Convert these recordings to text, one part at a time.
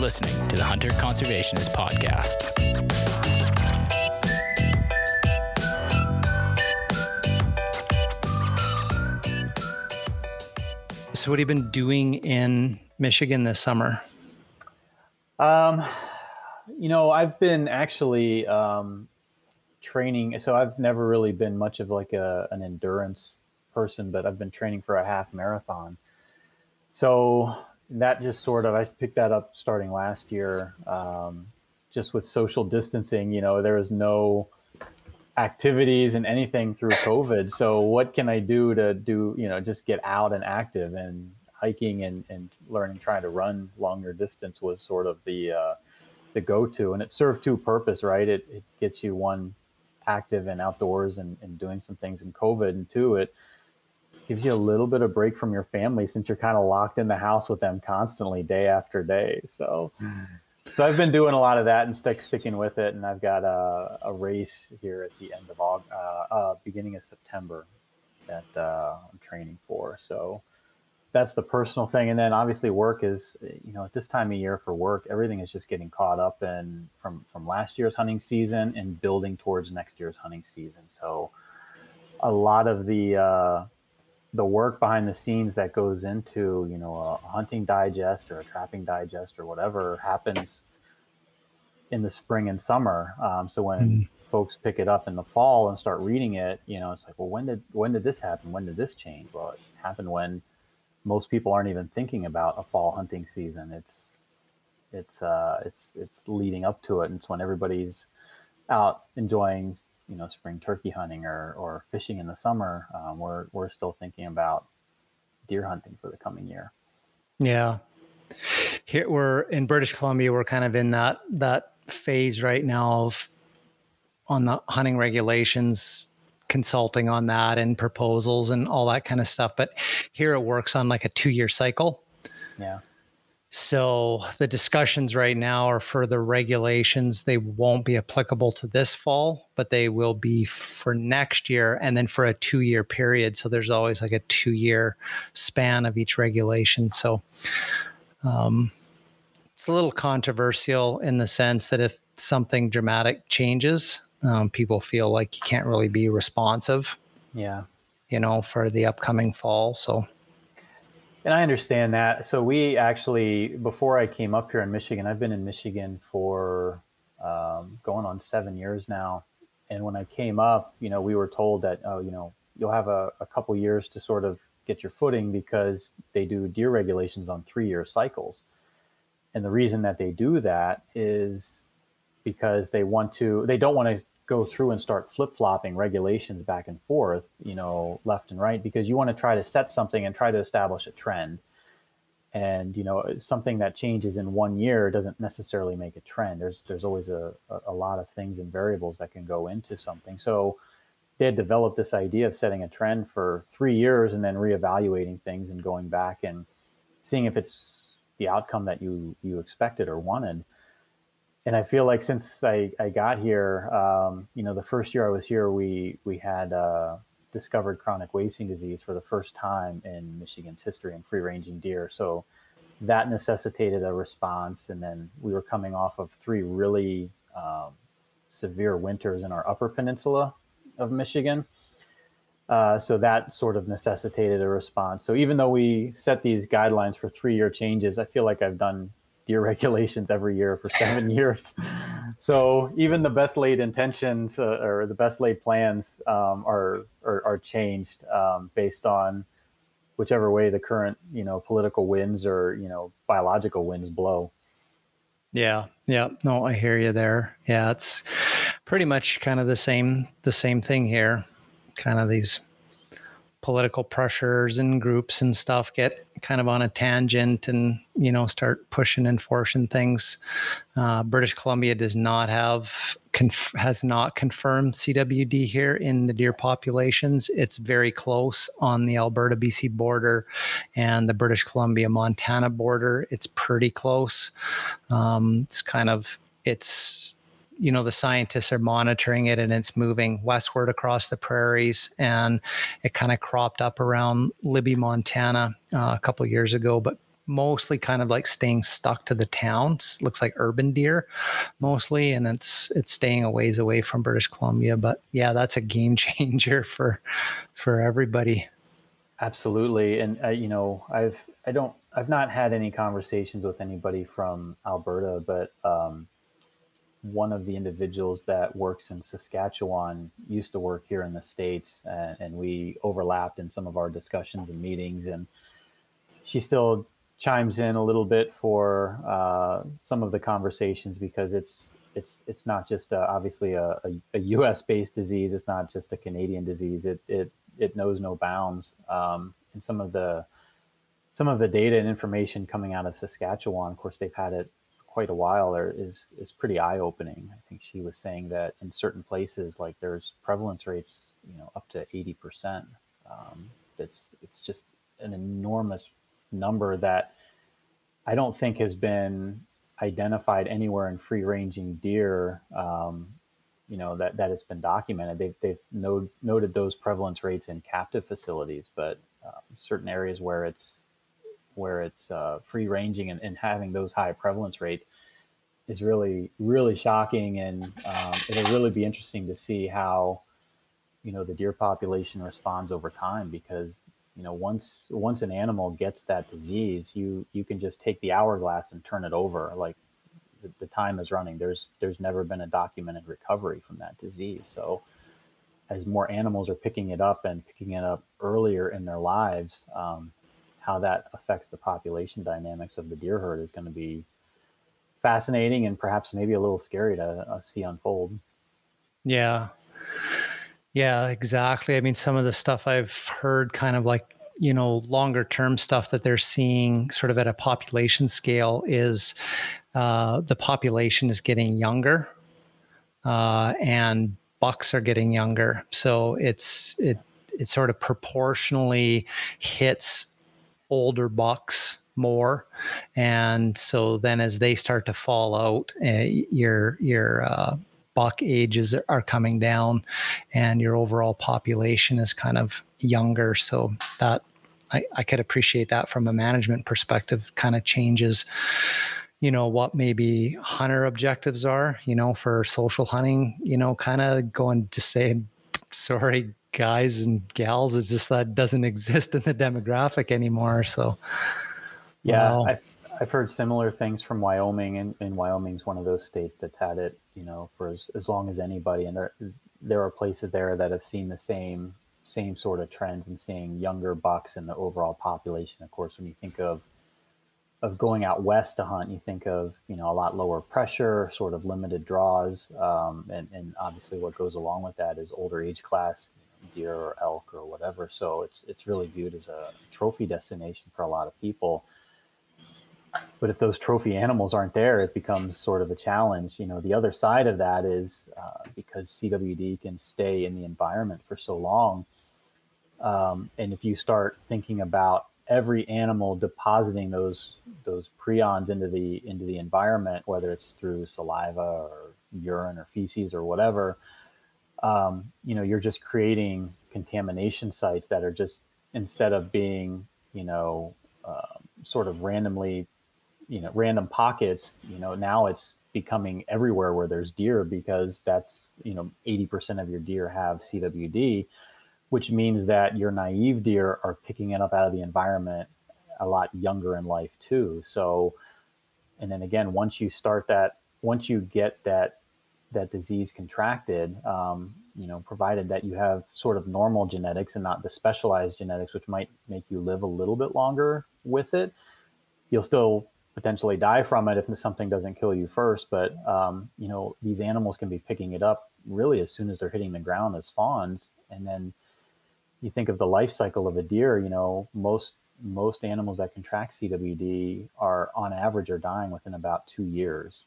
listening to the Hunter Conservationist Podcast. So, what have you been doing in Michigan this summer? Um, you know, I've been actually um, training. So I've never really been much of like a, an endurance person, but I've been training for a half marathon. So that just sort of, I picked that up starting last year. Um, just with social distancing, you know, there was no activities and anything through COVID. So what can I do to do, you know, just get out and active and hiking and, and learning, trying to run longer distance was sort of the, uh, the go-to and it served two purpose, right? It, it gets you one active and outdoors and, and doing some things in COVID. And two, it gives you a little bit of break from your family since you're kind of locked in the house with them constantly day after day. So, mm. so I've been doing a lot of that and stick, sticking with it. And I've got a, a race here at the end of August, uh, uh, beginning of September that uh, I'm training for. So, that's the personal thing and then obviously work is you know at this time of year for work everything is just getting caught up in from from last year's hunting season and building towards next year's hunting season so a lot of the uh, the work behind the scenes that goes into you know a hunting digest or a trapping digest or whatever happens in the spring and summer um, so when mm. folks pick it up in the fall and start reading it you know it's like well when did when did this happen when did this change well it happened when most people aren't even thinking about a fall hunting season. It's it's uh, it's it's leading up to it, and it's when everybody's out enjoying you know spring turkey hunting or or fishing in the summer. Um, we're we're still thinking about deer hunting for the coming year. Yeah, here we're in British Columbia. We're kind of in that that phase right now of on the hunting regulations consulting on that and proposals and all that kind of stuff. But here it works on like a two year cycle. Yeah. So the discussions right now are for the regulations. They won't be applicable to this fall, but they will be for next year and then for a two year period. So there's always like a two year span of each regulation. So um, it's a little controversial in the sense that if something dramatic changes, um, people feel like you can't really be responsive. Yeah. You know, for the upcoming fall. So. And I understand that. So we actually, before I came up here in Michigan, I've been in Michigan for um, going on seven years now. And when I came up, you know, we were told that, oh, you know, you'll have a, a couple years to sort of get your footing because they do deer regulations on three year cycles. And the reason that they do that is because they want to, they don't want to go through and start flip flopping regulations back and forth, you know, left and right, because you want to try to set something and try to establish a trend. And you know, something that changes in one year doesn't necessarily make a trend. There's there's always a, a lot of things and variables that can go into something. So they had developed this idea of setting a trend for three years and then reevaluating things and going back and seeing if it's the outcome that you you expected or wanted and I feel like since I, I got here, um, you know, the first year I was here, we we had uh, discovered chronic wasting disease for the first time in Michigan's history in free ranging deer. So that necessitated a response, and then we were coming off of three really um, severe winters in our Upper Peninsula of Michigan. Uh, so that sort of necessitated a response. So even though we set these guidelines for three-year changes, I feel like I've done deer regulations every year for seven years. So even the best laid intentions uh, or the best laid plans um, are, are, are changed um, based on whichever way the current you know political winds or you know biological winds blow. Yeah, yeah, no, I hear you there. Yeah, it's pretty much kind of the same the same thing here. Kind of these political pressures and groups and stuff get kind of on a tangent and you know start pushing and forcing things. Uh, British Columbia does not have conf- has not confirmed CWD here in the deer populations. It's very close on the Alberta BC border and the British Columbia Montana border. It's pretty close. Um, it's kind of it's you know the scientists are monitoring it and it's moving westward across the prairies and it kind of cropped up around libby montana uh, a couple years ago but mostly kind of like staying stuck to the towns. Looks like urban deer mostly, and it's it's staying a ways away from British Columbia. But yeah, that's a game changer for for everybody. Absolutely, and uh, you know, I've I don't I've not had any conversations with anybody from Alberta, but um, one of the individuals that works in Saskatchewan used to work here in the states, and, and we overlapped in some of our discussions and meetings, and she still chimes in a little bit for uh, some of the conversations because it's it's it's not just obviously a, a, a, U.S. based disease. It's not just a Canadian disease. It it it knows no bounds. Um, and some of the some of the data and information coming out of Saskatchewan, of course, they've had it quite a while. Or is is pretty eye opening. I think she was saying that in certain places, like there's prevalence rates, you know, up to eighty percent. Um, it's it's just an enormous number that I don't think has been identified anywhere in free ranging deer. Um, you know that that it's been documented. They've they've node, noted those prevalence rates in captive facilities, but uh, certain areas where it's where it's uh, free ranging and, and, having those high prevalence rates is really really shocking, and um, it'll really be interesting to see how you know the deer population responds over time because you know once once an animal gets that disease you you can just take the hourglass and turn it over. Like the, time is running. There's there's never been a documented recovery from that disease. So as more animals are picking it up and picking it up earlier in their lives um, how that affects the population dynamics of the deer herd is going to be fascinating and perhaps maybe a little scary to uh, see unfold yeah yeah, exactly. I mean, some of the stuff I've heard kind of like, you know, longer term stuff that they're seeing sort of at a population scale is uh, the population is getting younger uh, and bucks are getting younger. So it's, it, it sort of proportionally hits older bucks more and so then as they start to fall out uh, your your uh, buck ages are coming down and your overall population is kind of younger. So that I, I could appreciate that from a management perspective, kind of changes, you know, what maybe hunter objectives are, you know, for social hunting, you know, kind of going to say, sorry, guys and gals, it's just that doesn't exist in the demographic anymore. So, yeah, wow. I've, I've heard similar things from Wyoming, and, and Wyoming's one of those states that's had it, you know, for as, as long as anybody. And there there are places there that have seen the same same sort of trends and seeing younger bucks in the overall population. Of course, when you think of of going out west to hunt, you think of you know a lot lower pressure, sort of limited draws, um, and and obviously what goes along with that is older age class, deer or elk or whatever. So it's it's really viewed as a trophy destination for a lot of people but if those trophy animals aren't there, it becomes sort of a challenge. You know, the other side of that is uh, because CWD can stay in the environment for so long, um, and if you start thinking about every animal depositing those those prions into the into the environment, whether it's through saliva or urine or feces or whatever, um, you know, you're just creating contamination sites that are just instead of being, you know, uh, sort of randomly you know random pockets you know now it's becoming everywhere where there's deer because that's you know 80% of your deer have cwd which means that your naive deer are picking it up out of the environment a lot younger in life too. So and then again once you start that once you get that that disease contracted um, you know provided that you have sort of normal genetics and not the specialized genetics which might make you live a little bit longer with it you'll still potentially die from it if something doesn't kill you first. But um, you know, these animals can be picking it up really as soon as they're hitting the ground as fawns, and then you think of the life cycle of a deer. You know, most most animals that contract CWD are on average are dying within about two years,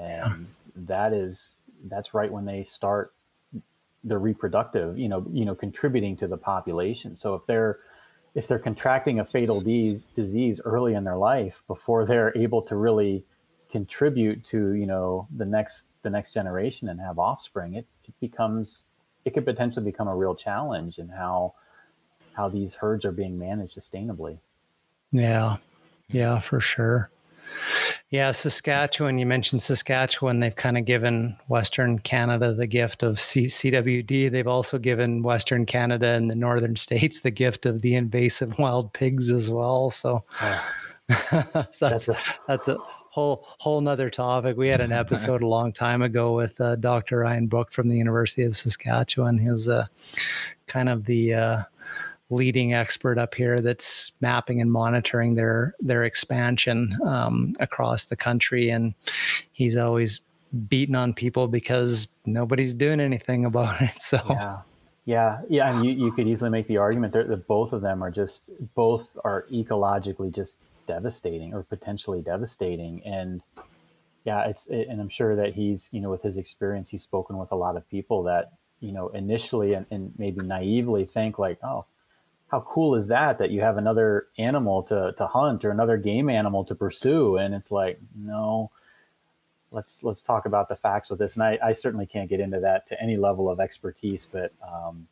and that is that's right when they start the reproductive. You know, you know, contributing to the population. So if they're if they're contracting a fatal de- disease early in their life before they're able to really contribute to you know the next the next generation and have offspring it, it becomes it could potentially become a real challenge in how how these herds are being managed sustainably yeah mm-hmm. Yeah, for sure. Yeah, Saskatchewan, you mentioned Saskatchewan. They've kind of given Western Canada the gift of C- CWD. They've also given Western Canada and the northern states the gift of the invasive wild pigs as well. So, so that's, that's, a, that's a whole whole nother topic. We had an episode a long time ago with uh, Dr. Ryan Brook from the University of Saskatchewan. He was uh, kind of the uh, leading expert up here that's mapping and monitoring their their expansion um, across the country, and he's always beating on people because nobody's doing anything about it. So. Yeah. Yeah, yeah, and you, you could easily make the argument that, both of them are just both are ecologically just devastating or potentially devastating, and yeah, it's it, and I'm sure that he's you know with his experience he's spoken with a lot of people that you know initially and, and maybe naively think like oh how cool is that that you have another animal to, to hunt or another game animal to pursue? And it's like no let's let's talk about the facts with this. And i, I certainly can't get into that to any level of expertise but um,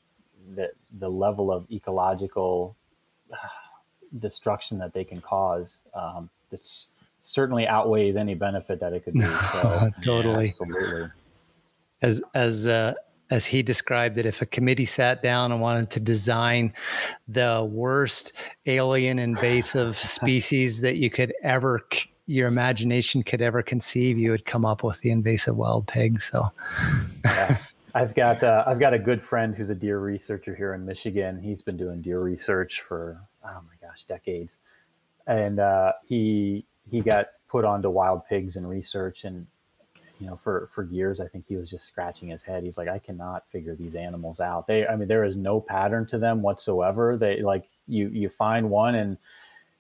the, the level of ecological uh, destruction that they can cause um, it's certainly outweighs any benefit that it could do. So totally. absolutely. As as uh, as he described it, if a committee sat down and wanted to design the worst alien invasive species that you could ever, your imagination could ever conceive, you would come up with the invasive wild pig. So, yeah. I've got uh, I've got a good friend who's a deer researcher here in Michigan. He's been doing deer research for oh my gosh decades, and uh, he he got put onto wild pigs and research and you know, for for years, I think he was just scratching his head. He's like, I cannot figure these animals out. They, I mean, there is no pattern to them whatsoever. They like you you find one and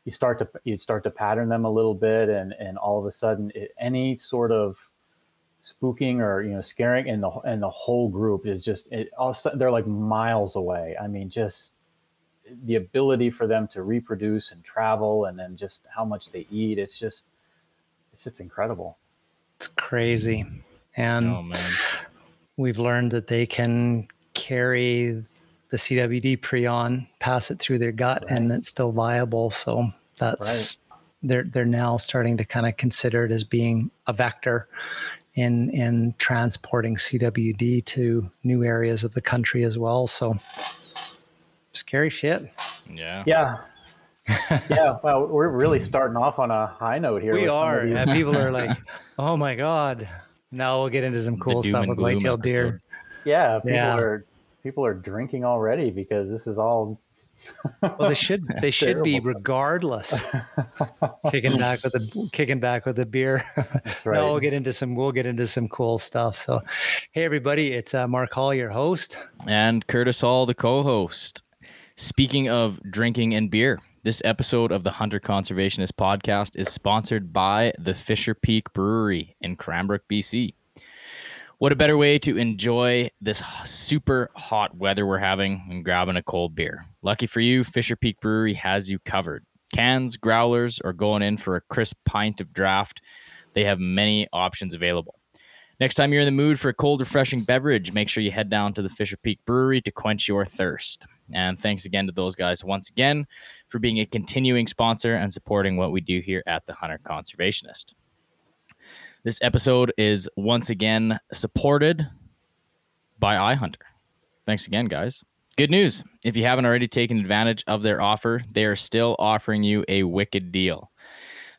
you start to you start to pattern them a little bit, and and all of a sudden, it, any sort of spooking or you know scaring and the and the whole group is just it, they're like miles away. I mean, just the ability for them to reproduce and travel, and then just how much they eat. It's just it's just incredible. It's crazy. And oh, we've learned that they can carry the CWD prion, pass it through their gut, right. and it's still viable. So that's right. they're they're now starting to kind of consider it as being a vector in in transporting CWD to new areas of the country as well. So scary shit. Yeah. Yeah yeah, well, we're really starting off on a high note here. We are. And people are like, "Oh my god!" Now we'll get into some cool stuff with white-tailed deer. Yeah, people yeah. are people are drinking already because this is all. well, they should they should be regardless. kicking back with the kicking back with the beer. That's right. no, we'll get into some we'll get into some cool stuff. So, hey everybody, it's uh, Mark Hall, your host, and Curtis Hall, the co-host. Speaking of drinking and beer, this episode of the Hunter Conservationist podcast is sponsored by the Fisher Peak Brewery in Cranbrook, BC. What a better way to enjoy this super hot weather we're having and grabbing a cold beer. Lucky for you, Fisher Peak Brewery has you covered. Cans, growlers, or going in for a crisp pint of draft, they have many options available. Next time you're in the mood for a cold, refreshing beverage, make sure you head down to the Fisher Peak Brewery to quench your thirst. And thanks again to those guys once again for being a continuing sponsor and supporting what we do here at the Hunter Conservationist. This episode is once again supported by iHunter. Thanks again, guys. Good news. If you haven't already taken advantage of their offer, they are still offering you a wicked deal.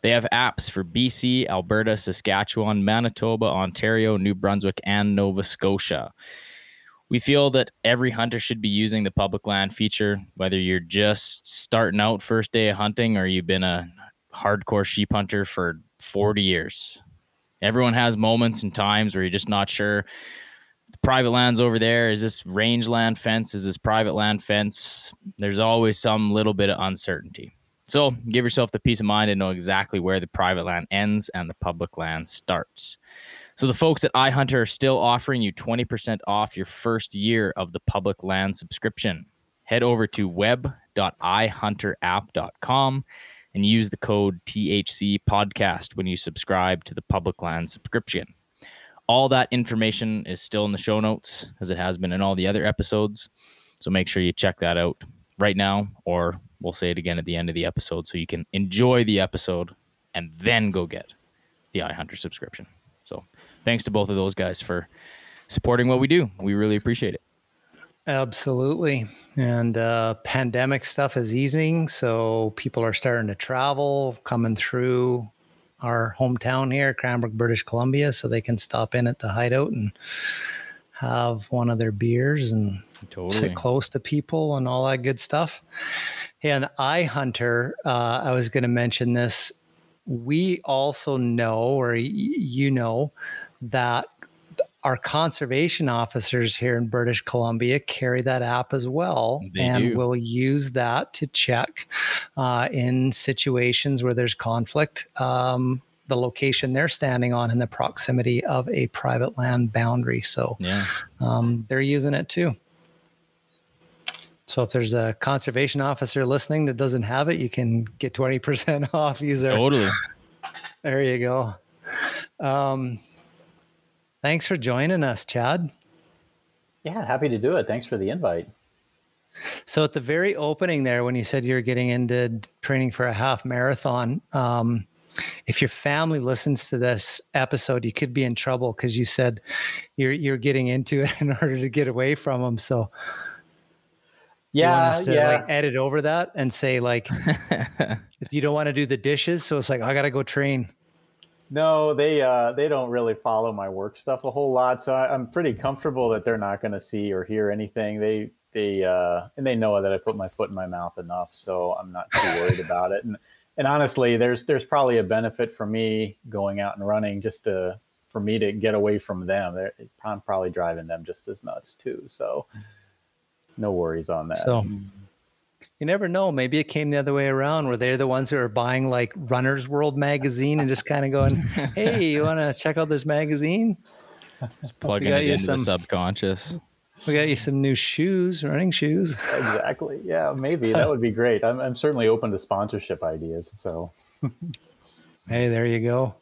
They have apps for BC, Alberta, Saskatchewan, Manitoba, Ontario, New Brunswick, and Nova Scotia. We feel that every hunter should be using the public land feature, whether you're just starting out first day of hunting or you've been a hardcore sheep hunter for 40 years. Everyone has moments and times where you're just not sure. The private land's over there. Is this rangeland fence? Is this private land fence? There's always some little bit of uncertainty. So give yourself the peace of mind and know exactly where the private land ends and the public land starts. So the folks at iHunter are still offering you 20% off your first year of the public land subscription. Head over to web.ihunterapp.com and use the code THC podcast when you subscribe to the public land subscription. All that information is still in the show notes as it has been in all the other episodes. So make sure you check that out right now or We'll say it again at the end of the episode so you can enjoy the episode and then go get the iHunter subscription. So thanks to both of those guys for supporting what we do. We really appreciate it. Absolutely. And uh, pandemic stuff is easing. So people are starting to travel, coming through our hometown here, Cranbrook, British Columbia, so they can stop in at the Heid Out and have one of their beers and totally. sit close to people and all that good stuff. And iHunter, uh, I was going to mention this. We also know, or y- you know, that our conservation officers here in British Columbia carry that app as well they and do. will use that to check uh, in situations where there's conflict um, the location they're standing on in the proximity of a private land boundary. So yeah. um, they're using it too. So if there's a conservation officer listening that doesn't have it, you can get 20% off user. Totally. There you go. Um, Thanks for joining us, Chad. Yeah, happy to do it. Thanks for the invite. So, at the very opening there, when you said you're getting into training for a half marathon, um, if your family listens to this episode, you could be in trouble because you said you're you're getting into it in order to get away from them. So, yeah, to, yeah. Like, edit over that and say like, if you don't want to do the dishes, so it's like I got to go train. No, they uh, they don't really follow my work stuff a whole lot, so I, am pretty comfortable that they're not going to see or hear anything. They they uh, and they know that I put my foot in my mouth enough, so I'm not too worried about it. And and honestly, there's there's probably a benefit for me going out and running just to for me to get away from them. They're, I'm probably driving them just as nuts too, so no worries on that. So you never know. Maybe it came the other way around where they're the ones who are buying like Runner's World magazine and just kind of going, Hey, you want to check out this magazine? Just plugging it into some, the subconscious. We got you some new shoes, running shoes. exactly. Yeah, maybe that would be great. I'm, I'm certainly open to sponsorship ideas. So, hey, there you go.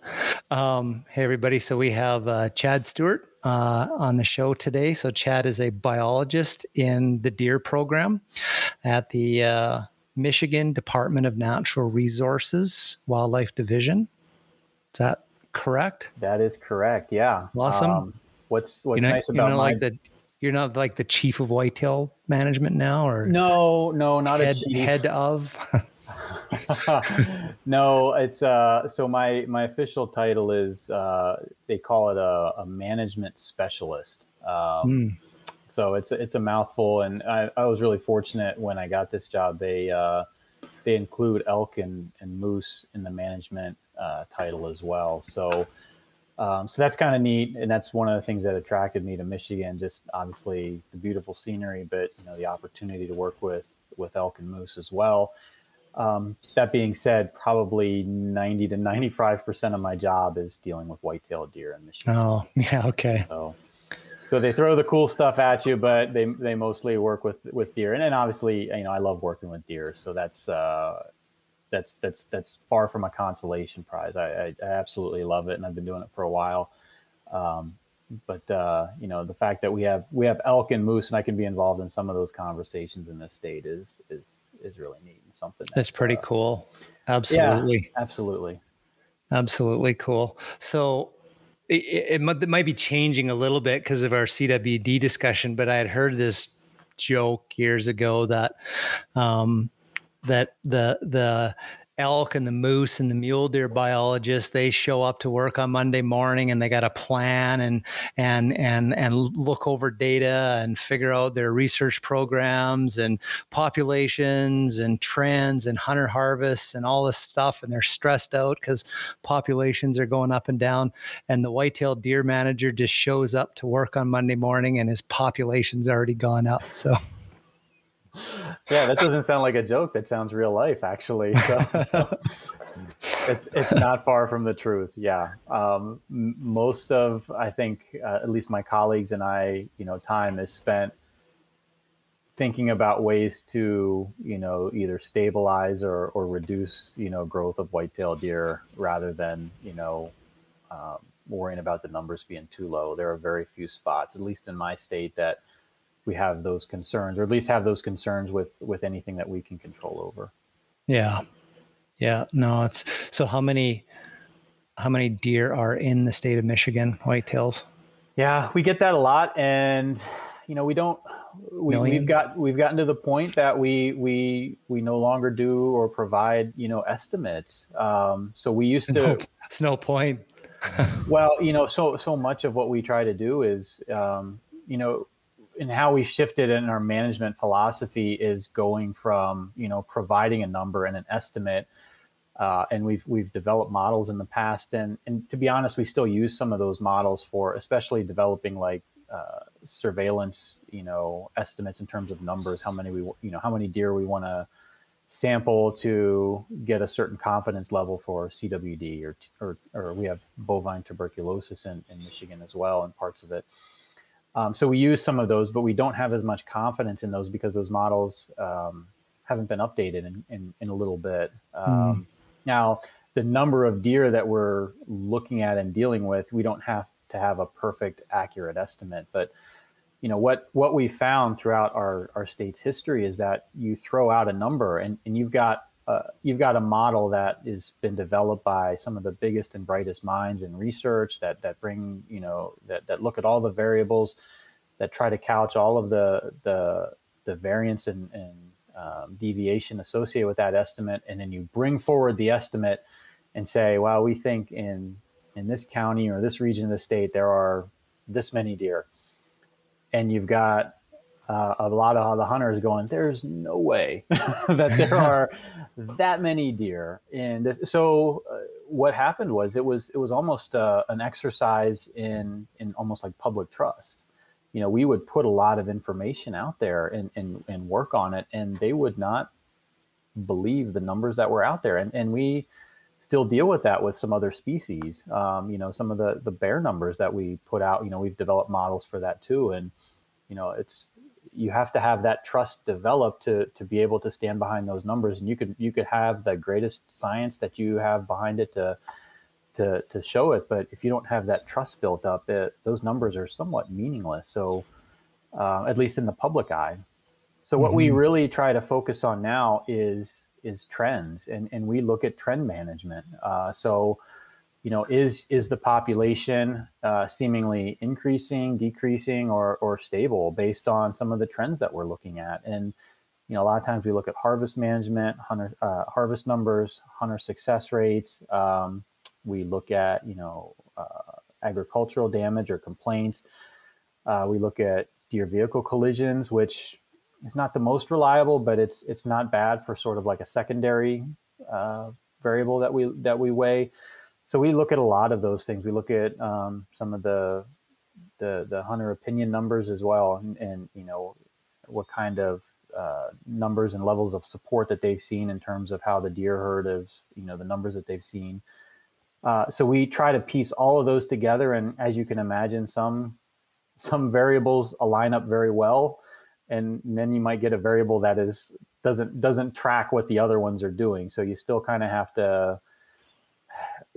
Um, hey, everybody. So we have uh, Chad Stewart uh, on the show today. So, Chad is a biologist in the deer program at the uh, Michigan Department of Natural Resources Wildlife Division. Is that correct? That is correct. Yeah. Awesome. Um, what's what's you know, nice about you know, my... like the you're not like the chief of whitetail management now, or no, no, not head, a chief. head of. no, it's uh. So my my official title is uh. They call it a, a management specialist. Um, mm. So it's it's a mouthful, and I, I was really fortunate when I got this job. They uh, they include elk and, and moose in the management uh, title as well. So um, so that's kind of neat, and that's one of the things that attracted me to Michigan. Just obviously the beautiful scenery, but you know the opportunity to work with with elk and moose as well. Um, that being said, probably 90 to 95% of my job is dealing with white-tailed deer in Michigan. Oh, yeah, okay. So, so they throw the cool stuff at you, but they, they mostly work with, with deer. And then obviously, you know, I love working with deer. So that's, uh, that's, that's, that's far from a consolation prize. I, I, I, absolutely love it. And I've been doing it for a while. Um, but uh, you know the fact that we have we have elk and moose and I can be involved in some of those conversations in this state is is is really neat and something that, that's pretty uh, cool. Absolutely, yeah, absolutely, absolutely cool. So it, it, it might be changing a little bit because of our CWD discussion, but I had heard this joke years ago that um, that the the elk and the moose and the mule deer biologists they show up to work on monday morning and they got a plan and and and and look over data and figure out their research programs and populations and trends and hunter harvests and all this stuff. And they're stressed out because populations are going up and down. And the white-tailed deer manager just shows up to work on monday morning and his population's already gone up. So yeah, that doesn't sound like a joke. That sounds real life, actually. So it's it's not far from the truth. Yeah, um, most of I think uh, at least my colleagues and I, you know, time is spent thinking about ways to you know either stabilize or or reduce you know growth of whitetail deer rather than you know um, worrying about the numbers being too low. There are very few spots, at least in my state, that we have those concerns, or at least have those concerns with with anything that we can control over. Yeah, yeah. No, it's so. How many how many deer are in the state of Michigan? Whitetails. Yeah, we get that a lot, and you know we don't. We, have got we've gotten to the point that we we we no longer do or provide you know estimates. Um, so we used to. No, that's no point. well, you know, so so much of what we try to do is, um, you know, and how we shifted in our management philosophy is going from you know providing a number and an estimate uh, and we've we've developed models in the past. And and to be honest we still use some of those models for especially developing like uh, surveillance you know estimates in terms of numbers how many we you know how many deer we want to sample to get a certain confidence level for CWD or or, or we have bovine tuberculosis in, in Michigan as well and parts of it um, so we use some of those, but we don't have as much confidence in those because those models um, haven't been updated in, in, in a little bit. Um, mm. Now, the number of deer that we're looking at and dealing with, we don't have to have a perfect, accurate estimate. But you know what what we found throughout our, our state's history is that you throw out a number and, and you've got uh, you've got a model that has been developed by some of the biggest and brightest minds in research that that bring you know that that look at all the variables that try to couch all of the the the variance and, and um, deviation associated with that estimate. And then you bring forward the estimate and say well we think in in this county or this region of the state there are this many deer. And you've got uh, a lot of the hunters going, there's no way that there are that many deer. And this, so uh, what happened was it was it was almost uh, an exercise in in almost like public trust. You know, we would put a lot of information out there and and, and work on it, and they would not believe the numbers that were out there. And and we still deal with that with some other species. Um, you know, some of the the bear numbers that we put out. You know, we've developed models for that too, and you know, it's you have to have that trust developed to to be able to stand behind those numbers. And you could you could have the greatest science that you have behind it to to to show it. But if you don't have that trust built up it, those numbers are somewhat meaningless. So uh, at least in the public eye. So what mm-hmm. we really try to focus on now is is trends. And and we look at trend management. Uh, so you know, is is the population uh, seemingly increasing, decreasing, or or stable based on some of the trends that we're looking at? And you know, a lot of times we look at harvest management, hunter uh, harvest numbers, hunter success rates. Um, we look at you know uh, agricultural damage or complaints. Uh, we look at deer vehicle collisions, which is not the most reliable, but it's it's not bad for sort of like a secondary uh, variable that we that we weigh so we look at a lot of those things. We look at um, some of the, the the hunter opinion numbers as well, and, and you know what kind of uh, numbers and levels of support that they've seen in terms of how the deer herd is, you know, the numbers that they've seen. Uh, so we try to piece all of those together, and as you can imagine, some some variables align up very well, and then you might get a variable that is doesn't doesn't track what the other ones are doing. So you still kind of have to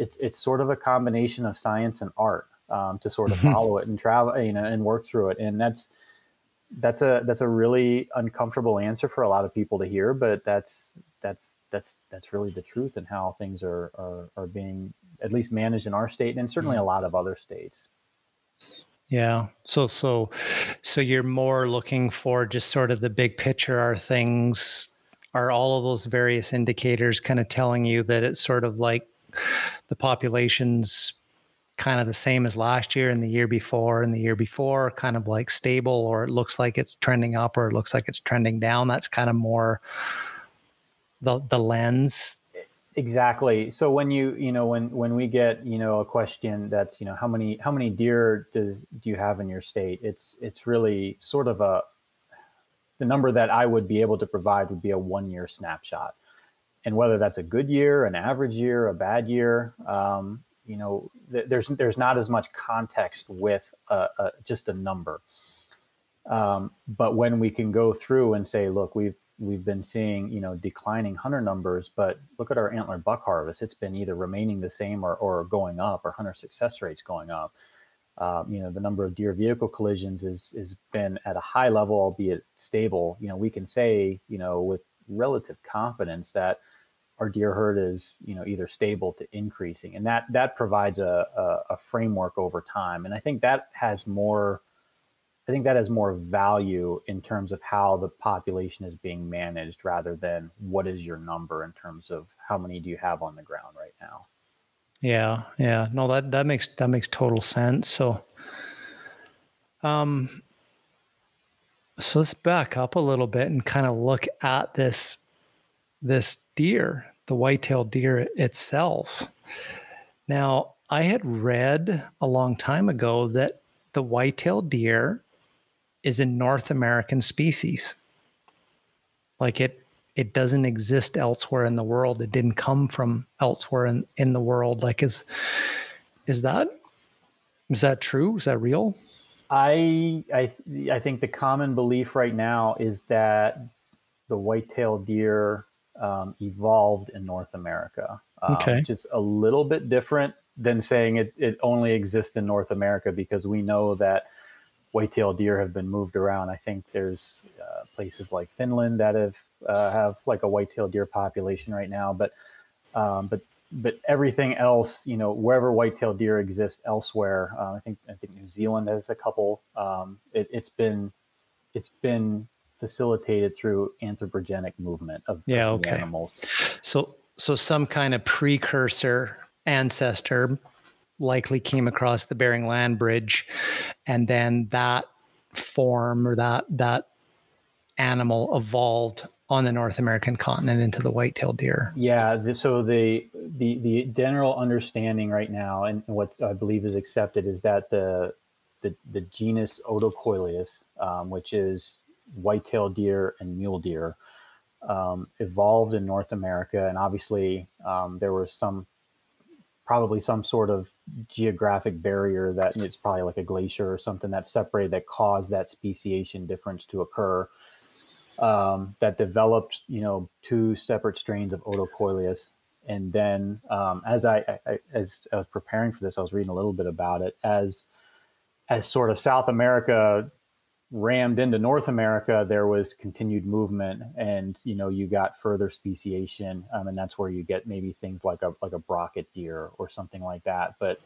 it's it's sort of a combination of science and art um, to sort of follow it and travel, you know, and work through it. And that's that's a that's a really uncomfortable answer for a lot of people to hear, but that's that's that's that's really the truth and how things are are, are being at least managed in our state and certainly a lot of other states. Yeah. So so so you're more looking for just sort of the big picture are things are all of those various indicators kind of telling you that it's sort of like the population's kind of the same as last year and the year before and the year before, kind of like stable, or it looks like it's trending up or it looks like it's trending down. That's kind of more the the lens. Exactly. So when you you know when when we get you know a question that's you know how many how many deer does do you have in your state? It's it's really sort of a the number that I would be able to provide would be a one year snapshot and whether that's a good year, an average year, a bad year, um, you know, th- there's there's not as much context with a, a, just a number. Um, but when we can go through and say, look, we've we've been seeing you know declining hunter numbers, but look at our antler buck harvest; it's been either remaining the same or, or going up, or hunter success rates going up. um, you know the number of deer vehicle collisions is is been at a high level, albeit stable. You know, we can say you know with relative confidence that our deer herd is you know either stable to increasing, and that that provides a, a, a framework over time. And I think that has more. I think that has more value in terms of how the population is being managed rather than what is your number in terms of how many do you have on the ground right now. Yeah, yeah. No, that that makes that makes total sense. So um so let's back up a little bit and kind of look at this this deer, the white-tailed deer itself. Now, I had read a long time ago that the white-tailed deer is a North American species. Like it it doesn't exist elsewhere in the world. It didn't come from elsewhere in, in the world. Like is is that is that true? Is that real? I I I think the common belief right now is that the white-tailed deer um, evolved in North America, um, okay. which is a little bit different than saying it, it only exists in North America because we know that white-tailed deer have been moved around. I think there's uh, places like Finland that have uh, have like a white-tailed deer population right now, but um, but but everything else, you know, wherever white-tailed deer exist elsewhere, uh, I think I think New Zealand has a couple. Um, it, it's been it's been facilitated through anthropogenic movement of, yeah, okay. animals. So so some kind of precursor ancestor likely came across the Bering Land Bridge, and then that form or that that animal evolved on the North American continent into the white-tailed deer. Yeah, the, so the the the general understanding right now, and what I believe is accepted, is that the the, the genus Odocoileus, um, which is white-tailed deer and mule deer, um, evolved in North America, and obviously um, there was some probably some sort of geographic barrier that it's probably like a glacier or something that separated that caused that speciation difference to occur um, that developed, you know, two separate strains of Odocoileus. And then, um, as I, I, as I was preparing for this, I was reading a little bit about it. As as sort of South America rammed into North America, there was continued movement, and you know, you got further speciation, um, and that's where you get maybe things like a like a brocket deer or something like that. But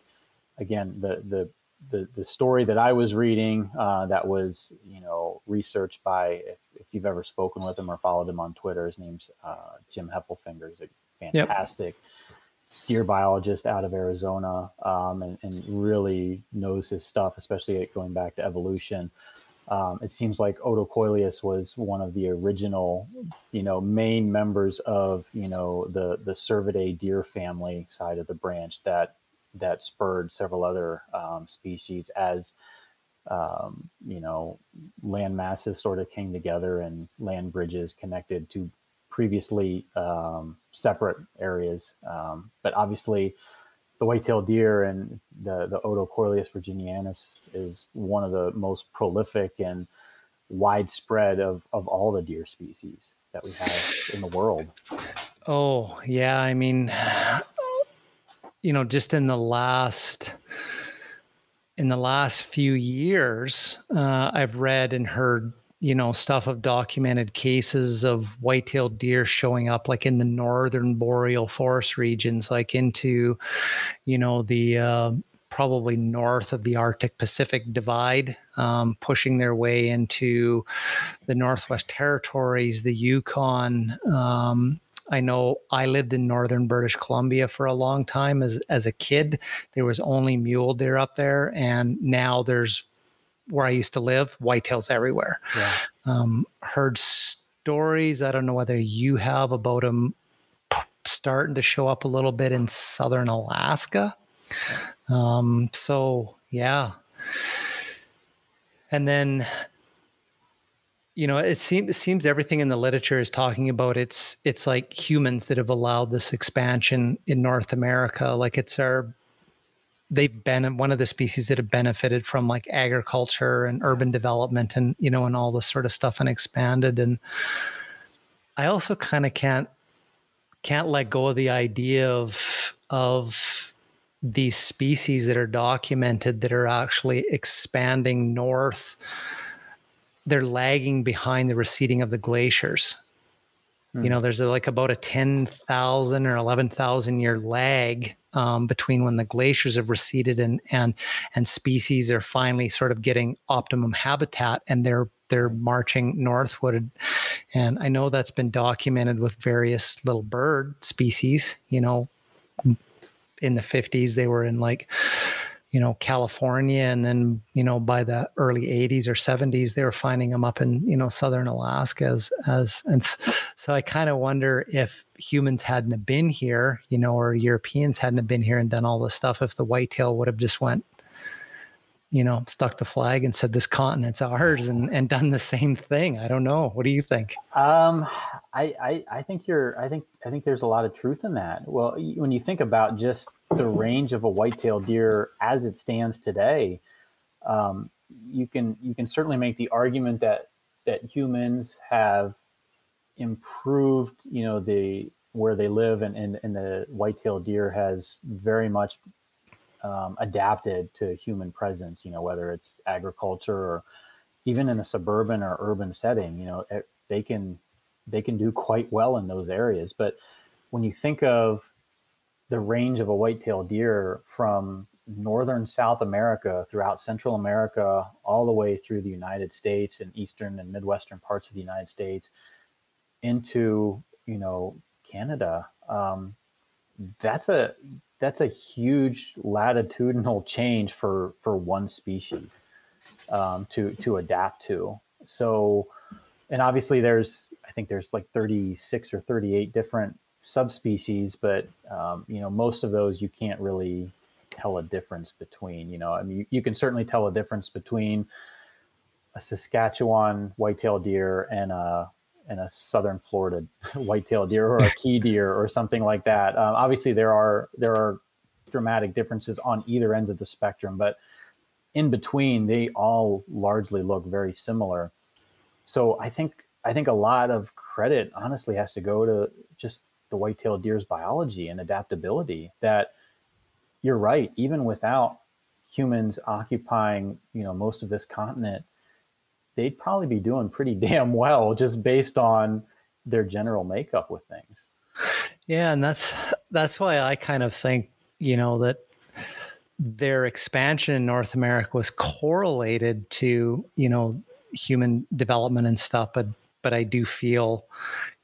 again, the the the, the story that I was reading uh, that was you know researched by if, if, you've ever spoken with him or followed him on Twitter, his name's uh, Jim Heffelfinger. He's a fantastic yep. deer biologist out of Arizona um, and, and, really knows his stuff, especially going back to evolution. Um, it seems like Odocoileus was one of the original, you know, main members of you know the the Cervidae deer family side of the branch that that spurred several other um, species as um, you know land masses sort of came together and land bridges connected to previously um, separate areas. Um, but obviously, the white-tailed deer and the the Odocoileus virginianus is one of the most prolific and widespread of of all the deer species that we have in the world. Oh yeah, I mean, you know, just in the last in the last few years, uh, I've read and heard, you know, stuff of documented cases of white-tailed deer showing up, like in the northern boreal forest regions, like into, you know, the uh, probably north of the Arctic Pacific divide, um, pushing their way into the Northwest Territories, the Yukon, um, I know I lived in northern British Columbia for a long time as as a kid. There was only mule deer up there, and now there's where I used to live, whitetails everywhere. Yeah. Um, heard stories. I don't know whether you have about them starting to show up a little bit in southern Alaska. Um, so yeah. And then you know it seems it seems everything in the literature is talking about it's it's like humans that have allowed this expansion in north america like it's our they've been one of the species that have benefited from like agriculture and urban development and you know and all this sort of stuff and expanded. And i also kind of can't can't let go of the idea of of these species that are documented that are actually expanding north. They're lagging behind the receding of the glaciers you know there's a, like about a 10,000 or 11,000 year lag um, between when the glaciers have receded and and and species are finally sort of getting optimum habitat and they're they're marching northward. And i know that's been documented with various little bird species you know in the 50s they were in like you know california and then you know by the early 80s or 70s they were finding them up in you know southern alaska as as and so i kind of wonder if humans hadn't been here you know or europeans hadn't been here and done all this stuff if the whitetail would have just went you know stuck the flag and said this continent's ours and and done the same thing. I don't know. What do you think? Um I, I i think you're i think i think there's a lot of truth in that. Well when you think about just the range of a whitetail deer as it stands today, um, you can you can certainly make the argument that that humans have improved, you know, the where they live, and and, and the whitetail deer has very much um, adapted to human presence. You know, whether it's agriculture or even in a suburban or urban setting, you know, it, they can they can do quite well in those areas. But when you think of the range of a whitetail deer from northern South America throughout Central America, all the way through the United States and eastern and midwestern parts of the United States into you know Canada. Um, that's a that's a huge latitudinal change for for one species um, to to adapt to. So, and obviously there's I think there's like 36 or 38 different subspecies, but um, you know most of those you can't really tell a difference between. You know, I mean, you, you can certainly tell a difference between a Saskatchewan whitetail deer and a and a southern Florida whitetail deer or a key deer or something like that. Um, obviously, there are there are dramatic differences on either ends of the spectrum, but in between, they all largely look very similar. So I think I think a lot of credit honestly has to go to just the white-tailed deer's biology and adaptability that you're right even without humans occupying you know most of this continent they'd probably be doing pretty damn well just based on their general makeup with things. Yeah and that's that's why i kind of think you know that their expansion in north america was correlated to you know human development and stuff but but I do feel,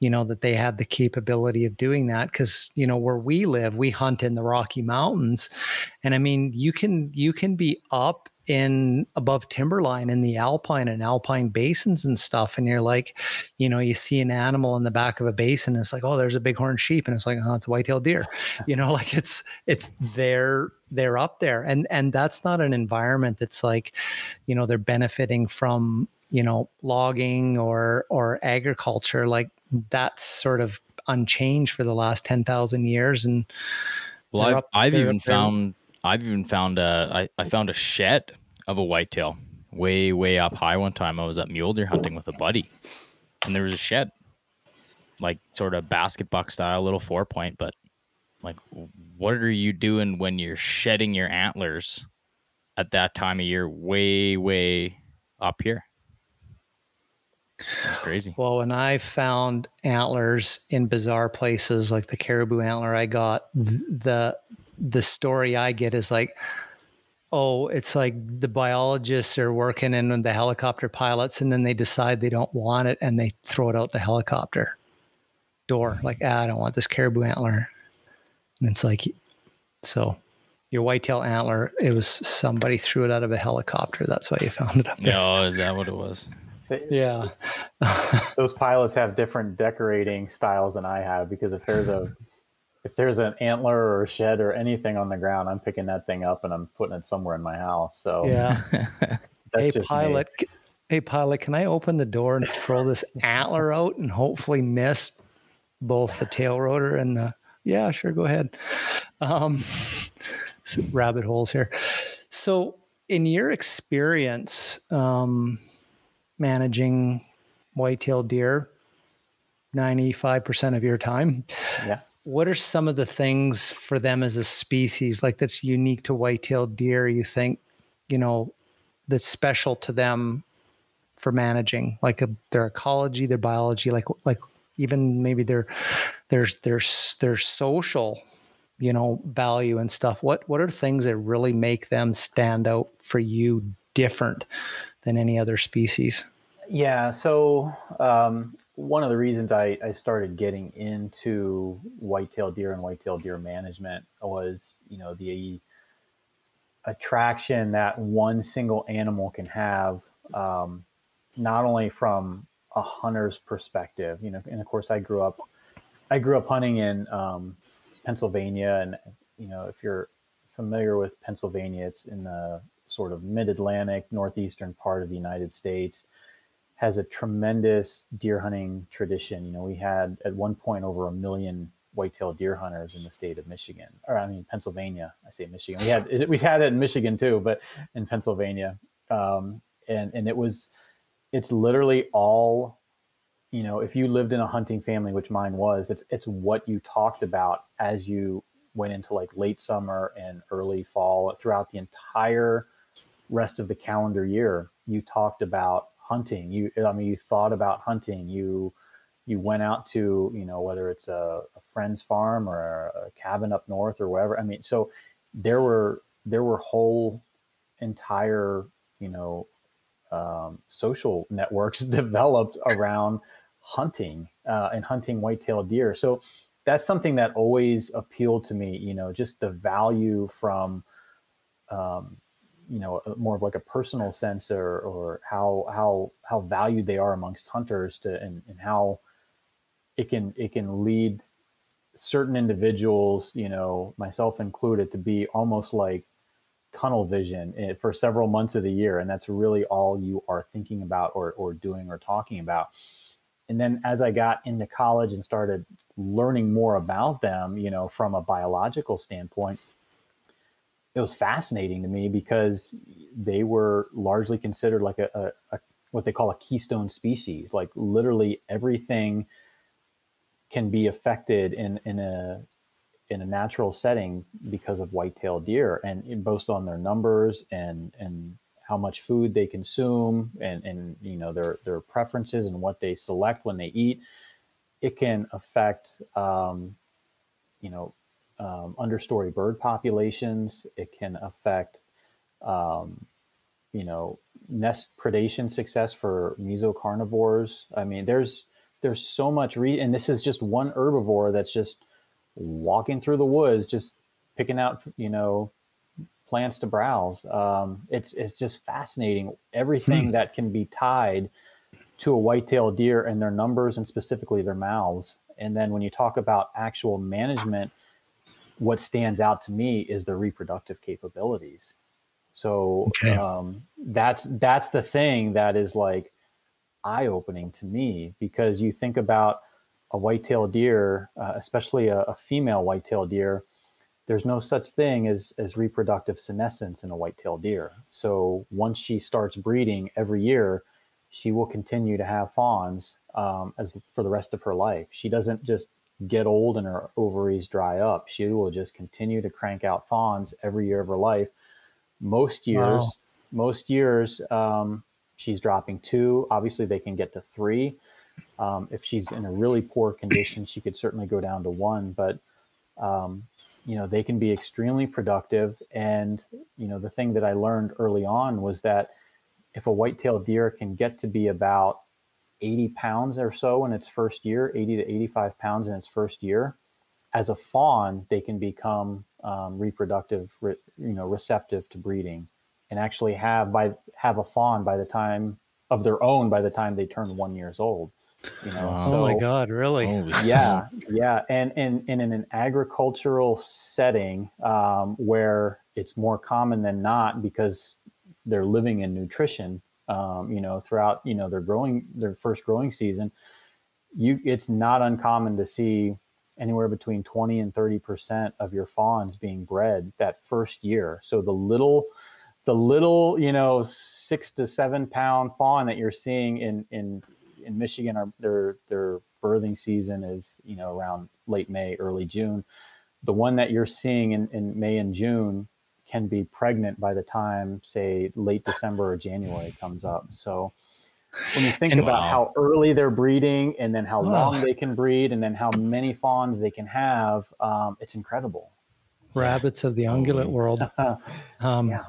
you know, that they have the capability of doing that because you know where we live, we hunt in the Rocky Mountains, and I mean you can you can be up in above timberline in the alpine and alpine basins and stuff and you're like you know you see an animal in the back of a basin and it's like oh there's a bighorn sheep and it's like oh it's a white-tailed deer. You know like it's it's they're they're up there and and that's not an environment that's like you know they're benefiting from you know logging or or agriculture like that's sort of unchanged for the last 10,000 years and well I've, up, I've even found I've even found a I, I found a shed of a whitetail way way up high one time. I was at mule deer hunting with a buddy and there was a shed like sort of basket buck style little four point but like what are you doing when you're shedding your antlers at that time of year way way up here that's crazy. Well, when I found antlers in bizarre places like the caribou antler I got, the the story I get is like, oh, it's like the biologists are working and the helicopter pilots, and then they decide they don't want it and they throw it out the helicopter door. Like, ah, I don't want this caribou antler. And it's like, so your whitetail antler, it was somebody threw it out of a helicopter. That's why you found it up there. No, is that what it was? Yeah. those pilots have different decorating styles than I have because if there's a if there's an antler or a shed or anything on the ground, I'm picking that thing up and I'm putting it somewhere in my house. So yeah. hey pilot, me. hey pilot, can I open the door and throw this antler out and hopefully miss both the tail rotor and the yeah, sure, go ahead. Um, rabbit holes here. So, in your experience, um, managing white-tailed deer 95% of your time. Yeah. what are some of the things for them as a species like that's unique to white-tailed deer you think you know that's special to them for managing like a, their ecology their biology like like even maybe their their their their social you know value and stuff what what are things that really make them stand out for you different than any other species. Yeah so um, one of the reasons I, I started getting into whitetail deer and whitetail deer management was you know the attraction that one single animal can have um, not only from a hunter's perspective you know and of course i grew up i grew up hunting in um, pennsylvania and you know if you're familiar with pennsylvania it's in the sort of mid-atlantic northeastern part of the united states has a tremendous deer hunting tradition. You know, we had at one point over a million whitetail deer hunters in the state of Michigan, or I mean Pennsylvania. I say Michigan. We had we had it in Michigan too, but in Pennsylvania, um, and and it was it's literally all you know. If you lived in a hunting family, which mine was, it's it's what you talked about as you went into like late summer and early fall throughout the entire rest of the calendar year. You talked about hunting. You, I mean, you thought about hunting. You, you went out to, you know, whether it's a, a friend's farm or a, cabin up north or wherever. I mean, so there were there were whole entire, you know, um, social networks developed around hunting uh, and hunting whitetail deer. So that's something that always appealed to me. You know, just the value from um, you know more of like a personal sense or or how how how valued they are amongst hunters to and, and how it can it can lead certain individuals you know myself included to be almost like tunnel vision eh, for several months of the year. And that's really all you are thinking about or, or doing or talking about. And then as i got into college and started learning more about them you know from a biological standpoint it was fascinating to me because they were largely considered like a, a, a, what they call a keystone species. Like literally everything can be affected in in a in a natural setting because of white-tailed deer. And both on their numbers and and how much food they consume and and you know their their preferences and what they select when they eat it can affect um, you know um, understory bird populations. It can affect, um, you know, nest predation success for mesocarnivores. I mean, there's there's so much re and this is just one herbivore that's just walking through the woods, just picking out, you know, plants to browse. Um, it's it's just fascinating everything hmm. that can be tied to a white-tailed deer and their numbers and specifically their mouths. And then when you talk about actual management what stands out to me is the reproductive capabilities. So okay. um, that's that's the thing that is like eye opening to me because you think about a white-tailed deer, uh, especially a, a female white-tailed deer. There's no such thing as as reproductive senescence in a white-tailed deer. So once she starts breeding every year, she will continue to have fawns um, as for the rest of her life. She doesn't just get old and her ovaries dry up. She will just continue to crank out fawns every year of her life. Most years, wow. most years, um, she's dropping two. Obviously, they can get to three. Um, if she's in a really poor condition, she could certainly go down to one. But um, you know, they can be extremely productive. And you know, the thing that I learned early on was that if a white-tailed deer can get to be about 80 pounds or so in its first year, 80 to 85 pounds in its first year. As a fawn, they can become um, reproductive, re, you know, receptive to breeding, and actually have by have a fawn by the time of their own by the time they turn one years old. You know, wow. so, oh my God, really? Yeah, yeah, and, and and in an agricultural setting um, where it's more common than not because they're living in nutrition um, you know, throughout, you know, their growing, their first growing season, you, it's not uncommon to see anywhere between 20 and 30% of your fawns being bred that first year. So the little, the little, you know, six to seven pound fawn that you're seeing in, in, in Michigan are they're, they're birthing season is you know around late May, early June. The one that you're seeing in, in May and June can be pregnant by the time, say, late December or January comes up. So when you think And- about Wow. how early they're breeding and then how Oh. long they can breed and then how many fawns they can have, um, it's incredible. Rabbits of the ungulate world. Um, Yeah.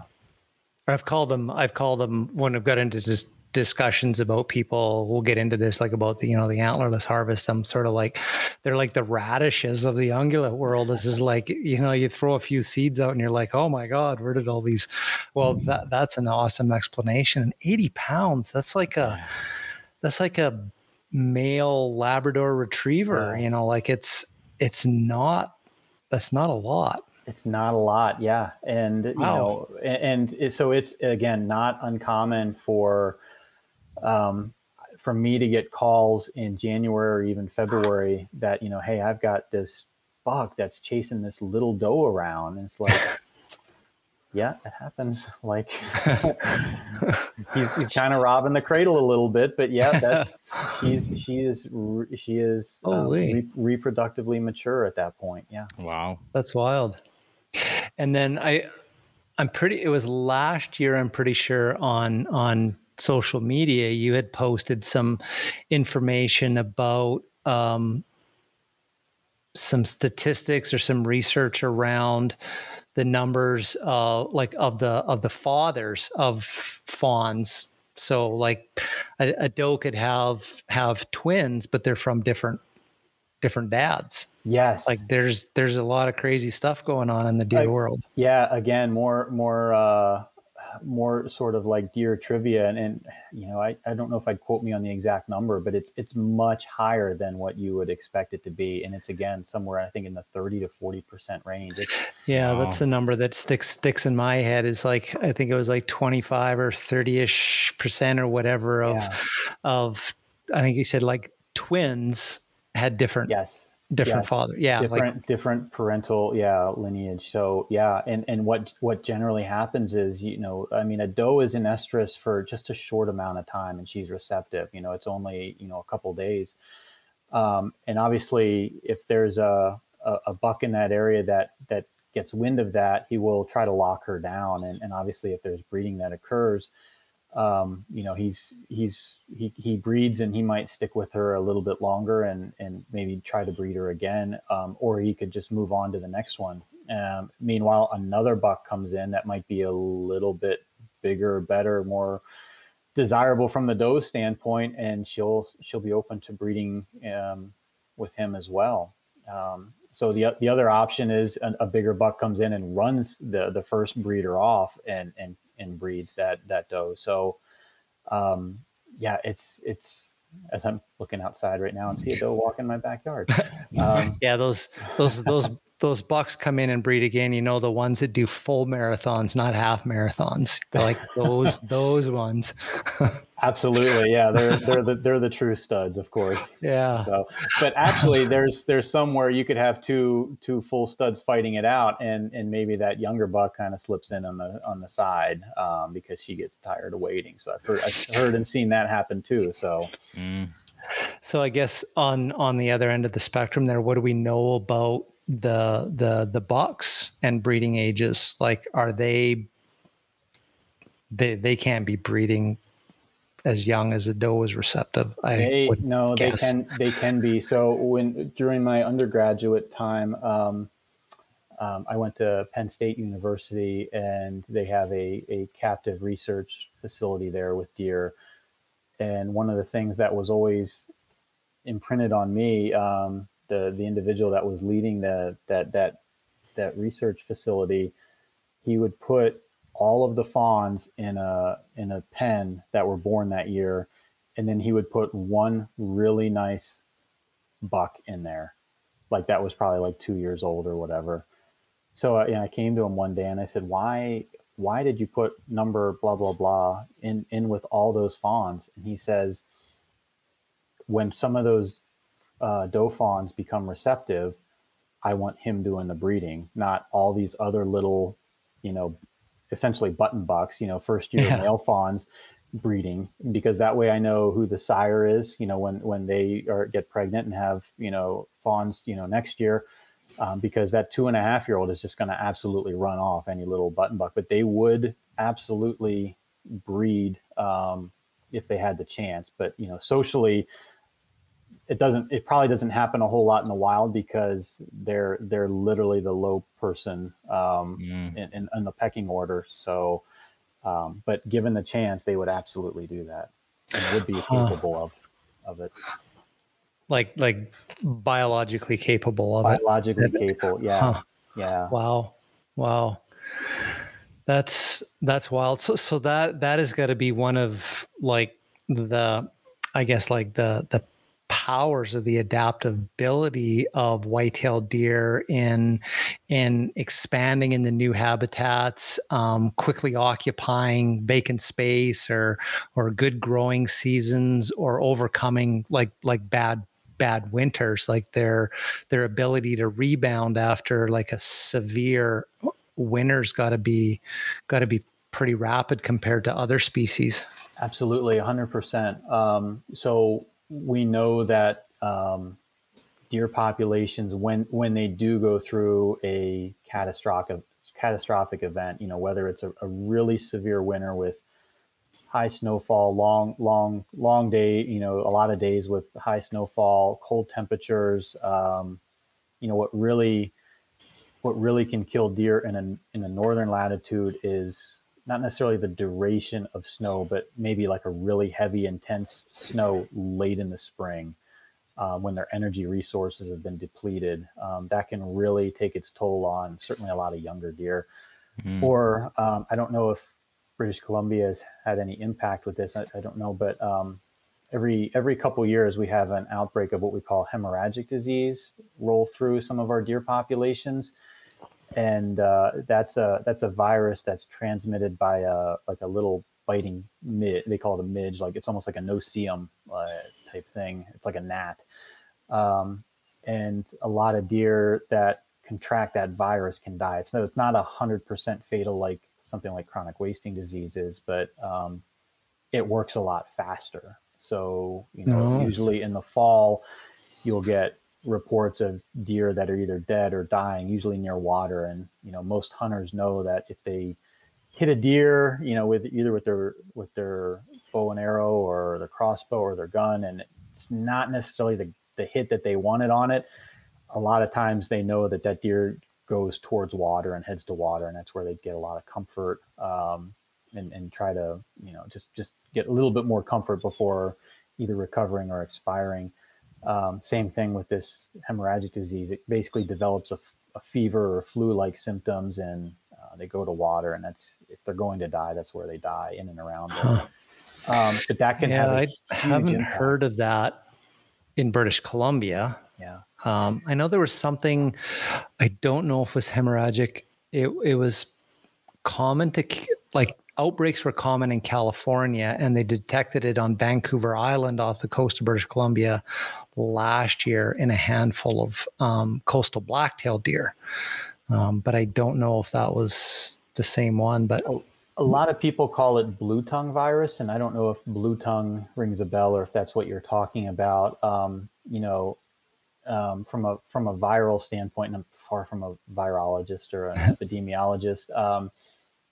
I've called them. I've called them when I've got into dis- discussions about people. We'll get into this, like about the you know the antlerless harvest. I'm sort of like they're like the radishes of the ungulate world. This is like you know you throw a few seeds out and you're like, oh my god, where did all these? Well, mm. that that's an awesome explanation. And 80 pounds. That's like a that's like a male Labrador Retriever. Yeah. You know, like it's it's not. That's not a lot. It's not a lot, yeah, and you Wow. know, a- and, so it's again not uncommon for, um, for me to get calls in January or even February that you know, hey, I've got this buck that's chasing this little doe around, and it's like, yeah, it happens. Like he's he's kind of robbing the cradle a little bit, but yeah, that's she's she is she is um, Holy. re- reproductively mature at that point. Yeah. Wow. That's wild. And then I I'm pretty it was last year I'm pretty sure on on social media you had posted some information about um some statistics or some research around the numbers uh like of the of the fathers of fawns. So like a, a doe could have have twins but they're from different different dads. Yes. like there's there's a lot of crazy stuff going on in the deer world. yeah again more more uh more sort of like deer trivia and, and you know I, I don't know if i'd quote me on the exact number but it's it's much higher than what you would expect it to be and it's again somewhere i think in the 30 to 40 percent range it's, yeah Wow. that's the number that sticks sticks in my head is like i think it was like 25 or 30ish percent or whatever of Yeah. of i think he said like twins had different yes different yes. father yeah different like different parental yeah lineage. So yeah and and what what generally happens is you know i mean a doe is in estrus for just a short amount of time and she's receptive you know it's only you know a couple days. Um, and obviously if there's a, a a buck in that area that that gets wind of that he will try to lock her down. And, and obviously if there's breeding that occurs um, you know he's he's he, he breeds and he might stick with her a little bit longer and and maybe try to breed her again um, or he could just move on to the next one. Um, meanwhile another buck comes in that might be a little bit bigger better more desirable from the doe standpoint and she'll she'll be open to breeding um, with him as well. Um, so the, the other option is a, a bigger buck comes in and runs the the first breeder off and and and breeds that that doe. So um, yeah, it's it's as I'm looking outside right now and see a doe walk in my backyard. Um, yeah those those those those bucks come in and breed again you know the ones that do full marathons not half marathons They're like those those ones absolutely, yeah, they're they're the they're the true studs, of course. yeah So, but actually, there's there's somewhere you could have two two full studs fighting it out, and and maybe that younger buck kind of slips in on the on the side um, because she gets tired of waiting. So I've heard I've heard and seen that happen too. So Mm. So I guess on on the other end of the spectrum there, what do we know about the the the bucks and breeding ages? Like are they they they can't be breeding as young as a doe is receptive. I they no they can they can be. So when during my undergraduate time. Um, um, I went to Penn State University, and they have a, a captive research facility there with deer. And one of the things that was always imprinted on me, um, the the individual that was leading the that that that research facility, he would put all of the fawns in a in a pen that were born that year, and then he would put one really nice buck in there, like that was probably like two years old or whatever. So uh, I came to him one day and I said, "Why why did you put number blah blah blah in in with all those fawns?" And he says, "When some of those uh, doe fawns become receptive, I want him doing the breeding, not all these other little, you know, essentially button bucks, you know, first year Yeah. male fawns breeding because that way I know who the sire is. You know, when when they are get pregnant and have you know fawns, you know, next year, um, because that two and a half year old is just going to absolutely run off any little button buck. But they would absolutely breed um, if they had the chance. But you know, socially, it doesn't. It probably doesn't happen a whole lot in the wild because they're they're literally the low person um, mm. in, in, in the pecking order. So um, but given the chance, they would absolutely do that and would be capable of of it. Like like biologically capable of biologically it. Biologically capable, yeah, huh. yeah. Wow, wow. That's that's wild. So so that that has got to be one of like the I guess like the the powers of the adaptability of white-tailed deer in in expanding in the new habitats, um, quickly occupying vacant space or or good growing seasons or overcoming like like bad bad winters like their their ability to rebound after like a severe winter's got to be got to be pretty rapid compared to other species. Absolutely 100% um, so we know that um, deer populations, when when they do go through a catastrophic catastrophic event, you know, whether it's a, a really severe winter with high snowfall, long, long, long day, you know, a lot of days with high snowfall, cold temperatures. Um, you know, what really, what really can kill deer in a in a northern latitude is not necessarily the duration of snow, but maybe like a really heavy, intense snow late in the spring um, when their energy resources have been depleted. Um, that can really take its toll on certainly a lot of younger deer. Mm-hmm. Or um, I don't know if British Columbia has had any impact with this. I, I don't know, but um, every every couple years we have an outbreak of what we call hemorrhagic disease roll through some of our deer populations and uh, that's a that's a virus that's transmitted by a like a little biting mid. They call it a midge, like it's almost like a no-see-um uh, type thing. It's like a gnat, um, and a lot of deer that contract that virus can die. It's no, it's not a hundred percent fatal like something like chronic wasting disease is, but um, it works a lot faster. So you know, oh. usually in the fall, you'll get reports of deer that are either dead or dying, usually near water. And you know, most hunters know that if they hit a deer, you know, with either with their with their bow and arrow or their crossbow or their gun, and it's not necessarily the the hit that they wanted on it. A lot of times they know that that deer goes towards water and heads to water, and that's where they get a lot of comfort um, and and try to you know just just get a little bit more comfort before either recovering or expiring. Um, same thing with this hemorrhagic disease. It basically develops a, a fever or flu-like symptoms, and uh, they go to water. And that's if they're going to die, that's where they die in and around. Huh. Um, but that can yeah, have. I haven't impact. heard of that in British Columbia. Yeah. Um, I know there was something. I don't know if it was hemorrhagic. It it was common to like outbreaks were common in California, and they detected it on Vancouver Island off the coast of British Columbia last year in a handful of um, coastal blacktail deer. Um, but I don't know if that was the same one. But a lot of people call it blue tongue virus, and I don't know if blue tongue rings a bell or if that's what you're talking about. Um, you know, um, from a from a viral standpoint, and I'm far from a virologist or an epidemiologist. Um,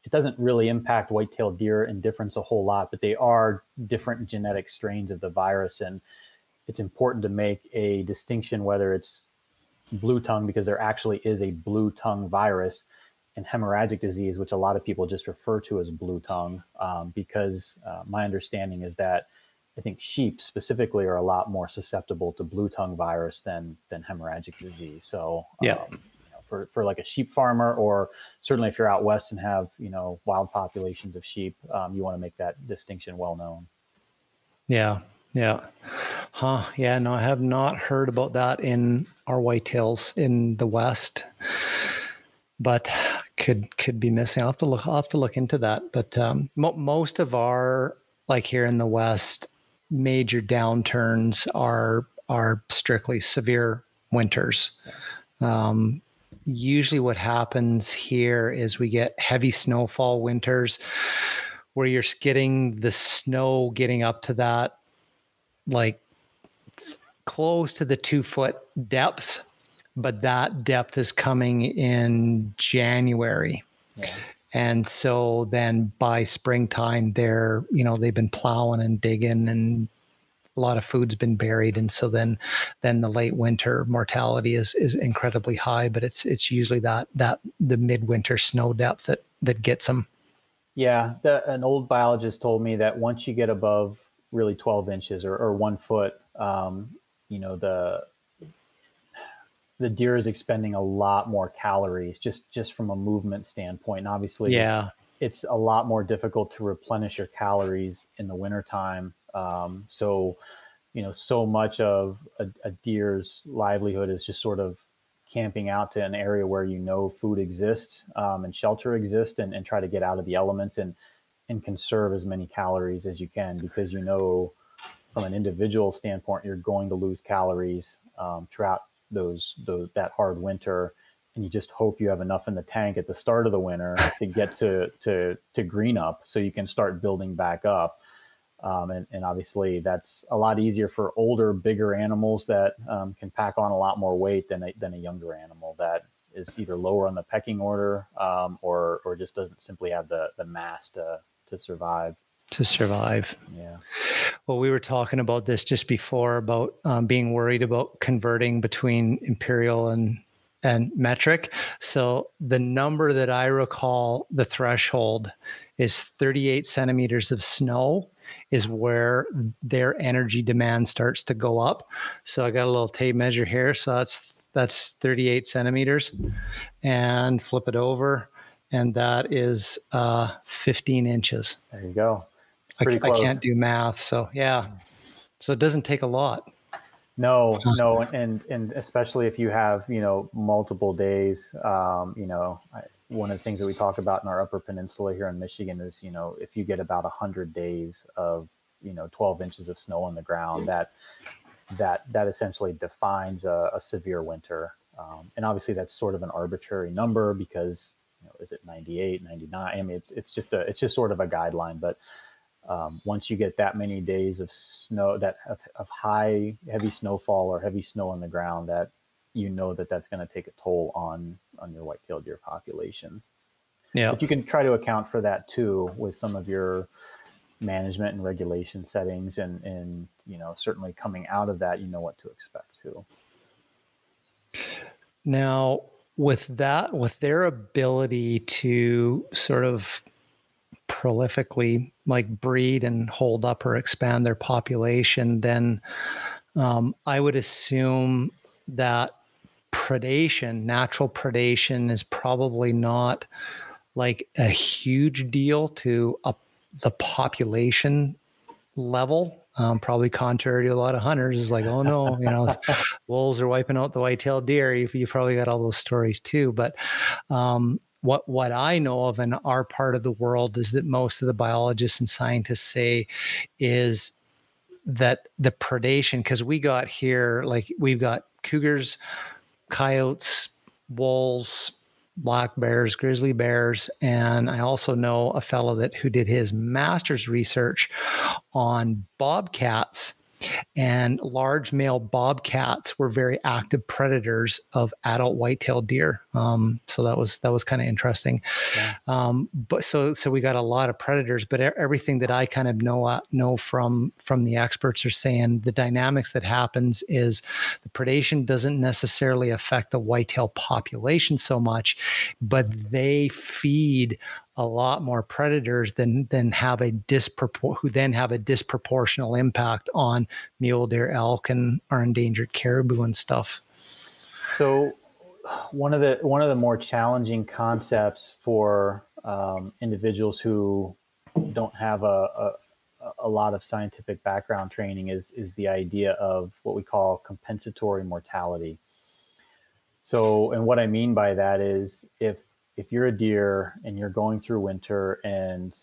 it doesn't really impact white-tailed deer indifference a whole lot, but they are different genetic strains of the virus, and it's important to make a distinction whether it's blue tongue because there actually is a blue tongue virus and hemorrhagic disease, which a lot of people just refer to as blue tongue, um, because uh, my understanding is that I think sheep specifically are a lot more susceptible to blue tongue virus than than hemorrhagic disease. So yeah. Um, for, for like a sheep farmer, or certainly if you're out west and have you know wild populations of sheep, um, you want to make that distinction well known. Yeah, yeah. Huh. Yeah. No, I have not heard about that in our whitetails in the West, but could could be missing. I'll have to look. I'll have to look into that. But um, mo- most of our like here in the West, major downturns are are strictly severe winters. Um, usually, what happens here is we get heavy snowfall winters where you're getting the snow getting up to that like close to the two foot depth, but that depth is coming in January. Yeah. And so then by springtime, they're, you know, they've been plowing and digging and a lot of food's been buried. And so then, then the late winter mortality is, is incredibly high, but it's, it's usually that, that the midwinter snow depth that, that gets them. Yeah. The, an old biologist told me that once you get above really 12 inches or, or one foot, um, you know, the, the deer is expending a lot more calories just just from a movement standpoint. And obviously yeah. it's a lot more difficult to replenish your calories in the wintertime. Um, so you know so much of a, a, deer's livelihood is just sort of camping out to an area where you know food exists um, and shelter exists and, and try to get out of the elements. And and conserve as many calories as you can because you know from an individual standpoint you're going to lose calories um, throughout those, those that hard winter. And you just hope you have enough in the tank at the start of the winter to get to to to green up so you can start building back up. Um, and, and obviously that's a lot easier for older bigger animals that um, can pack on a lot more weight than a, than a younger animal that is either lower on the pecking order um, or or just doesn't simply have the the mass to to survive to survive. Yeah. Well, we were talking about this just before about um, being worried about converting between imperial and and metric. So the number that I recall, the threshold, is 38 centimeters of snow is where their energy demand starts to go up. So I got a little tape measure here. So that's that's 38 centimeters, and flip it over, and that is uh, 15 inches. There you go. I, I, can't do math, so yeah. So it doesn't take a lot. No, no, and and especially if you have you know multiple days. Um, you know, I, one of the things that we talk about in our Upper Peninsula here in Michigan is you know if you get about hundred days of you know 12 inches of snow on the ground, that that that essentially defines a, a severe winter. Um, and obviously that's sort of an arbitrary number because is it 98, 99? I mean, it's it's just a it's just sort of a guideline, but um, once you get that many days of snow that of, of, high heavy snowfall or heavy snow on the ground that you know that that's going to take a toll on on your white-tailed deer population. Yeah. But you can try to account for that too with some of your management and regulation settings and and you know certainly coming out of that you know what to expect too. Now with that with their ability to sort of prolifically like breed and hold up or expand their population, then um, I would assume that predation, natural predation, is probably not like a huge deal to up the population level. Um, probably contrary to a lot of hunters, is like, oh no, you know, wolves are wiping out the white-tailed deer. You, you probably got all those stories too, but um, what what I know of in our part of the world is that most of the biologists and scientists say is that the predation because we got here like we've got cougars, coyotes, wolves, black bears, grizzly bears, and I also know a fellow that who did his master's research on bobcats and large male bobcats were very active predators of adult white-tailed deer. Um, so that was that was kind of interesting. Yeah. Um, but so so we got a lot of predators, but everything that I kind of know uh, know from from the experts are saying the dynamics that happens is the predation doesn't necessarily affect the whitetail population so much, but they feed a lot more predators than than have a dispropor- who then have a disproportional impact on mule deer, elk, and our endangered caribou and stuff. So, one of the one of the more challenging concepts for um, individuals who don't have a, a, a lot of scientific background training is is the idea of what we call compensatory mortality. So, and what I mean by that is if if you're a deer and you're going through winter and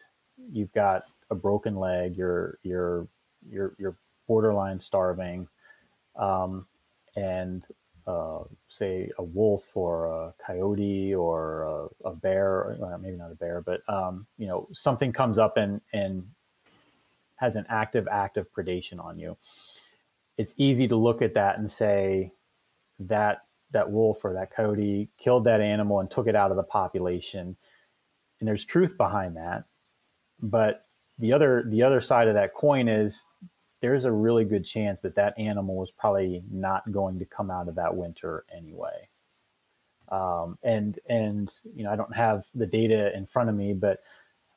you've got a broken leg, you're you're you're you're borderline starving, um, and uh, say a wolf or a coyote or a, a bear, well, maybe not a bear, but um, you know something comes up and and has an active act of predation on you. It's easy to look at that and say that that wolf or that coyote killed that animal and took it out of the population, and there's truth behind that. But the other the other side of that coin is there's a really good chance that that animal was probably not going to come out of that winter anyway. Um, and and you know I don't have the data in front of me, but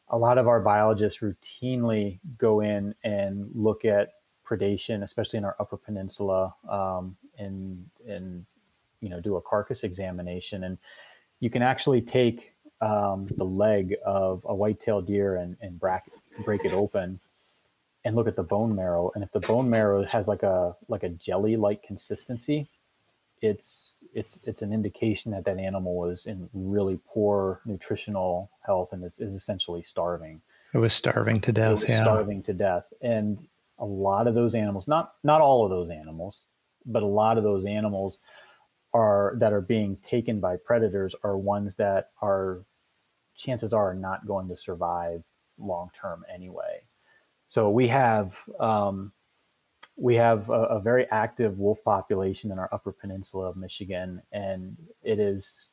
a lot of our biologists routinely go in and look at predation, especially in our Upper Peninsula, um, and and you know do a carcass examination, and you can actually take um, the leg of a white-tailed deer and, and bracket, break it open and look at the bone marrow and if the bone marrow has like a like a jelly like consistency it's it's it's an indication that that animal was in really poor nutritional health and is, is essentially starving. It was starving to death yeah. starving to death and a lot of those animals not not all of those animals but a lot of those animals are that are being taken by predators are ones that are chances are not going to survive long term anyway so we have um, we have a, a, very active wolf population in our Upper Peninsula of Michigan, and it is,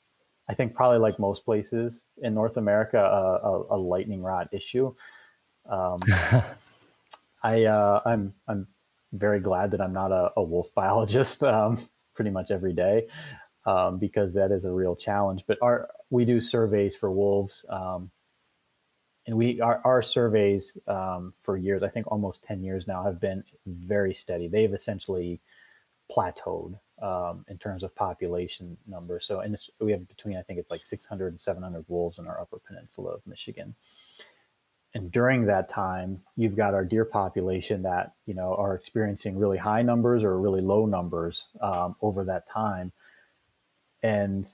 I think, probably like most places in North America, a, a, a lightning rod issue. Um, I uh, I'm I'm very glad that I'm not a, wolf biologist. Um, pretty much every day. Um, because that is a real challenge. But our we do surveys for wolves um, and we our, our surveys um, for years i think almost 10 years now have been very steady they've essentially plateaued um, in terms of population numbers so and we have between i think it's like 600 and 700 wolves in our upper peninsula of michigan and during that time you've got our deer population that you know are experiencing really high numbers or really low numbers um, over that time and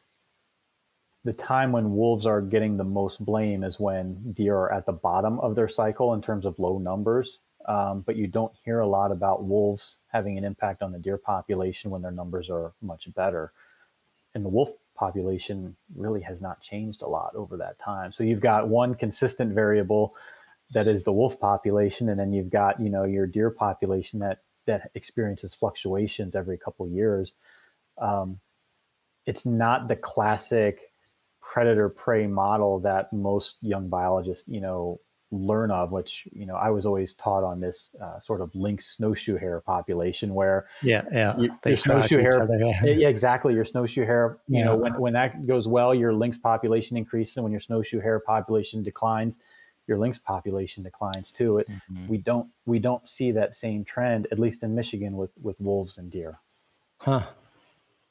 the time when wolves are getting the most blame is when deer are at the bottom of their cycle in terms of low numbers. Um, but you don't hear a lot about wolves having an impact on the deer population when their numbers are much better. And the wolf population really has not changed a lot over that time. So you've got one consistent variable that is the wolf population, and then you've got you know your deer population that that experiences fluctuations every couple years. Um, it's not the classic predator prey model that most young biologists, you know, learn of, which, you know, I was always taught on this uh, sort of lynx snowshoe hare population where yeah, yeah, you, your snowshoe hare, yeah, exactly. Your snowshoe hare, you yeah. know, when, when that goes well, your lynx population increases. And when your snowshoe hare population declines, your lynx population declines too. It, mm-hmm. we don't, we don't see that same trend, at least in Michigan with, with wolves and deer. Huh.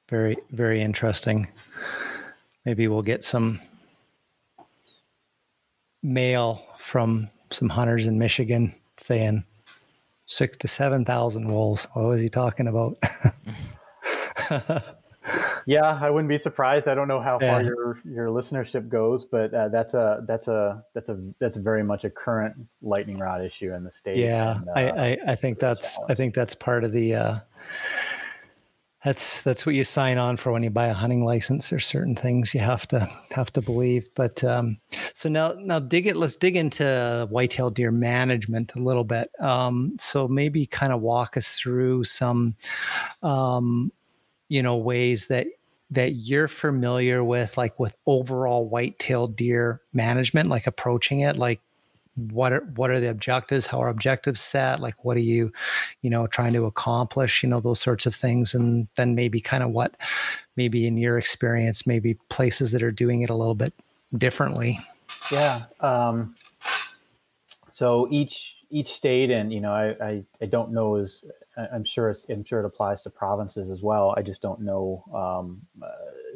Very, very interesting maybe we'll get some mail from some hunters in Michigan saying six to seven thousand wolves. What was he talking about? yeah, I wouldn't be surprised. I don't know how yeah. far your your listenership goes, but uh, that's a that's a that's a that's very much a current lightning rod issue in the state. Yeah, and, uh, I, I, I think that's I think that's part of the. Uh, that's that's what you sign on for when you buy a hunting license. There's certain things you have to have to believe. But um, so now now dig it. Let's dig into whitetail deer management a little bit. Um, so maybe kind of walk us through some, um, you know, ways that that you're familiar with, like with overall whitetail deer management, like approaching it, like what are what are the objectives? How are objectives set? Like what are you you know trying to accomplish? You know those sorts of things and then maybe kind of what maybe in your experience maybe places that are doing it a little bit differently. Yeah um, so each each state and you know I, I, I don't know as i'm sure i'm sure it applies to provinces as well. I just don't know um, uh,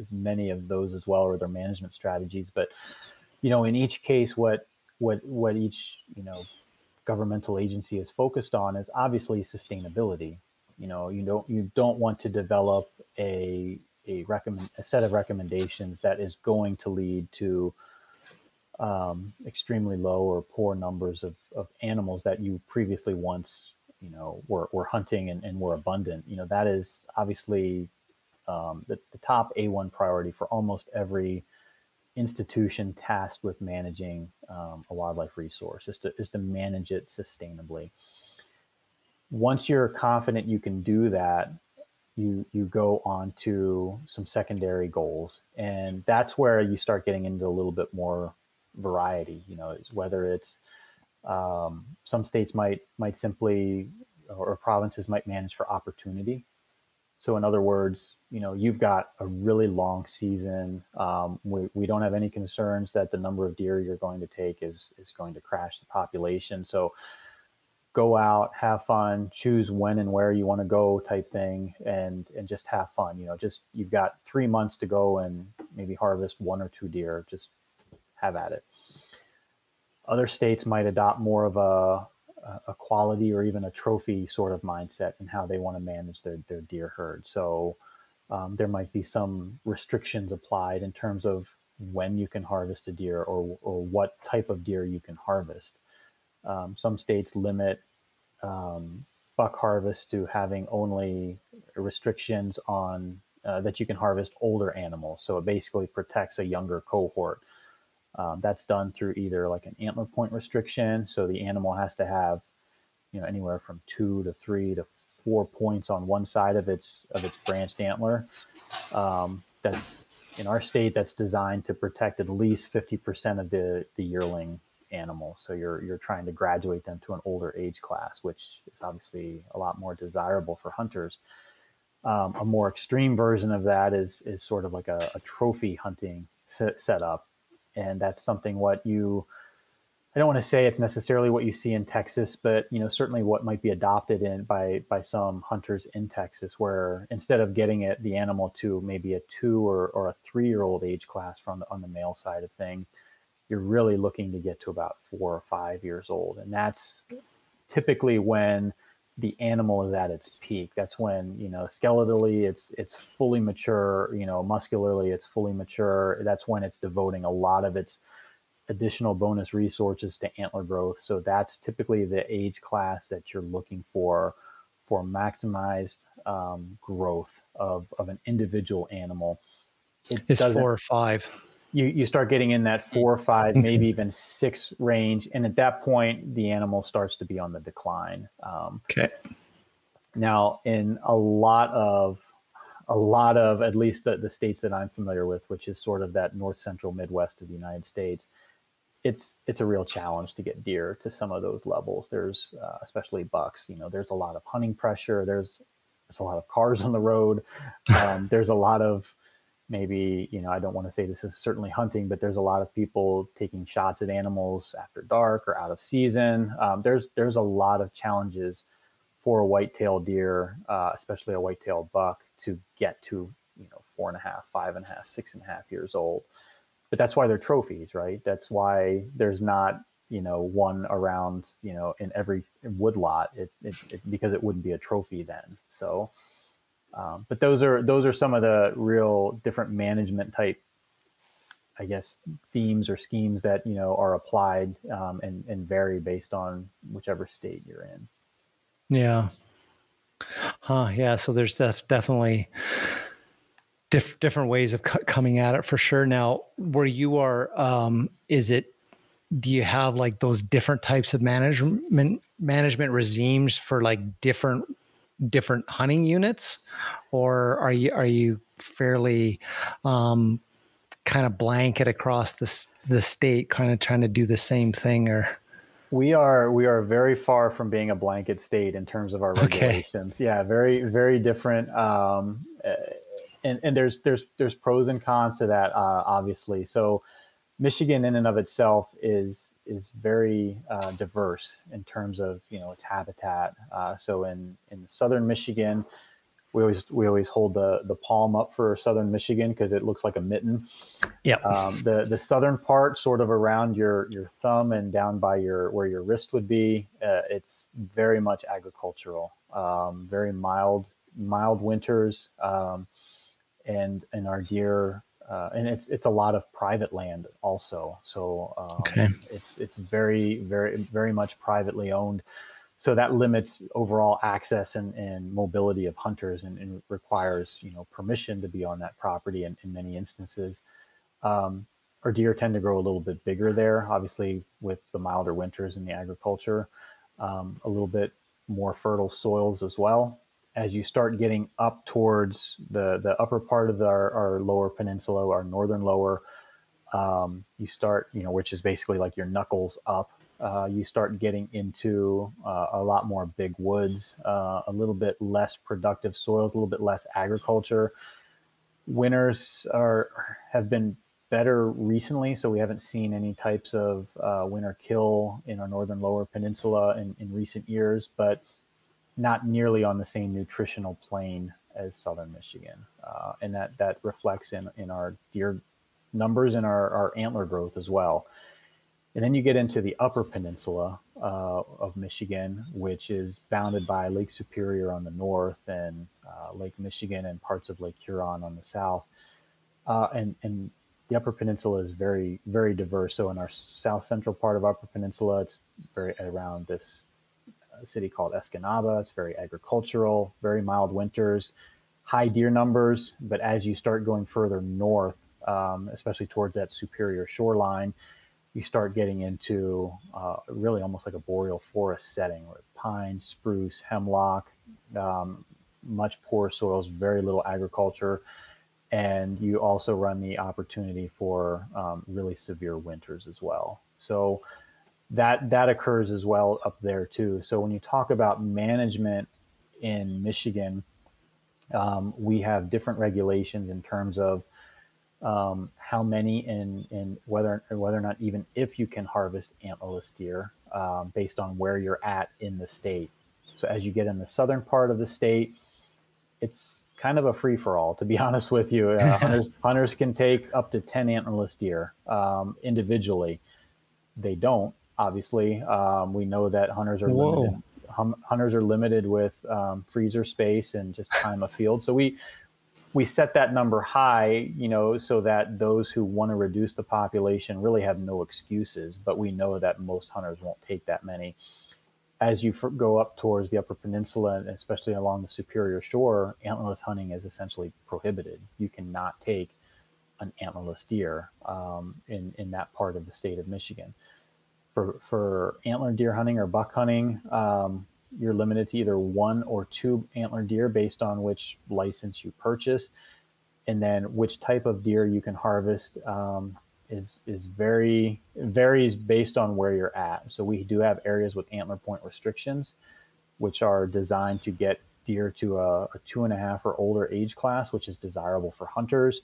as many of those as well or their management strategies but you know in each case what what what each you know governmental agency is focused on is obviously sustainability. You know, you don't you don't want to develop a a recommend a set of recommendations that is going to lead to um, extremely low or poor numbers of, of animals that you previously once you know were, were hunting and, and were abundant you know that is obviously um, the, the top A1 priority for almost every institution tasked with managing um, a wildlife resource is to, is to manage it sustainably. Once you're confident you can do that, you you go on to some secondary goals, and that's where you start getting into a little bit more variety. You know, whether it's um, some states might might simply or provinces might manage for opportunity. So in other words, you know, you've got a really long season. Um, we, we don't have any concerns that the number of deer you're going to take is is going to crash the population. So go out, have fun, choose when and where you want to go type thing and and just have fun. You know, just you've got three months to go and maybe harvest one or two deer. Just have at it. Other states might adopt more of a a quality or even a trophy sort of mindset and how they want to manage their, their deer herd. So um, there might be some restrictions applied in terms of when you can harvest a deer or, or what type of deer you can harvest. Um, some states limit um, buck harvest to having only restrictions on uh, that you can harvest older animals. So it basically protects a younger cohort. Um, that's done through either like an antler point restriction, so the animal has to have, you know, anywhere from two to three to four points on one side of its of its branched antler. Um, that's in our state. That's designed to protect at least fifty percent of the the yearling animal. So you're you're trying to graduate them to an older age class, which is obviously a lot more desirable for hunters. Um, a more extreme version of that is is sort of like a, a trophy hunting set, setup and that's something what you I don't want to say it's necessarily what you see in Texas, but you know certainly what might be adopted in by by some hunters in Texas, where instead of getting it the animal to maybe a two or, or a three year old age class from the, on the male side of things, you're really looking to get to about four or five years old, and that's mm. typically when the animal is at its peak. That's when you know skeletally it's it's fully mature. You know muscularly it's fully mature. That's when it's devoting a lot of its additional bonus resources to antler growth. So that's typically the age class that you're looking for for maximized um, growth of, of an individual animal. It it's four or five you, you start getting in that four or five, mm-hmm. maybe even six range. And at that point, the animal starts to be on the decline. Um, okay. Now, in a lot of, a lot of, at least the, the states that I'm familiar with, which is sort of that north central Midwest of the United States, it's it's a real challenge to get deer to some of those levels. There's uh, especially bucks. You know, there's a lot of hunting pressure. There's there's a lot of cars on the road. Um, there's a lot of maybe you know i don't want to say this is certainly hunting but there's a lot of people taking shots at animals after dark or out of season. Um, there's there's a lot of challenges for a white-tailed deer uh, especially a white-tailed buck to get to you know four and a half five and a half six and a half years old. But that's why they're trophies right? That's why there's not you know one around you know in every woodlot. It, it, it because it wouldn't be a trophy then. So um, but those are those are some of the real different management type, I guess, themes or schemes that you know are applied um, and and vary based on whichever state you're in. Yeah. Huh. Yeah. So there's def- definitely diff- different ways of c- coming at it for sure. Now, where you are, um, is it? Do you have like those different types of management management regimes for like different different hunting units, or are you are you fairly um, kind of blanket across the the state, kind of trying to do the same thing, or? We are we are very far from being a blanket state in terms of our regulations. Okay. Yeah, very very different. Um, and, and there's there's there's pros and cons to that, uh, obviously. So Michigan, in and of itself, is is very uh, diverse in terms of you know its habitat. Uh, so in in southern Michigan, we always we always hold the the palm up for southern Michigan because it looks like a mitten. Yeah. Um, the the southern part, sort of around your your thumb and down by your where your wrist would be, uh, it's very much agricultural. Um, very mild mild winters, um, and and our deer uh, and it's it's a lot of private land also. So um, okay. it's it's very very very much privately owned. so that limits overall access and, and mobility of hunters and, and, requires you know permission to be on that property in, in many instances um, our deer tend to grow a little bit bigger there obviously with the milder winters and the agriculture um, a little bit more fertile soils as well as you start getting up towards the the upper part of the, our, our lower peninsula our northern lower um, you start you know which is basically like your knuckles up uh, you start getting into uh, a lot more big woods, uh, a little bit less productive soils, a little bit less agriculture. Winters are have been better recently, so we haven't seen any types of uh, winter kill in our northern lower peninsula in, in recent years, but not nearly on the same nutritional plane as southern Michigan, uh, and that that reflects in in our deer numbers and our, our antler growth as well. And then you get into the upper peninsula uh, of Michigan, which is bounded by Lake Superior on the north and uh, Lake Michigan and parts of Lake Huron on the south. Uh, and, and the upper peninsula is very, very diverse. So in our south central part of upper peninsula, it's very around this uh, city called Escanaba. It's very agricultural, very mild winters, high deer numbers. But as you start going further north, um, especially towards that superior shoreline, you start getting into uh, really almost like a boreal forest setting with pine, spruce, hemlock, um, much poor soils, very little agriculture. And you also run the opportunity for um, really severe winters as well. So that that occurs as well up there too. So when you talk about management in Michigan, um, we have different regulations in terms of um, how many and, and whether whether or not even if you can harvest antlerless deer um, based on where you're at in the state. So as you get in the southern part of the state, it's kind of a free for all. To be honest with you, uh, hunters hunters can take up to ten antlerless deer um, individually. They don't obviously. Um, we know that hunters are Whoa. limited. Hum, hunters are limited with um, freezer space and just time of field. So we we set that number high, you know, so that those who want to reduce the population really have no excuses. But we know that most hunters won't take that many. As you go up towards the Upper Peninsula, and especially along the Superior Shore, antlerless hunting is essentially prohibited. You cannot take an antlerless deer um, in in that part of the state of Michigan. For for antler deer hunting or buck hunting, um, you're limited to either one or two antler deer based on which license you purchase, and then which type of deer you can harvest um, is is very varies based on where you're at. So we do have areas with antler point restrictions, which are designed to get deer to a, a two and a half or older age class, which is desirable for hunters.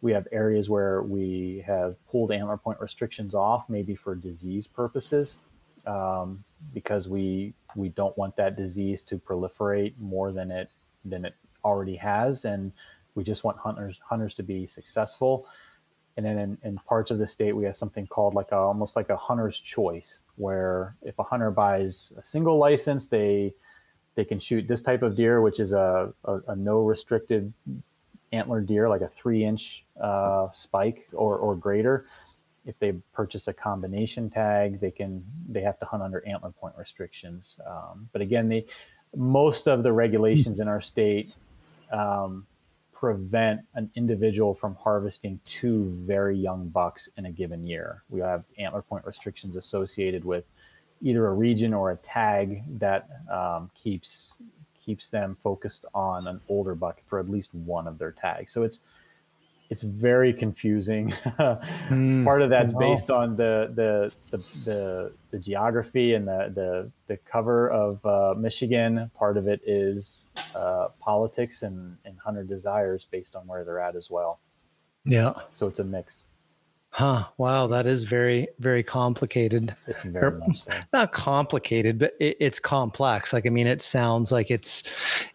We have areas where we have pulled antler point restrictions off, maybe for disease purposes, um, because we we don't want that disease to proliferate more than it than it already has, and we just want hunters hunters to be successful. And then in, in parts of the state, we have something called like a, almost like a hunter's choice, where if a hunter buys a single license, they they can shoot this type of deer, which is a, a, a no restricted antler deer, like a three inch uh, spike or, or greater if they purchase a combination tag, they can they have to hunt under antler point restrictions. Um, but again, the most of the regulations in our state um, prevent an individual from harvesting two very young bucks in a given year. We have antler point restrictions associated with either a region or a tag that um, keeps keeps them focused on an older buck for at least one of their tags. So it's it's very confusing. mm, Part of that's based on the, the the, the the geography and the the, the cover of uh, Michigan. Part of it is uh, politics and, and hunter desires based on where they're at as well. Yeah. So it's a mix. Huh. Wow. That is very, very complicated. It's very or, so. Not complicated, but it, it's complex. Like, I mean, it sounds like it's,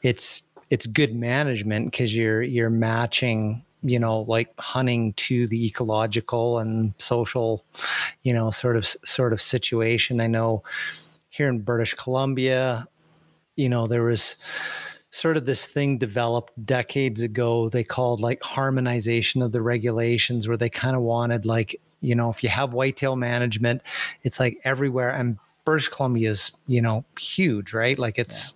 it's, it's good management because you're, you're matching you know like hunting to the ecological and social you know sort of sort of situation i know here in british columbia you know there was sort of this thing developed decades ago. They called like harmonization of the regulations where they kind of wanted like you know if you have whitetail management it's like everywhere. And British Columbia is, you know, huge, right? Like it's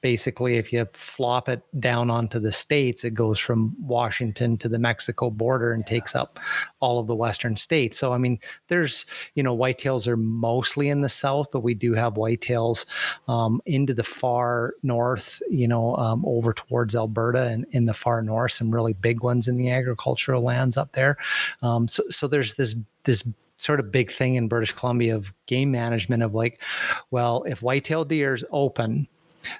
basically if you flop it down onto the states it goes from washington to the mexico border and yeah. takes up all of the western states so i mean there's you know whitetails are mostly in the south but we do have whitetails um, into the far north you know um, over towards alberta and in the far north some really big ones in the agricultural lands up there um, so, so there's this this sort of big thing in British Columbia of game management of like, well, if whitetail deer is open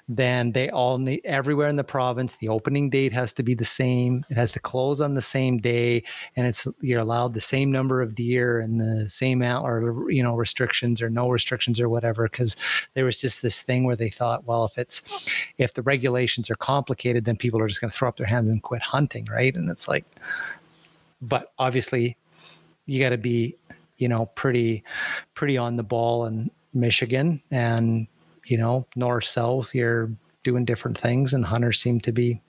then they all need everywhere in the province. The opening date has to be the same. It has to close on the same day, and it's you're allowed the same number of deer and the same or you know restrictions or no restrictions or whatever. Because there was just this thing where they thought, well, if it's if the regulations are complicated, then people are just going to throw up their hands and quit hunting, right? And it's like, but obviously, you got to be you know pretty pretty on the ball in Michigan and you know, north south, you're doing different things, and hunters seem to be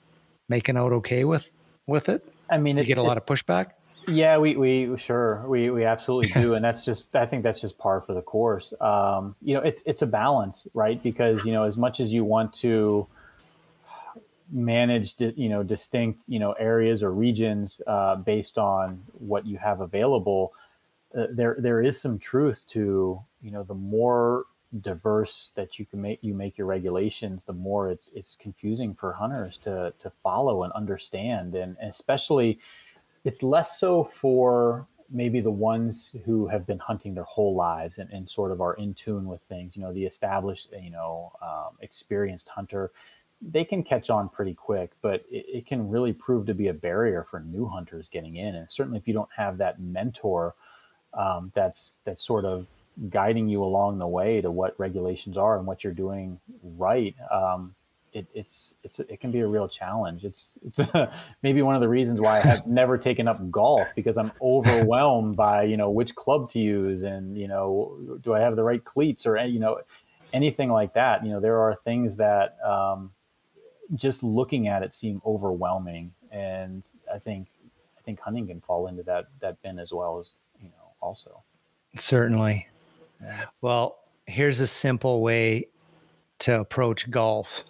making out okay with with it. I mean, you get a lot of pushback. Yeah, we we sure we we absolutely do, and that's just I think that's just par for the course. Um, you know, it's it's a balance, right? Because you know, as much as you want to manage, you know, distinct you know areas or regions uh, based on what you have available, uh, there there is some truth to you know the more diverse that you can make you make your regulations, the more it's it's confusing for hunters to to follow and understand, and, especially it's less so for maybe the ones who have been hunting their whole lives and, and sort of are in tune with things. You know, the established, you know, um, experienced hunter, they can catch on pretty quick, but it, it can really prove to be a barrier for new hunters getting in. And certainly, if you don't have that mentor um, that's that's sort of guiding you along the way to what regulations are and what you're doing right, um, it, it's it's it can be a real challenge. It's it's maybe one of the reasons why I have never taken up golf because I'm overwhelmed by you know which club to use and you know do I have the right cleats or you know anything like that. You know there are things that um, just looking at it seem overwhelming, and I think I think hunting can fall into that that bin as well as you know also. Certainly, well, here's a simple way to approach golf,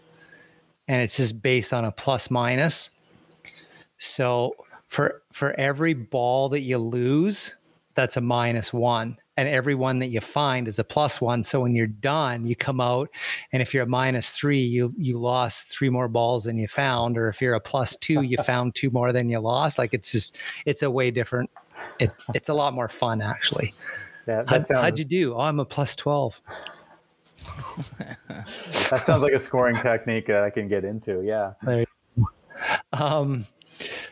and it's just based on a plus minus. So for for every ball that you lose, that's a minus one. And every one that you find is a plus one. So when you're done, you come out, and if you're a minus three, you you lost three more balls than you found. Or if you're a plus two, you found two more than you lost. Like it's just it's a way different. It, it's a lot more fun actually. That how'd, sounds... how'd you do? Oh, I'm a plus 12. that sounds like a scoring technique that I can get into. Yeah. Um,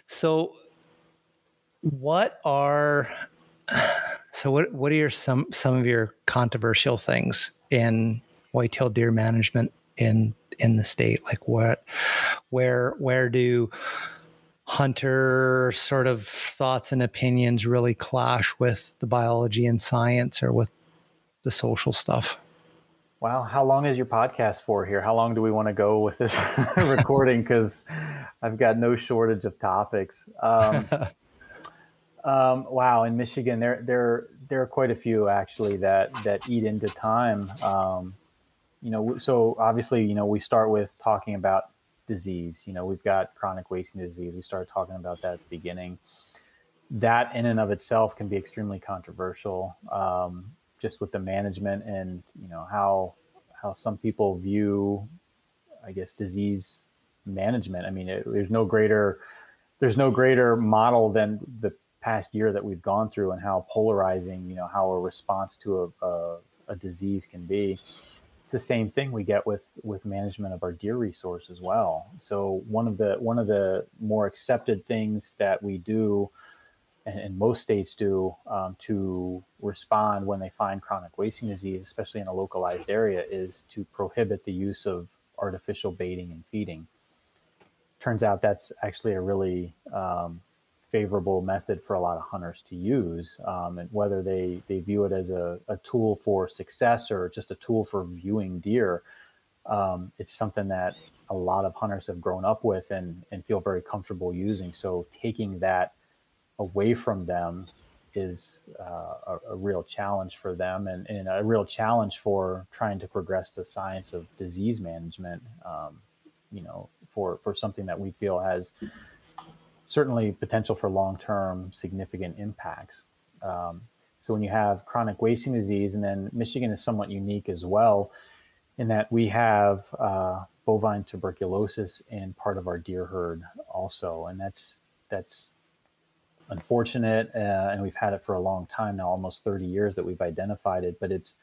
so what are so what what are your some some of your controversial things in whitetail deer management in in the state? Like what where where do hunter sort of thoughts and opinions really clash with the biology and science or with the social stuff. Wow, how long is your podcast for here? How long do we want to go with this recording? Because I've got no shortage of topics. Um, um, wow, in Michigan, there there there are quite a few actually that that eat into time. Um, you know, so obviously, you know, we start with talking about disease. You know, we've got chronic wasting disease. We started talking about that at the beginning. That in and of itself can be extremely controversial, um, just with the management and you know how how some people view, I guess, disease management. I mean, it, there's no greater there's no greater model than the past year that we've gone through and how polarizing you know how a response to a, a, a disease can be it's the same thing we get with with management of our deer resource as well. So one of the one of the more accepted things that we do, and, and most states do, um, to respond when they find chronic wasting disease, especially in a localized area, is to prohibit the use of artificial baiting and feeding. Turns out that's actually a really um, favorable method for a lot of hunters to use. Um, and whether they, they view it as a, a, tool for success or just a tool for viewing deer, um, it's something that a lot of hunters have grown up with and, and feel very comfortable using. So taking that away from them is uh, a, a, real challenge for them and, and, a real challenge for trying to progress the science of disease management. Um, you know, for for something that we feel has certainly potential for long term significant impacts. Um, so when you have chronic wasting disease, and then Michigan is somewhat unique as well, in that we have uh, bovine tuberculosis in part of our deer herd also, and that's that's unfortunate, uh, and we've had it for a long time now, almost 30 years that we've identified it, but it's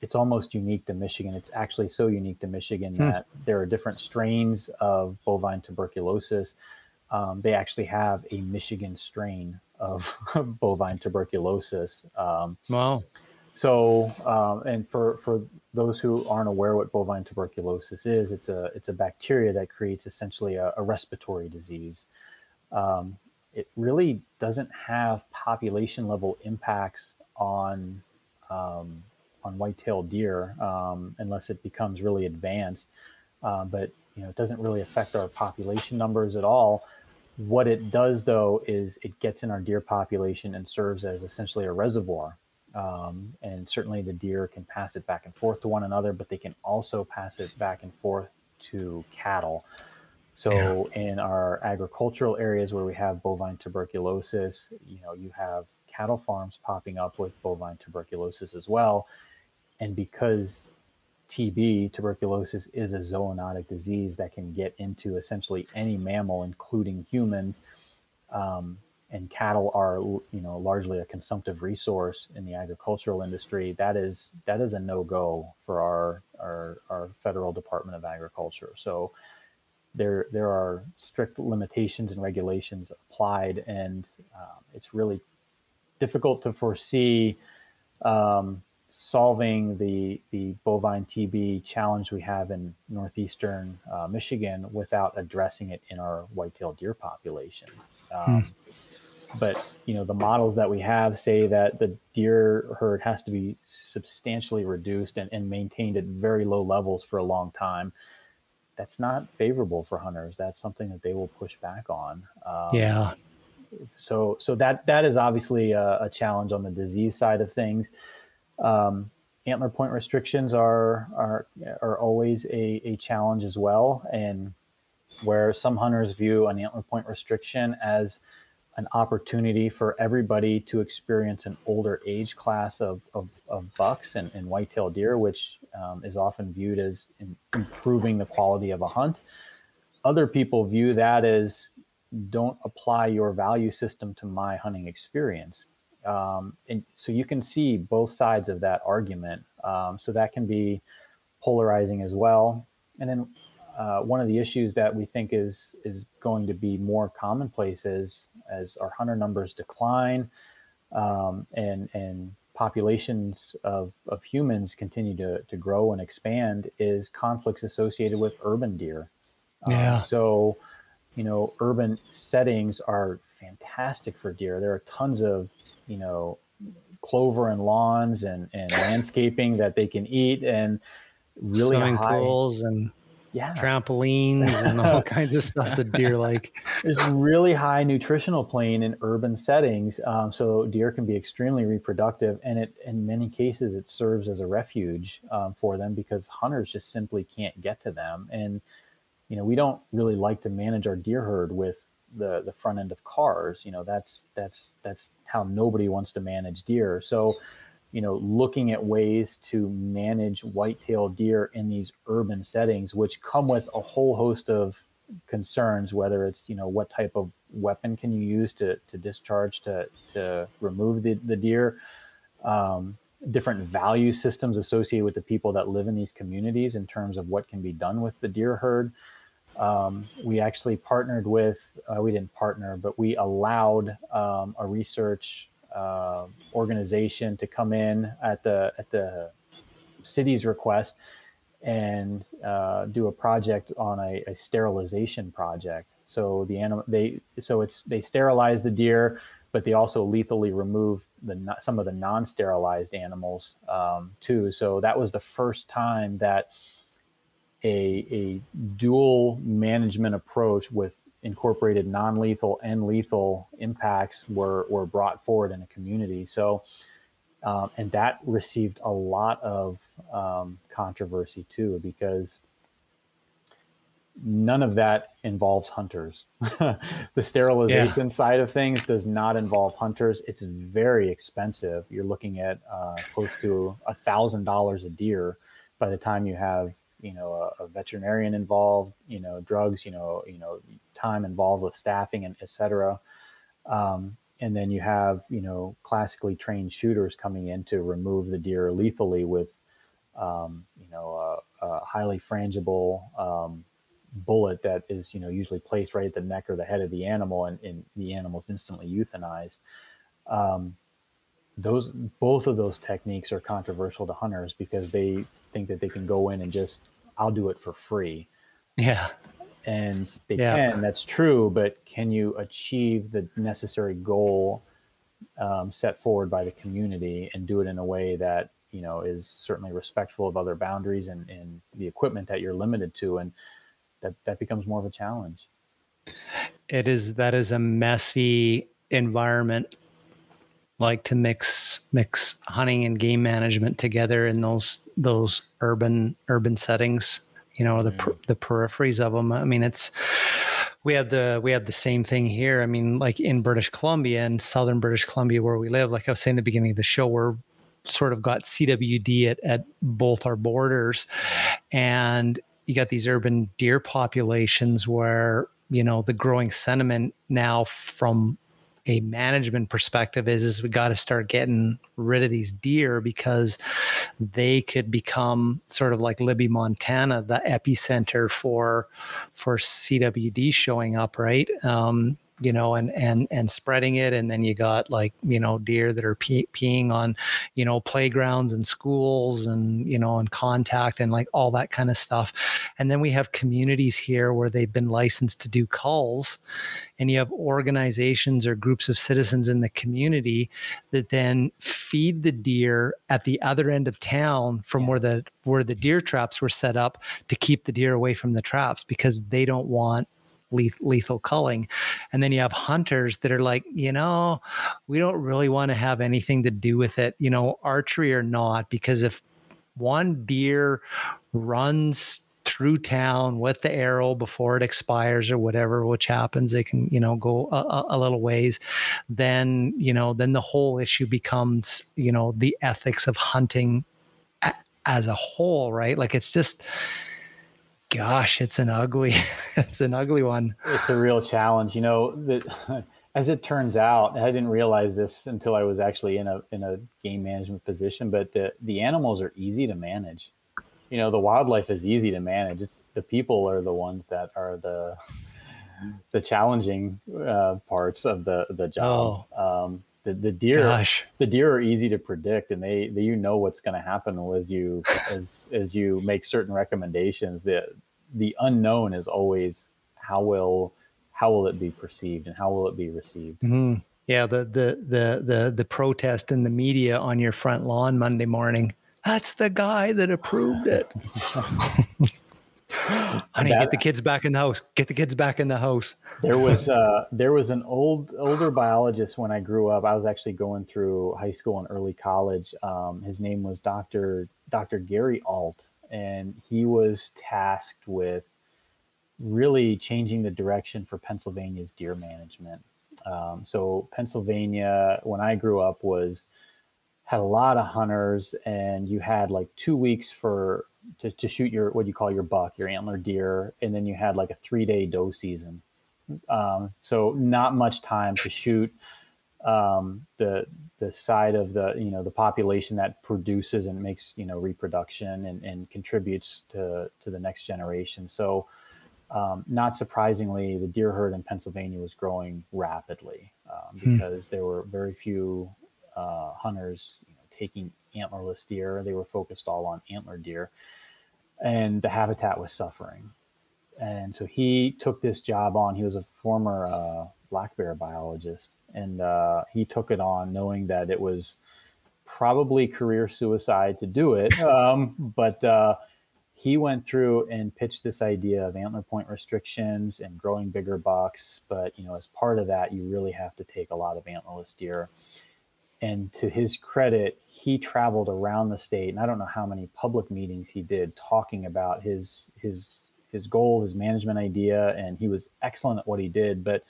it's almost unique to Michigan. It's actually so unique to Michigan hmm. that there are different strains of bovine tuberculosis. Um, they actually have a Michigan strain of bovine tuberculosis. Um, wow. So, um, and for, for those who aren't aware what bovine tuberculosis is, it's a, it's a bacteria that creates essentially a, a respiratory disease. Um, it really doesn't have population level impacts on, um, on white-tailed deer um, unless it becomes really advanced. Uh, but, you know, it doesn't really affect our population numbers at all. What it does, though, is it gets in our deer population and serves as essentially a reservoir. Um, and certainly the deer can pass it back and forth to one another, but they can also pass it back and forth to cattle. So yeah. in our agricultural areas where we have bovine tuberculosis, you know, you have cattle farms popping up with bovine tuberculosis as well. And because TB, tuberculosis, is a zoonotic disease that can get into essentially any mammal, including humans. Um, and cattle are, you know, largely a consumptive resource in the agricultural industry. That is that is a no go for our, our our federal Department of Agriculture. So there there are strict limitations and regulations applied, and um, it's really difficult to foresee. Um, solving the the bovine TB challenge we have in northeastern uh, Michigan without addressing it in our white-tailed deer population. Um, hmm. But you know the models that we have say that the deer herd has to be substantially reduced and, and maintained at very low levels for a long time. That's not favorable for hunters. That's something that they will push back on. Um, yeah. So so that that is obviously a, a challenge on the disease side of things. Um, antler point restrictions are are are always a, a challenge as well, and where some hunters view an antler point restriction as an opportunity for everybody to experience an older age class of, of, of bucks and, and whitetail deer, which um, is often viewed as improving the quality of a hunt. Other people view that as don't apply your value system to my hunting experience. Um, and so you can see both sides of that argument. Um, so that can be polarizing as well. And then uh, one of the issues that we think is is going to be more commonplace as as our hunter numbers decline um, and and populations of, of humans continue to, to grow and expand is conflicts associated with urban deer. Um, yeah. so, you know, urban settings are fantastic for deer. There are tons of you know clover and lawns and, and landscaping that they can eat and really swimming high, pools and yeah. trampolines and all kinds of stuff that deer like. There's really high nutritional plane in urban settings, um, so deer can be extremely reproductive, and it in many cases it serves as a refuge um, for them because hunters just simply can't get to them, and you know we don't really like to manage our deer herd with the the front end of cars. You know, that's that's that's how nobody wants to manage deer. So, you know, looking at ways to manage white-tailed deer in these urban settings, which come with a whole host of concerns, whether it's you know what type of weapon can you use to to discharge to to remove the the deer. Um, different value systems associated with the people that live in these communities in terms of what can be done with the deer herd um, we actually partnered with, uh, we didn't partner, but we allowed um, a research uh, organization to come in at the at the city's request and uh, do a project on a, a, sterilization project. So the animal they so it's they sterilize the deer, but they also lethally remove the some of the non-sterilized animals um, too. So that was the first time that a, a dual management approach with incorporated non-lethal and lethal impacts were were brought forward in a community. So, um, and that received a lot of um, controversy too because none of that involves hunters. the sterilization yeah. side of things does not involve hunters. It's very expensive. You're looking at uh, close to a thousand dollars a deer by the time you have you know a, a, veterinarian involved, you know drugs, you know you know time involved with staffing and etc. Um, and then you have you know classically trained shooters coming in to remove the deer lethally with um, you know a, a highly frangible um, bullet that is you know usually placed right at the neck or the head of the animal and, and the is instantly euthanized um, those both of those techniques are controversial to hunters because they think that they can go in and just i'll do it for free yeah and they yeah. can that's true but can you achieve the necessary goal um, set forward by the community and do it in a way that you know is certainly respectful of other boundaries and, and the equipment that you're limited to and that that becomes more of a challenge. It is that is a messy environment like to mix mix hunting and game management together in those those urban urban settings you know the mm. the peripheries of them i mean it's we have the we have the same thing here. I mean like in british columbia and southern british columbia where we live like i was saying at the beginning of the show we're sort of got cwd at, at both our borders. And you got these urban deer populations where you know the growing sentiment now from a management perspective is is we got to start getting rid of these deer because they could become sort of like Libby, Montana, the epicenter for for CWD showing up, right? Um, you know, and and and spreading it, and then you got like you know deer that are pee- peeing on, you know, playgrounds and schools, and you know, and contact and like all that kind of stuff, and then we have communities here where they've been licensed to do culls, and you have organizations or groups of citizens in the community that then feed the deer at the other end of town from where the where the deer traps were set up to keep the deer away from the traps because they don't want lethal culling. And then you have hunters that are like, you know, we don't really want to have anything to do with it, you know, archery or not, because if one deer runs through town with the arrow before it expires or whatever which happens they can you know go a, a, little ways then you know then the whole issue becomes you know the ethics of hunting as a whole right like it's just gosh, it's an ugly, it's an ugly one. It's a real challenge. You know, that as it turns out, I didn't realize this until I was actually in a in a game management position, but the the animals are easy to manage. You know, the wildlife is easy to manage. It's the people are the ones that are the the challenging uh, parts of the the job. Oh. Um, the, the deer Gosh. the deer are easy to predict and they, they you know what's going to happen as you as as you make certain recommendations the the unknown is always how will how will it be perceived and how will it be received mm-hmm. yeah the, the the the the protest in the media on your front lawn monday morning that's the guy that approved it Honey, that, get the kids back in the house. Get the kids back in the house. there was uh, there was an old older biologist when I grew up. I was actually going through high school and early college. Um, his name was Doctor Doctor Gary Alt, and he was tasked with really changing the direction for Pennsylvania's deer management. Um, so Pennsylvania, when I grew up, was had a lot of hunters, and you had like two weeks for to, to shoot your what you call your buck, your antler deer, and then you had like a three day doe season. Um, so not much time to shoot um, the the side of the you know the population that produces and makes you know reproduction and, and contributes to to the next generation. So um, not surprisingly, the deer herd in Pennsylvania was growing rapidly um, hmm. because hmm. there were very few uh, hunters you know, taking antlerless deer. They were focused all on antler deer, and the habitat was suffering. And so he took this job on. He was a former uh, black bear biologist, and uh, he took it on knowing that it was probably career suicide to do it. Um, but uh, he went through and pitched this idea of antler point restrictions and growing bigger bucks. But you know, as part of that, you really have to take a lot of antlerless deer. And to his credit, he traveled around the state, and I don't know how many public meetings he did talking about his his his goal, his management idea, and he was excellent at what he did. But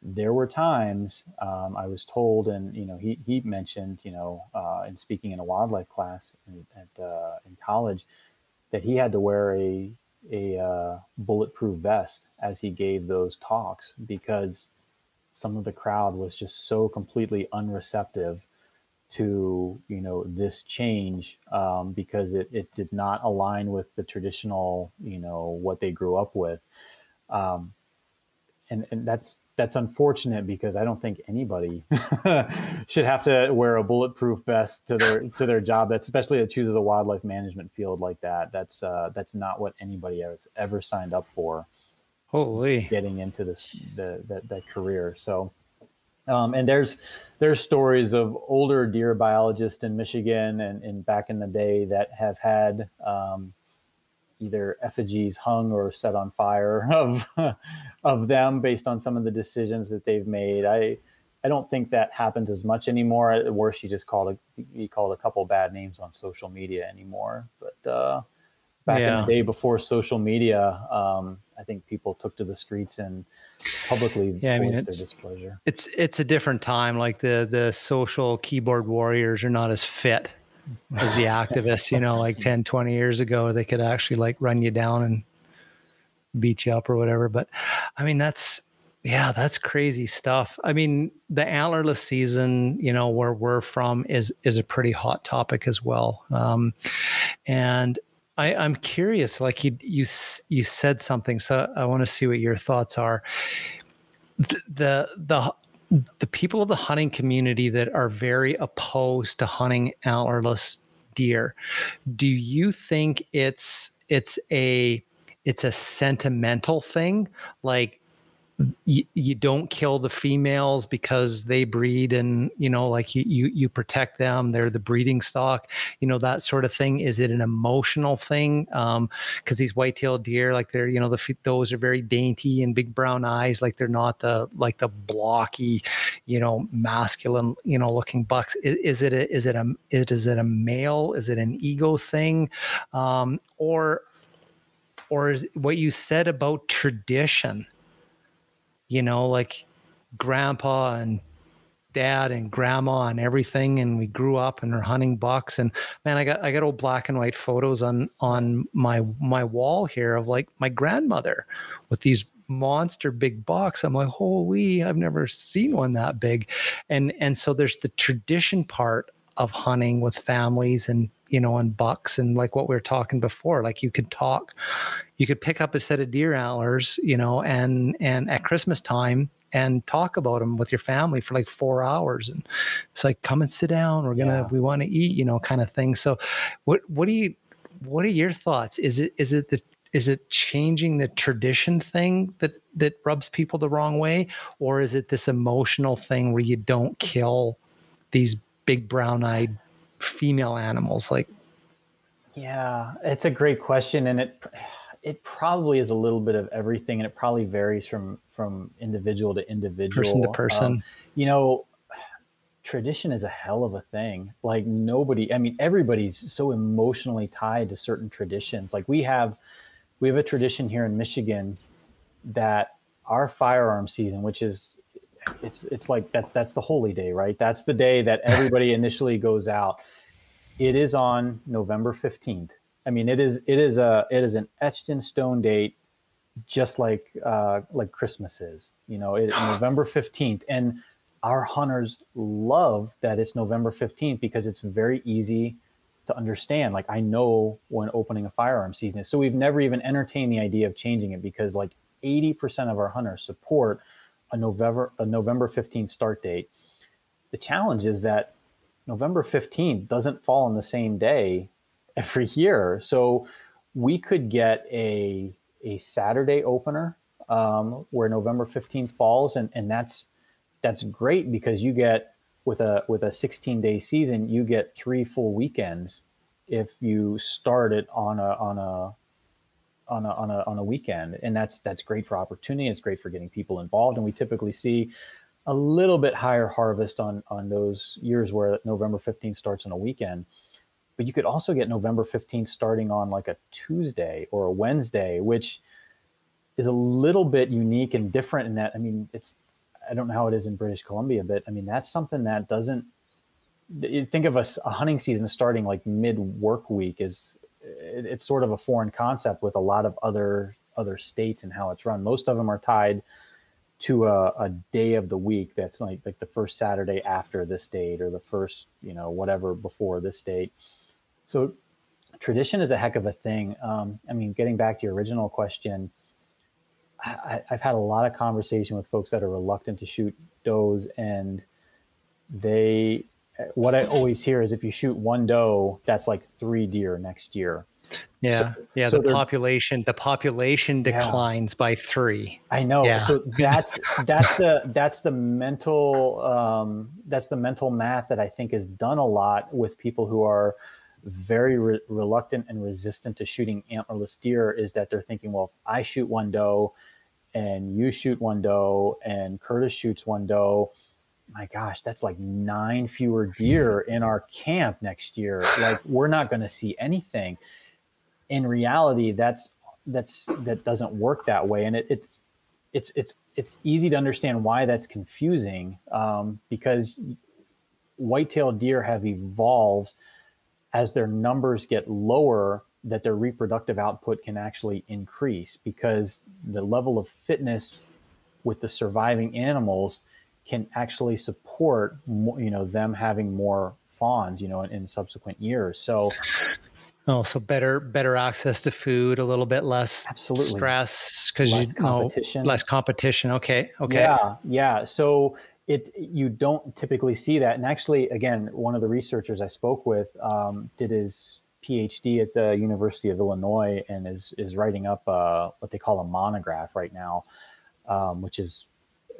there were times um, I was told, and you know, he he mentioned, you know, uh, in speaking in a wildlife class at uh, in college, that he had to wear a a uh, bulletproof vest as he gave those talks because some of the crowd was just so completely unreceptive to you know this change um, because it, it did not align with the traditional you know what they grew up with um, and and that's that's unfortunate because I don't think anybody should have to wear a bulletproof vest to their to their job. That's especially that chooses a wildlife management field like that. That's uh, that's not what anybody has ever signed up for. Holy, getting into this the, that that career. So um, and there's there's stories of older deer biologists in Michigan and, and back in the day that have had um, either effigies hung or set on fire of of them based on some of the decisions that they've made. I I don't think that happens as much anymore. At worst, you just called a you called a couple bad names on social media anymore. But uh, back yeah. in the day before social media, um, I think people took to the streets and publicly yeah, I mean, it's, displeasure. It's it's a different time. Like the the social keyboard warriors are not as fit as the activists, you know, like 10, 20 years ago, they could actually like run you down and beat you up or whatever. But I mean, that's yeah, that's crazy stuff. I mean, the antlerless season, you know, where we're from is is a pretty hot topic as well. Um, and I, I'm curious, like you you you said something, so I want to see what your thoughts are. The, the the the people of the hunting community that are very opposed to hunting antlerless deer, do you think it's it's a it's a sentimental thing, like you, you don't kill the females because they breed and you know like you, you you protect them they're the breeding stock you know that sort of thing. Is it an emotional thing? Um because these white-tailed deer like they're you know the those are very dainty and big brown eyes like they're not the like the blocky you know masculine you know looking bucks. Is, is it a, is it a is it a male? Is it an ego thing? Um or or is what you said about tradition you know, like grandpa and dad and grandma and everything. And we grew up and are hunting bucks and man i got i got old black and white photos on on my my wall here of like my grandmother with these monster big bucks i'm like holy i've never seen one that big. And and so there's the tradition part of hunting with families and you know and bucks and like what we were talking before like you could talk you could pick up a set of deer antlers, you know, and and at Christmas time and talk about them with your family for like four hours. And it's like, come and sit down. We're gonna yeah. we want to eat, you know, kind of thing. So, what what do you what are your thoughts? Is it is it the is it changing the tradition thing that that rubs people the wrong way, or is it this emotional thing where you don't kill these big brown eyed female animals like? Yeah, it's a great question, and it it probably is a little bit of everything, and it probably varies from from individual to individual, person to person. Um, you know, tradition is a hell of a thing. Like nobody, I mean, everybody's so emotionally tied to certain traditions. Like we have, we have a tradition here in Michigan that our firearm season, which is it's it's like that's that's the holy day, right? That's the day that everybody initially goes out. It is on November 15th I mean, it is it is a it is an etched in stone date, just like uh, like Christmas is. You know, it, November fifteenth, and our hunters love that it's November fifteenth because it's very easy to understand. Like I know when opening a firearm season is, so we've never even entertained the idea of changing it because like eighty percent of our hunters support a November a November fifteenth start date. The challenge is that November 15th doesn't fall on the same day every year. So we could get a a Saturday opener um, where November 15th falls, and, and that's that's great because you get with a with a 16 day season, you get three full weekends if you start it on a on a on a, on a on a weekend. And that's that's great for opportunity. It's great for getting people involved. And we typically see a little bit higher harvest on on those years where November 15th starts on a weekend. But you could also get November 15th starting on like a Tuesday or a Wednesday which is a little bit unique and different in that I mean it's I don't know how it is in British Columbia but I mean that's something that doesn't think of a, a hunting season starting like mid work week is it, it's sort of a foreign concept with a lot of other other states and how it's run. Most of them are tied to a, a, day of the week that's like like the first Saturday after this date or the first you know whatever before this date. So tradition is a heck of a thing. Um, I mean, getting back to your original question, I, I've had a lot of conversation with folks that are reluctant to shoot does, and they what I always hear is if you shoot one doe, that's like three deer next year. Yeah, so, yeah. So the population, the population declines yeah. by three. I know. Yeah. So that's that's the that's the mental um, that's the mental math that I think is done a lot with people who are very re- reluctant and resistant to shooting antlerless deer. Is that they're thinking, well, if I shoot one doe, and you shoot one doe, and Curtis shoots one doe my gosh, that's like nine fewer deer in our camp next year. Like we're not going to see anything. In reality, that's that's that doesn't work that way, and it, it's it's it's it's easy to understand why that's confusing um, because white-tailed deer have evolved as their numbers get lower that their reproductive output can actually increase because the level of fitness with the surviving animals can actually support more, you know them having more fawns you know in, in subsequent years so Oh, so better better access to food, a little bit less Absolutely. stress because you competition. know less competition. Okay, okay. Yeah, yeah. So it you don't typically see that, and actually, again, one of the researchers I spoke with um, did his PhD at the University of Illinois and is is writing up a, what they call a monograph right now, um, which is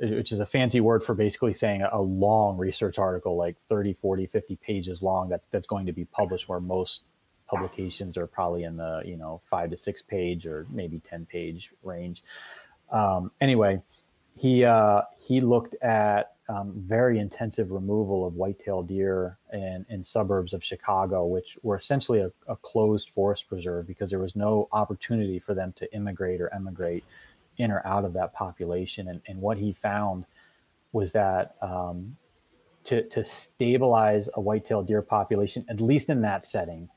which is a fancy word for basically saying a long research article like 30 40 50 pages long that's that's going to be published where most publications are probably in the you know five to six page or maybe 10 page range. Um, anyway he uh, he looked at um, very intensive removal of white-tailed deer in, in suburbs of Chicago, which were essentially a, a closed forest preserve because there was no opportunity for them to immigrate or emigrate in or out of that population. And, and what he found was that um, to, to stabilize a white-tailed deer population, at least in that setting,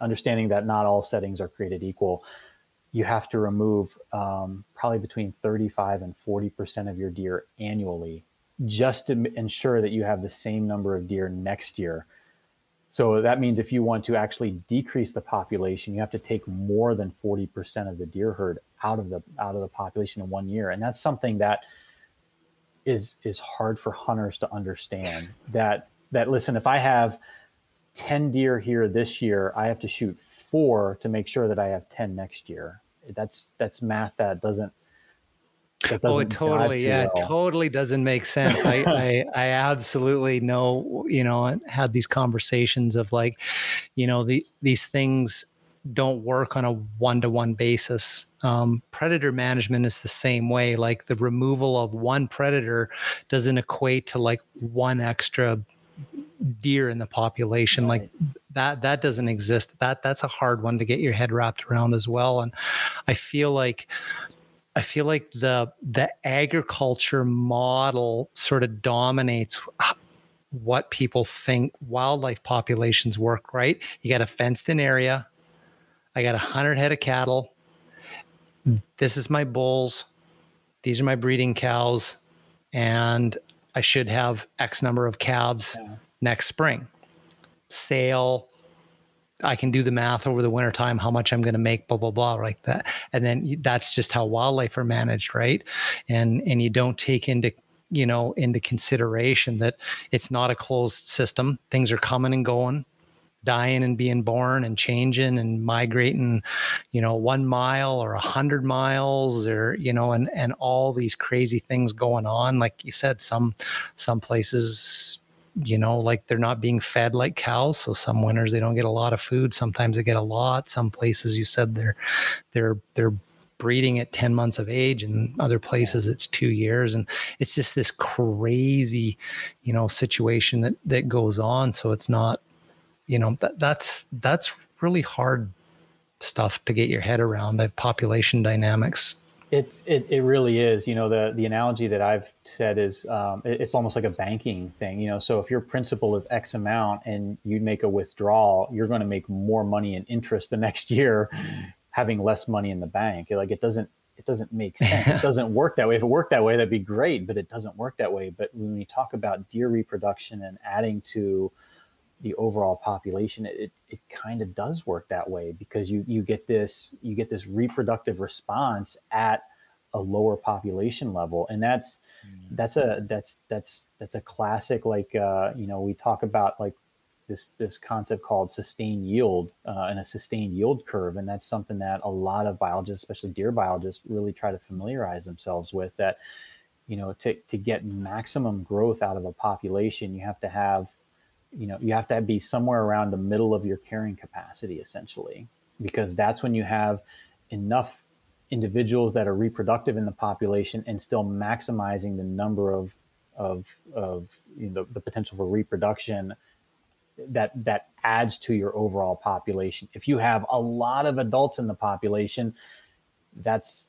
understanding that not all settings are created equal, you have to remove um, probably between 35 and 40% of your deer annually just to ensure that you have the same number of deer next year. So that means if you want to actually decrease the population, you have to take more than 40% of the deer herd out of the out of the population in one year and that's something that is is hard for hunters to understand that that listen if i have 10 deer here this year i have to shoot four to make sure that i have 10 next year that's that's math that doesn't oh, it totally, yeah, well. totally doesn't make sense. I, I, I absolutely know, you know, had these conversations of like, you know, the these things don't work on a one to one basis. Um, predator management is the same way. Like the removal of one predator doesn't equate to like one extra deer in the population. Right. Like that, that doesn't exist. That that's a hard one to get your head wrapped around as well. And I feel like I feel like the the agriculture model sort of dominates what people think wildlife populations work. Right? You got a fenced in area I got a hundred head of cattle. This is my bulls. These are my breeding cows. And I should have X number of calves yeah. next spring. Sale. I can do the math over the wintertime, how much I'm going to make, blah, blah, blah, like that. And then that's just how wildlife are managed, right? And and you don't take into you know into consideration that it's not a closed system things are coming and going dying and being born and changing and migrating, you know, one mile or a hundred miles or, you know, and, and all these crazy things going on. Like you said, some, some places you know, like they're not being fed like cows. So some winters they don't get a lot of food. Sometimes they get a lot. Some places you said they're they're they're breeding at 10 months of age and other places it's two years and it's just this crazy you know situation that that goes on so it's not you know that that's that's really hard stuff to get your head around the population dynamics it's it, it really is you know the the analogy that i've said is um, it, it's almost like a banking thing you know so if your principal is x amount and you make a withdrawal you're going to make more money in interest the next year having less money in the bank. Like it doesn't it doesn't make sense. it doesn't work that way. If it worked that way, that'd be great, but it doesn't work that way. But when we talk about deer reproduction and adding to the overall population, it, it kind of does work that way because you you get this you get this reproductive response at a lower population level, and that's mm-hmm. that's a that's that's that's a classic like uh, you know we talk about like this this concept called sustained yield uh, and a sustained yield curve, and that's something that a lot of biologists, especially deer biologists, really try to familiarize themselves with. That you know, to to get maximum growth out of a population, you have to have you know you have to be somewhere around the middle of your carrying capacity, essentially, because that's when you have enough individuals that are reproductive in the population and still maximizing the number of of of you know, the, the potential for reproduction that that adds to your overall population. If you have a lot of adults in the population, that's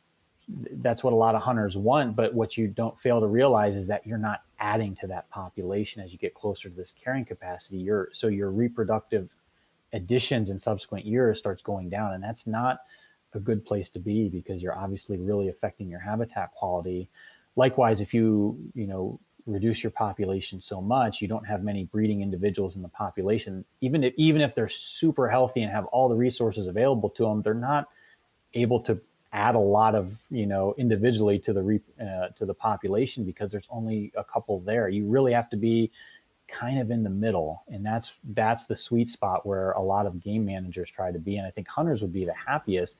that's what a lot of hunters want. But what you don't fail to realize is that you're not adding to that population as you get closer to this carrying capacity. Your so your reproductive additions in subsequent years starts going down, and that's not a good place to be because you're obviously really affecting your habitat quality. Likewise, if you you know reduce your population so much, you don't have many breeding individuals in the population. Even if even if they're super healthy and have all the resources available to them, they're not able to add a lot of you know individually to the re, uh, to the population because there's only a couple there. You really have to be kind of in the middle, and that's that's the sweet spot where a lot of game managers try to be. And I think hunters would be the happiest.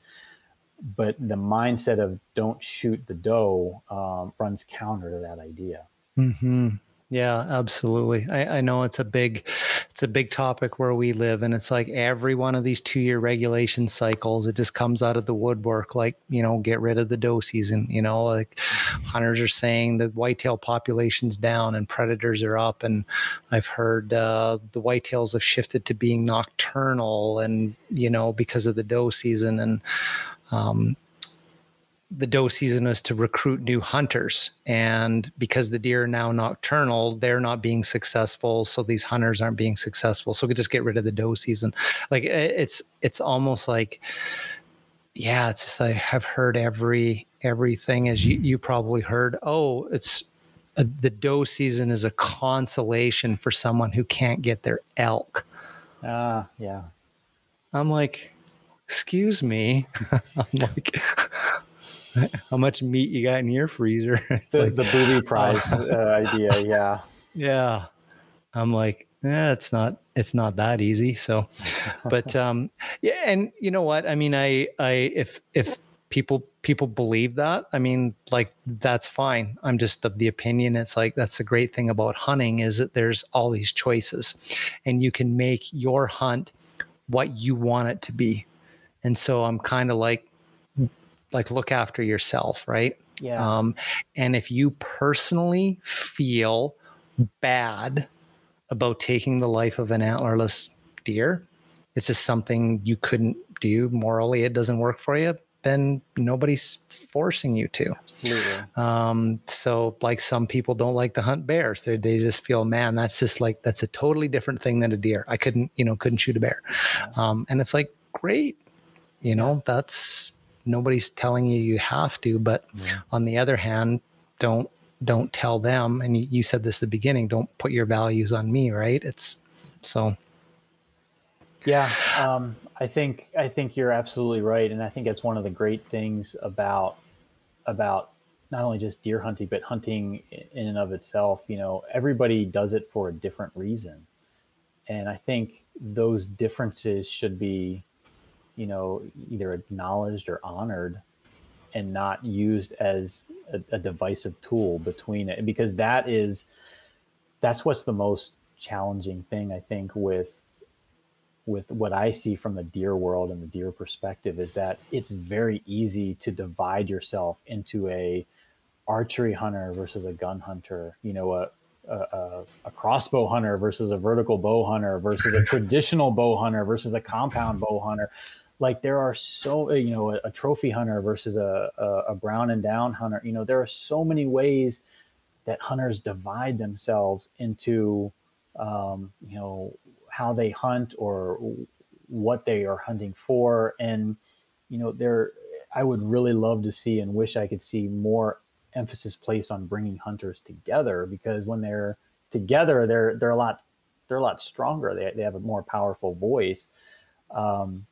But the mindset of don't shoot the doe um, runs counter to that idea. Mm-hmm. Yeah, absolutely. I, I, know it's a big, it's a big topic where we live, and it's like every one of these two-year regulation cycles, it just comes out of the woodwork. Like you know, get rid of the doe season. You know, like hunters are saying the whitetail population's down and predators are up, and I've heard uh, the whitetails have shifted to being nocturnal, and you know because of the doe season, and um, the doe season is to recruit new hunters. And because the deer are now nocturnal, they're not being successful. So these hunters aren't being successful. So we just get rid of the doe season. Like it's it's almost like, yeah, it's just I have heard every everything as you, you probably heard. Oh, it's a, the doe season is a consolation for someone who can't get their elk. Ah, uh, yeah. I'm like, excuse me. I'm like, how much meat you got in your freezer? It's the, like, the booby prize uh, idea. Yeah. Yeah. I'm like, yeah, it's not, it's not that easy. So, but, um, yeah. And you know what? I mean, I, I, if, if people, people believe that, I mean, like, that's fine. I'm just of the opinion. It's like, that's the great thing about hunting is that there's all these choices and you can make your hunt what you want it to be. And so I'm kind of like, like look after yourself, right? Yeah. Um, and if you personally feel bad about taking the life of an antlerless deer, it's just something you couldn't do morally, it doesn't work for you, then nobody's forcing you to. Absolutely. Um, so, like some people don't like to hunt bears. They they just feel, man, that's just like that's a totally different thing than a deer. I couldn't, you know, couldn't shoot a bear. Um, and it's like, great, you know, that's nobody's telling you you have to but yeah. on the other hand don't don't tell them. And you, you said this at the beginning don't put your values on me right? It's so. Yeah um, i think i think you're absolutely right. And i think that's one of the great things about about not only just deer hunting but hunting in and of itself. You know everybody does it for a different reason. And i think those differences should be you know either acknowledged or honored and not used as a, a, divisive tool between it because that is that's what's the most challenging thing I think with with what I see from the deer world and the deer perspective is that it's very easy to divide yourself into a archery hunter versus a gun hunter, you know, a, a, a, crossbow hunter versus a vertical bow hunter versus a traditional bow hunter versus a compound bow hunter. Like there are so, you know, a, a trophy hunter versus a, a, brown and down hunter. You know, there are so many ways that hunters divide themselves into, um, you know, how they hunt or what they are hunting for. And, you know, there, I would really love to see and wish I could see more emphasis placed on bringing hunters together because when they're together, they're, they're a lot, they're a lot stronger. They, they have a more powerful voice. Um,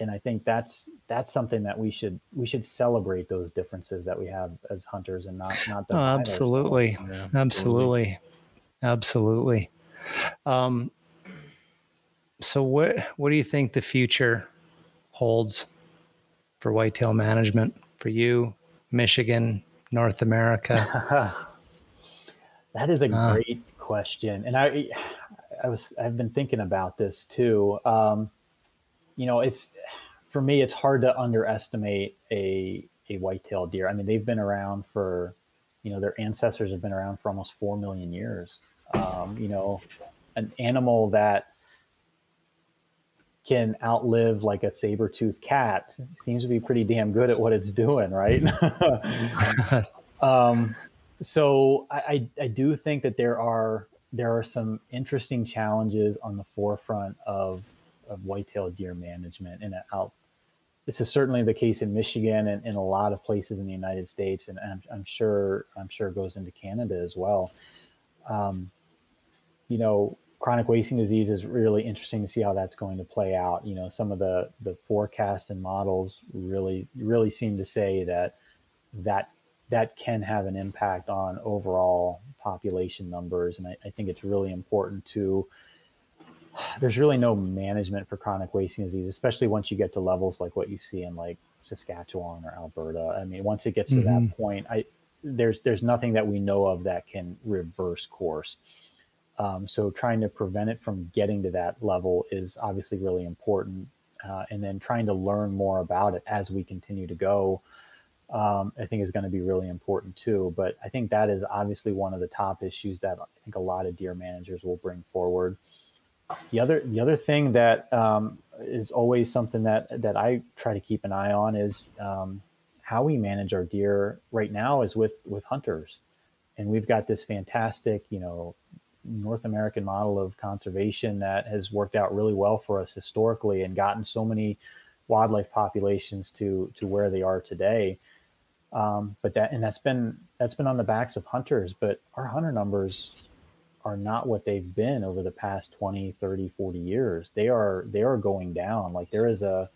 and I think that's that's something that we should we should celebrate those differences that we have as hunters and not not oh, absolutely. Yeah, absolutely absolutely absolutely um, so what what do you think the future holds for whitetail management for you, Michigan, North America? that is a uh, great question, and I I was I've been thinking about this too. Um, you know, it's for me, it's hard to underestimate a a whitetail deer. I mean, they've been around for, you know, their ancestors have been around for almost four million years. Um, you know, an animal that can outlive like a saber-toothed cat seems to be pretty damn good at what it's doing right um, so I, I, do think that there are there are some interesting challenges on the forefront of of whitetail deer management and out this is certainly the case in Michigan and in a lot of places in the United States and I'm, I'm sure I'm sure goes into Canada as well um, you know chronic wasting disease is really interesting to see how that's going to play out. You know, some of the the forecast and models really really seem to say that that that can have an impact on overall population numbers, and I, I think it's really important to. There's really no management for chronic wasting disease, especially once you get to levels like what you see in like Saskatchewan or Alberta. I mean, once it gets to mm-hmm. that point, I there's there's nothing that we know of that can reverse course. Um, so trying to prevent it from getting to that level is obviously really important. Uh, and then trying to learn more about it as we continue to go, um, I think is going to be really important too. But I think that is obviously one of the top issues that I think a lot of deer managers will bring forward. The other, the other thing that um, is always something that that I try to keep an eye on is um, how we manage our deer right now is with with hunters, and we've got this fantastic, you know, North American model of conservation that has worked out really well for us historically and gotten so many wildlife populations to to where they are today. Um, but that and that's been that's been on the backs of hunters, but our hunter numbers are not what they've been over the past 20, 30, 40 years. They are they are going down. Like there is a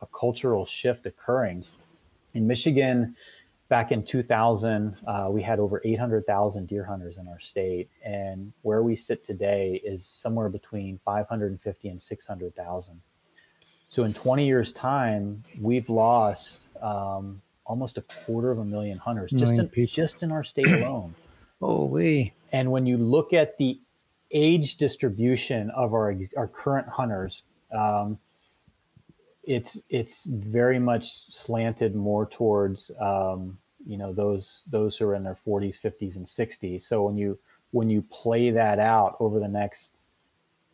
a cultural shift occurring. In Michigan, back in 2000, uh, we had over 800,000 deer hunters in our state. And where we sit today is somewhere between 550 and 600,000. So in 20 years' time, we've lost um, almost a quarter of a million hunters just in, just in our state alone. Holy. And when you look at the age distribution of our, our current hunters, um, it's it's very much slanted more towards um, you know those those who are in their 40s 50s and 60s so when you when you play that out over the next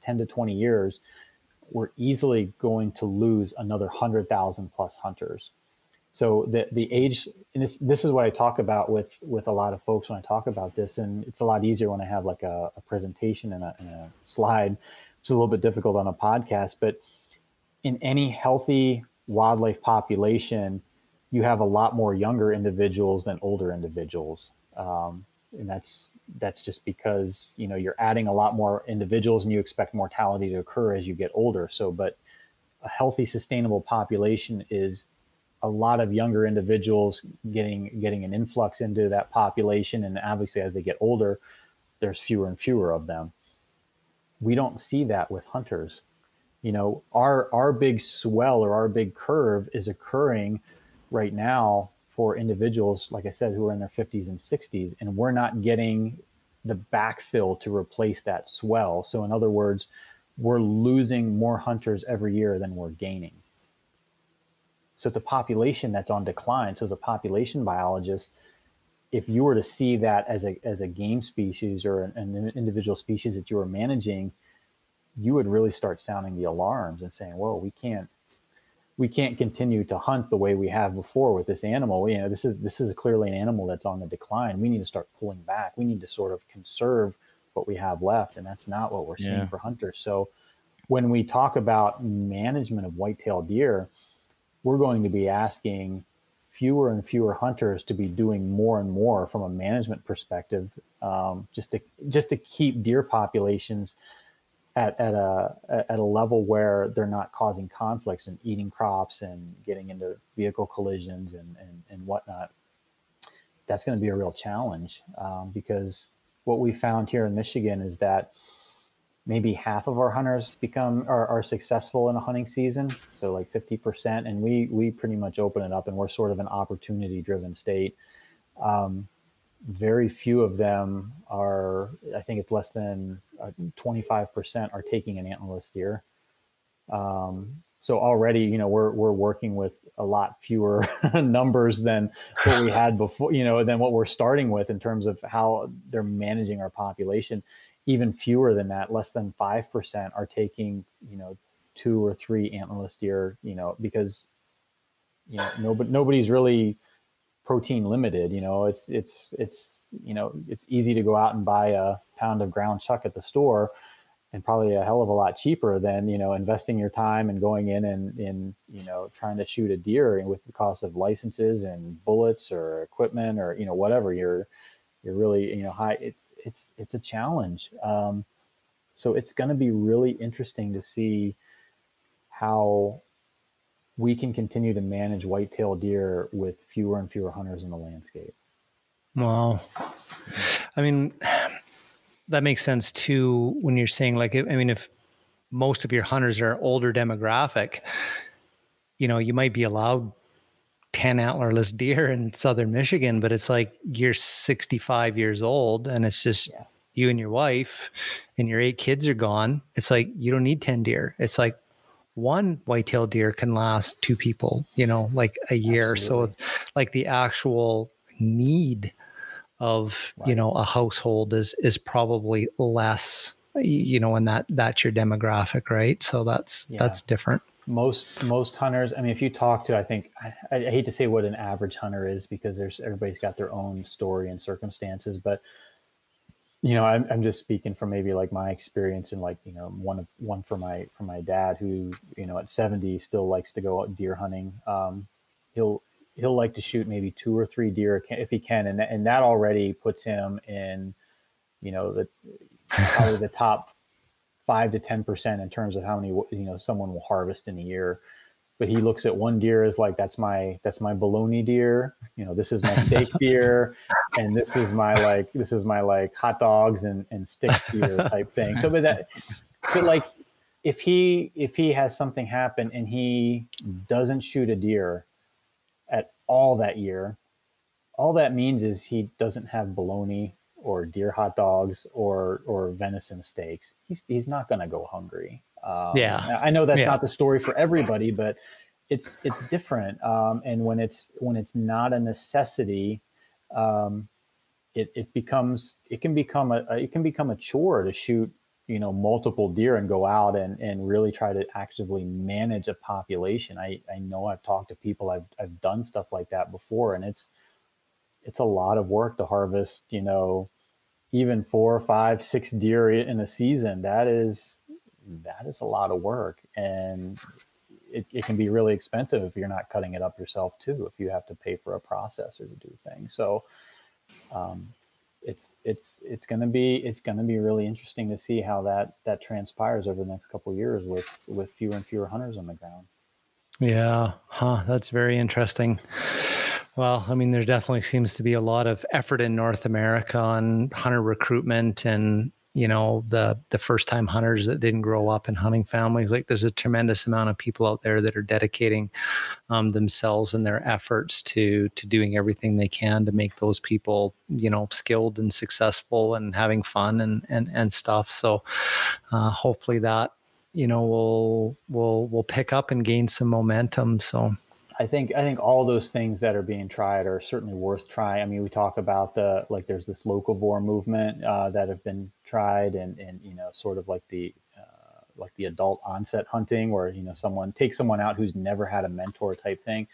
10 to 20 years we're easily going to lose another 100,000 plus hunters so the the age and this this is what I talk about with with a lot of folks when I talk about this and it's a lot easier when I have like a, a presentation and a, and a slide it's a little bit difficult on a podcast but in any healthy wildlife population, you have a lot more younger individuals than older individuals. Um, and that's that's just because you know you're adding a lot more individuals and you expect mortality to occur as you get older so but a healthy sustainable population is a lot of younger individuals getting getting an influx into that population and obviously as they get older there's fewer and fewer of them we don't see that with hunters you know our our big swell or our big curve is occurring right now for individuals like i said who are in their 50s and 60s and we're not getting the backfill to replace that swell. So, in other words, we're losing more hunters every year than we're gaining. So, it's a population that's on decline. So, as a population biologist, if you were to see that as a, as a game species or an, an individual species that you were managing, you would really start sounding the alarms and saying, "Whoa, we can't we can't continue to hunt the way we have before with this animal. You know, this is this is clearly an animal that's on the decline. We need to start pulling back. We need to sort of conserve what we have left, and that's not what we're yeah. seeing for hunters. So, when we talk about management of whitetail deer, we're going to be asking fewer and fewer hunters to be doing more and more from a management perspective, um, just to just to keep deer populations at, at a at a level where they're not causing conflicts and eating crops and getting into vehicle collisions and and, and whatnot. That's going to be a real challenge um, because what we found here in michigan is that maybe half of our hunters become are, are successful in a hunting season. So like 50% and we we pretty much open it up and we're sort of an opportunity driven state. Um, very few of them are i think it's less than 25% uh, are taking an antlerless deer. Um, so already you know we're we're working with a lot fewer numbers than what we had before you know than what we're starting with in terms of how they're managing our population even fewer than that less than 5% are taking you know two or three antlerless deer you know because you know nobody nobody's really protein limited. You know, it's it's it's you know it's easy to go out and buy a pound of ground chuck at the store, and probably a hell of a lot cheaper than you know investing your time and going in and in you know trying to shoot a deer with the cost of licenses and bullets or equipment or you know whatever you're you're really you know high. It's it's it's a challenge. Um, so it's going to be really interesting to see how we can continue to manage whitetail deer with fewer and fewer hunters in the landscape. Wow. I mean, that makes sense too when you're saying, like, I mean, if most of your hunters are older demographic, you know, you might be allowed 10 antlerless deer in southern Michigan, but it's like you're 65 years old and it's just yeah. you and your wife and your eight kids are gone. It's like you don't need 10 deer. It's like one whitetail deer can last two people, you know, like a year. Absolutely. So it's like the actual need of, right. you know, a household is is probably less, you know, and that that's your demographic, right? So that's yeah. that's different. Most most hunters, I mean, if you talk to, I think I, I hate to say what an average hunter is because there's everybody's got their own story and circumstances, but you know, I'm, I'm just speaking from maybe like my experience and like, you know, one of one for my, for my dad who, you know, at 70 still likes to go out deer hunting. Um, he'll, he'll like to shoot maybe two or three deer if he can. And, and that already puts him in, you know, the, probably the top five to 10% in terms of how many, you know, someone will harvest in a year. But he looks at one deer as like that's my that's my bologna deer. You know this is my steak deer and this is my like this is my like hot dogs and and sticks deer type thing. So but that but like if he if he has something happen and he doesn't shoot a deer at all that year all that means is he doesn't have bologna or deer hot dogs or or venison steaks he's he's not going to go hungry um, yeah, I know that's yeah. not the story for everybody, but it's it's different. Um, and when it's when it's not a necessity, um, it it becomes it can become a it can become a chore to shoot you know multiple deer and go out and and really try to actively manage a population. I I know I've talked to people I've I've done stuff like that before, and it's it's a lot of work to harvest. You know even four, five, six deer in a season. That is that is a lot of work and it, it can be really expensive if you're not cutting it up yourself too if you have to pay for a processor to do things so um, it's it's it's going to be it's to be really interesting to see how that that transpires over the next couple years with with fewer and fewer hunters on the ground yeah huh that's very interesting well i mean there definitely seems to be a lot of effort in north america on hunter recruitment and you know the the first time hunters that didn't grow up in hunting families. Like there's a tremendous amount of people out there that are dedicating um, themselves and their efforts to to doing everything they can to make those people you know skilled and successful and having fun and and and stuff. So uh, hopefully that you know will will will pick up and gain some momentum. So I think I think all those things that are being tried are certainly worth trying. I mean, we talk about the like there's this local locavore movement uh, that have been tried, and and you know, sort of like the uh, like the adult onset hunting, where you know someone takes someone out who's never had a mentor type thing.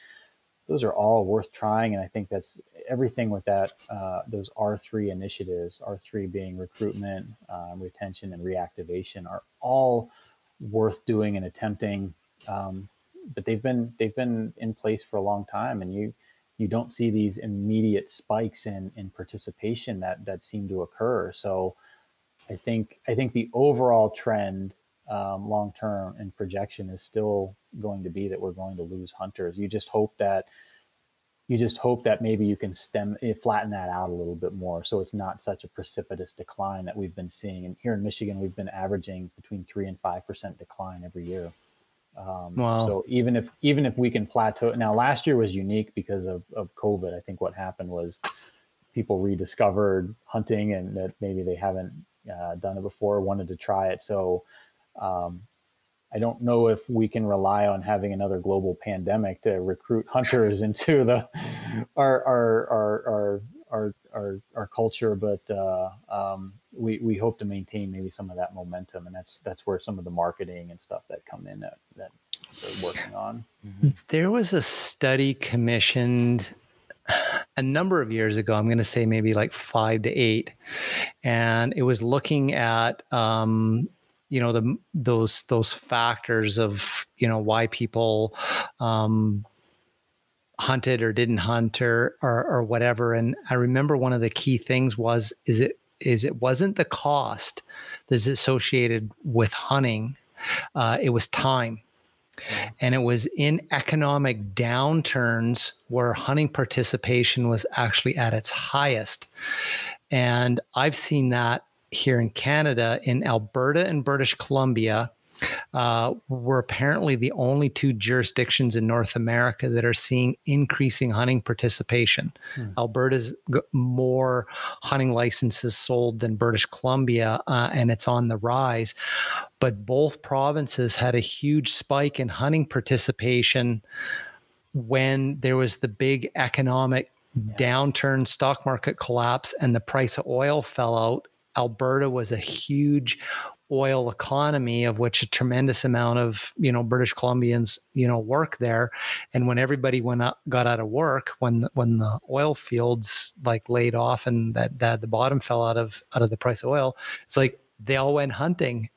Those are all worth trying, and I think that's everything with that. Uh, those R three initiatives, R three being recruitment, um, retention, and reactivation, are all worth doing and attempting. Um, but they've been they've been in place for a long time, and you you don't see these immediate spikes in in participation that that seem to occur. So I think I think the overall trend um, long term and projection is still going to be that we're going to lose hunters. You just hope that you just hope that maybe you can stem eh, flatten that out a little bit more so it's not such a precipitous decline that we've been seeing and here in michigan we've been averaging between 3 and 5% decline every year um, wow. So even if even if we can plateau now, last year was unique because of of COVID. I think what happened was people rediscovered hunting and that maybe they haven't uh, done it before, wanted to try it. So um, I don't know if we can rely on having another global pandemic to recruit hunters into the our our our our our our, our culture, but uh, um, we we hope to maintain maybe some of that momentum, and that's that's where some of the marketing and stuff that come in that that we're working on. Mm-hmm. There was a study commissioned a number of years ago. I'm going to say maybe like five to eight, and it was looking at um, you know the those those factors of you know why people um, hunted or didn't hunt or, or, or whatever. And I remember one of the key things was is it is it wasn't the cost that's associated with hunting. Uh, it was time. And it was in economic downturns where hunting participation was actually at its highest. And I've seen that here in Canada, in Alberta and British Columbia, uh, we're apparently the only two jurisdictions in North America that are seeing increasing hunting participation. Hmm. Alberta's more hunting licenses sold than British Columbia, uh, and it's on the rise. But both provinces had a huge spike in hunting participation when there was the big economic yeah. downturn, stock market collapse, and the price of oil fell out. Alberta was a huge oil economy of which a tremendous amount of you know British Columbians you know work there. And when everybody went up got out of work when when the oil fields like laid off and that that the bottom fell out of out of the price of oil it's like they all went hunting.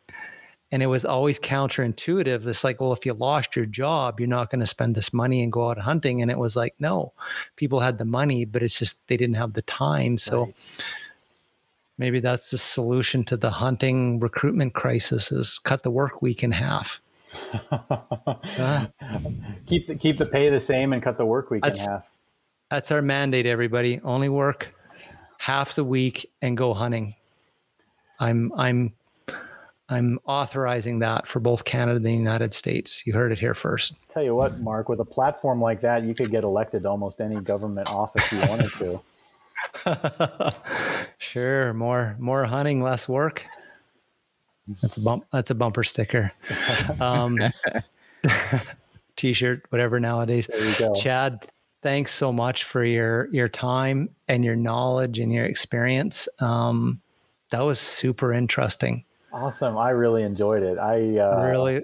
And it was always counterintuitive. It's like well if you lost your job you're not going to spend this money and go out hunting. And it was like no people had the money but it's just they didn't have the time. So maybe that's the solution to the hunting recruitment crisis is cut the work week in half. Uh, keep the, keep the pay the same and cut the work week in half. that's our mandate everybody. Only work half the week and go hunting. I'm i'm i'm authorizing that for both canada and the united states. You heard it here first. Tell you what mark with a platform like that you could get elected to almost any government office you wanted to sure, more more hunting, less work. That's a bump. That's a bumper sticker. Um, t-shirt, whatever nowadays. Chad, thanks so much for your your time and your knowledge and your experience. Um, that was super interesting. Awesome. I really enjoyed it. I uh, really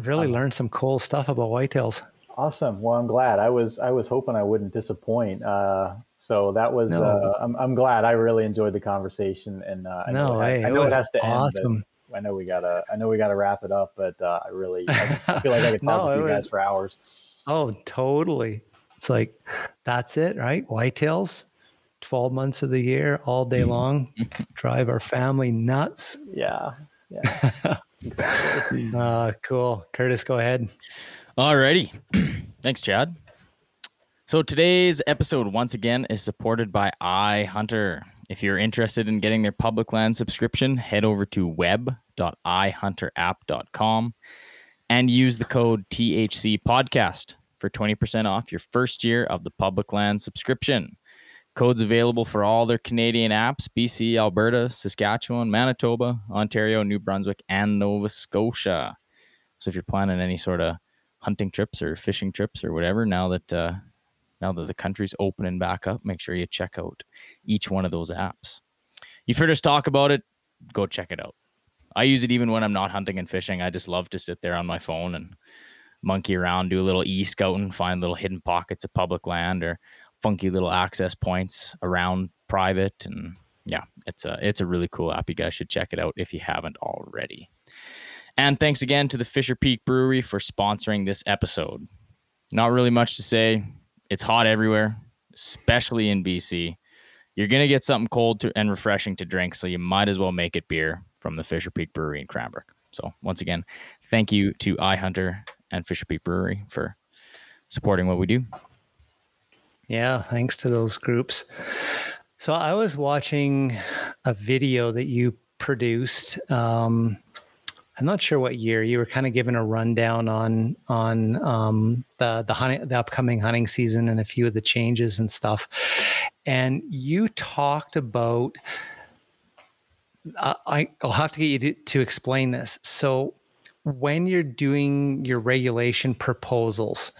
really learned some cool stuff about whitetails. Awesome. Well, I'm glad. I was I was hoping I wouldn't disappoint. Uh, so that was, no. uh, I'm, I'm glad. I really enjoyed the conversation, and uh, I know, no, it, has, hey, I know it, it has to awesome. end. I know we gotta, I know we gotta wrap it up, but uh, I really, I, feel like I could talk no, with you guys for hours. Oh, totally. It's like that's it, right? Whitetails, twelve months of the year, all day long, drive our family nuts. Yeah, yeah. exactly. Uh, cool. Curtis, go ahead. Alrighty. Thanks, Chad. So today's episode, once again, is supported by iHunter. If you're interested in getting their public land subscription, head over to web.ihunterapp.com and use the code THC podcast for 20% off your first year of the public land subscription. Codes available for all their Canadian apps BC, Alberta, Saskatchewan, Manitoba, Ontario, New Brunswick, and Nova Scotia. So if you're planning any sort of hunting trips or fishing trips or whatever, now that uh, now that the country's opening back up, make sure you check out each one of those apps. You've heard us talk about it, go check it out. I use it even when I'm not hunting and fishing. I just love to sit there on my phone and monkey around, do a little e scouting, find little hidden pockets of public land or funky little access points around private. And yeah, it's a it's a really cool app. You guys should check it out if you haven't already. And thanks again to the Fisher Peak Brewery for sponsoring this episode. Not really much to say. It's hot everywhere, especially in BC. You're gonna get something cold to, and refreshing to drink, so you might as well make it beer from the Fisher Peak Brewery in Cranbrook. So once again, thank you to iHunter and Fisher Peak Brewery for supporting what we do. Yeah, thanks to those groups. So I was watching a video that you produced. Um, I'm not sure what year you were kind of given a rundown on on um, the the hunting the upcoming hunting season and a few of the changes and stuff. And you talked about. Uh, I I'll have to get you to, to explain this. So when you're doing your regulation proposals,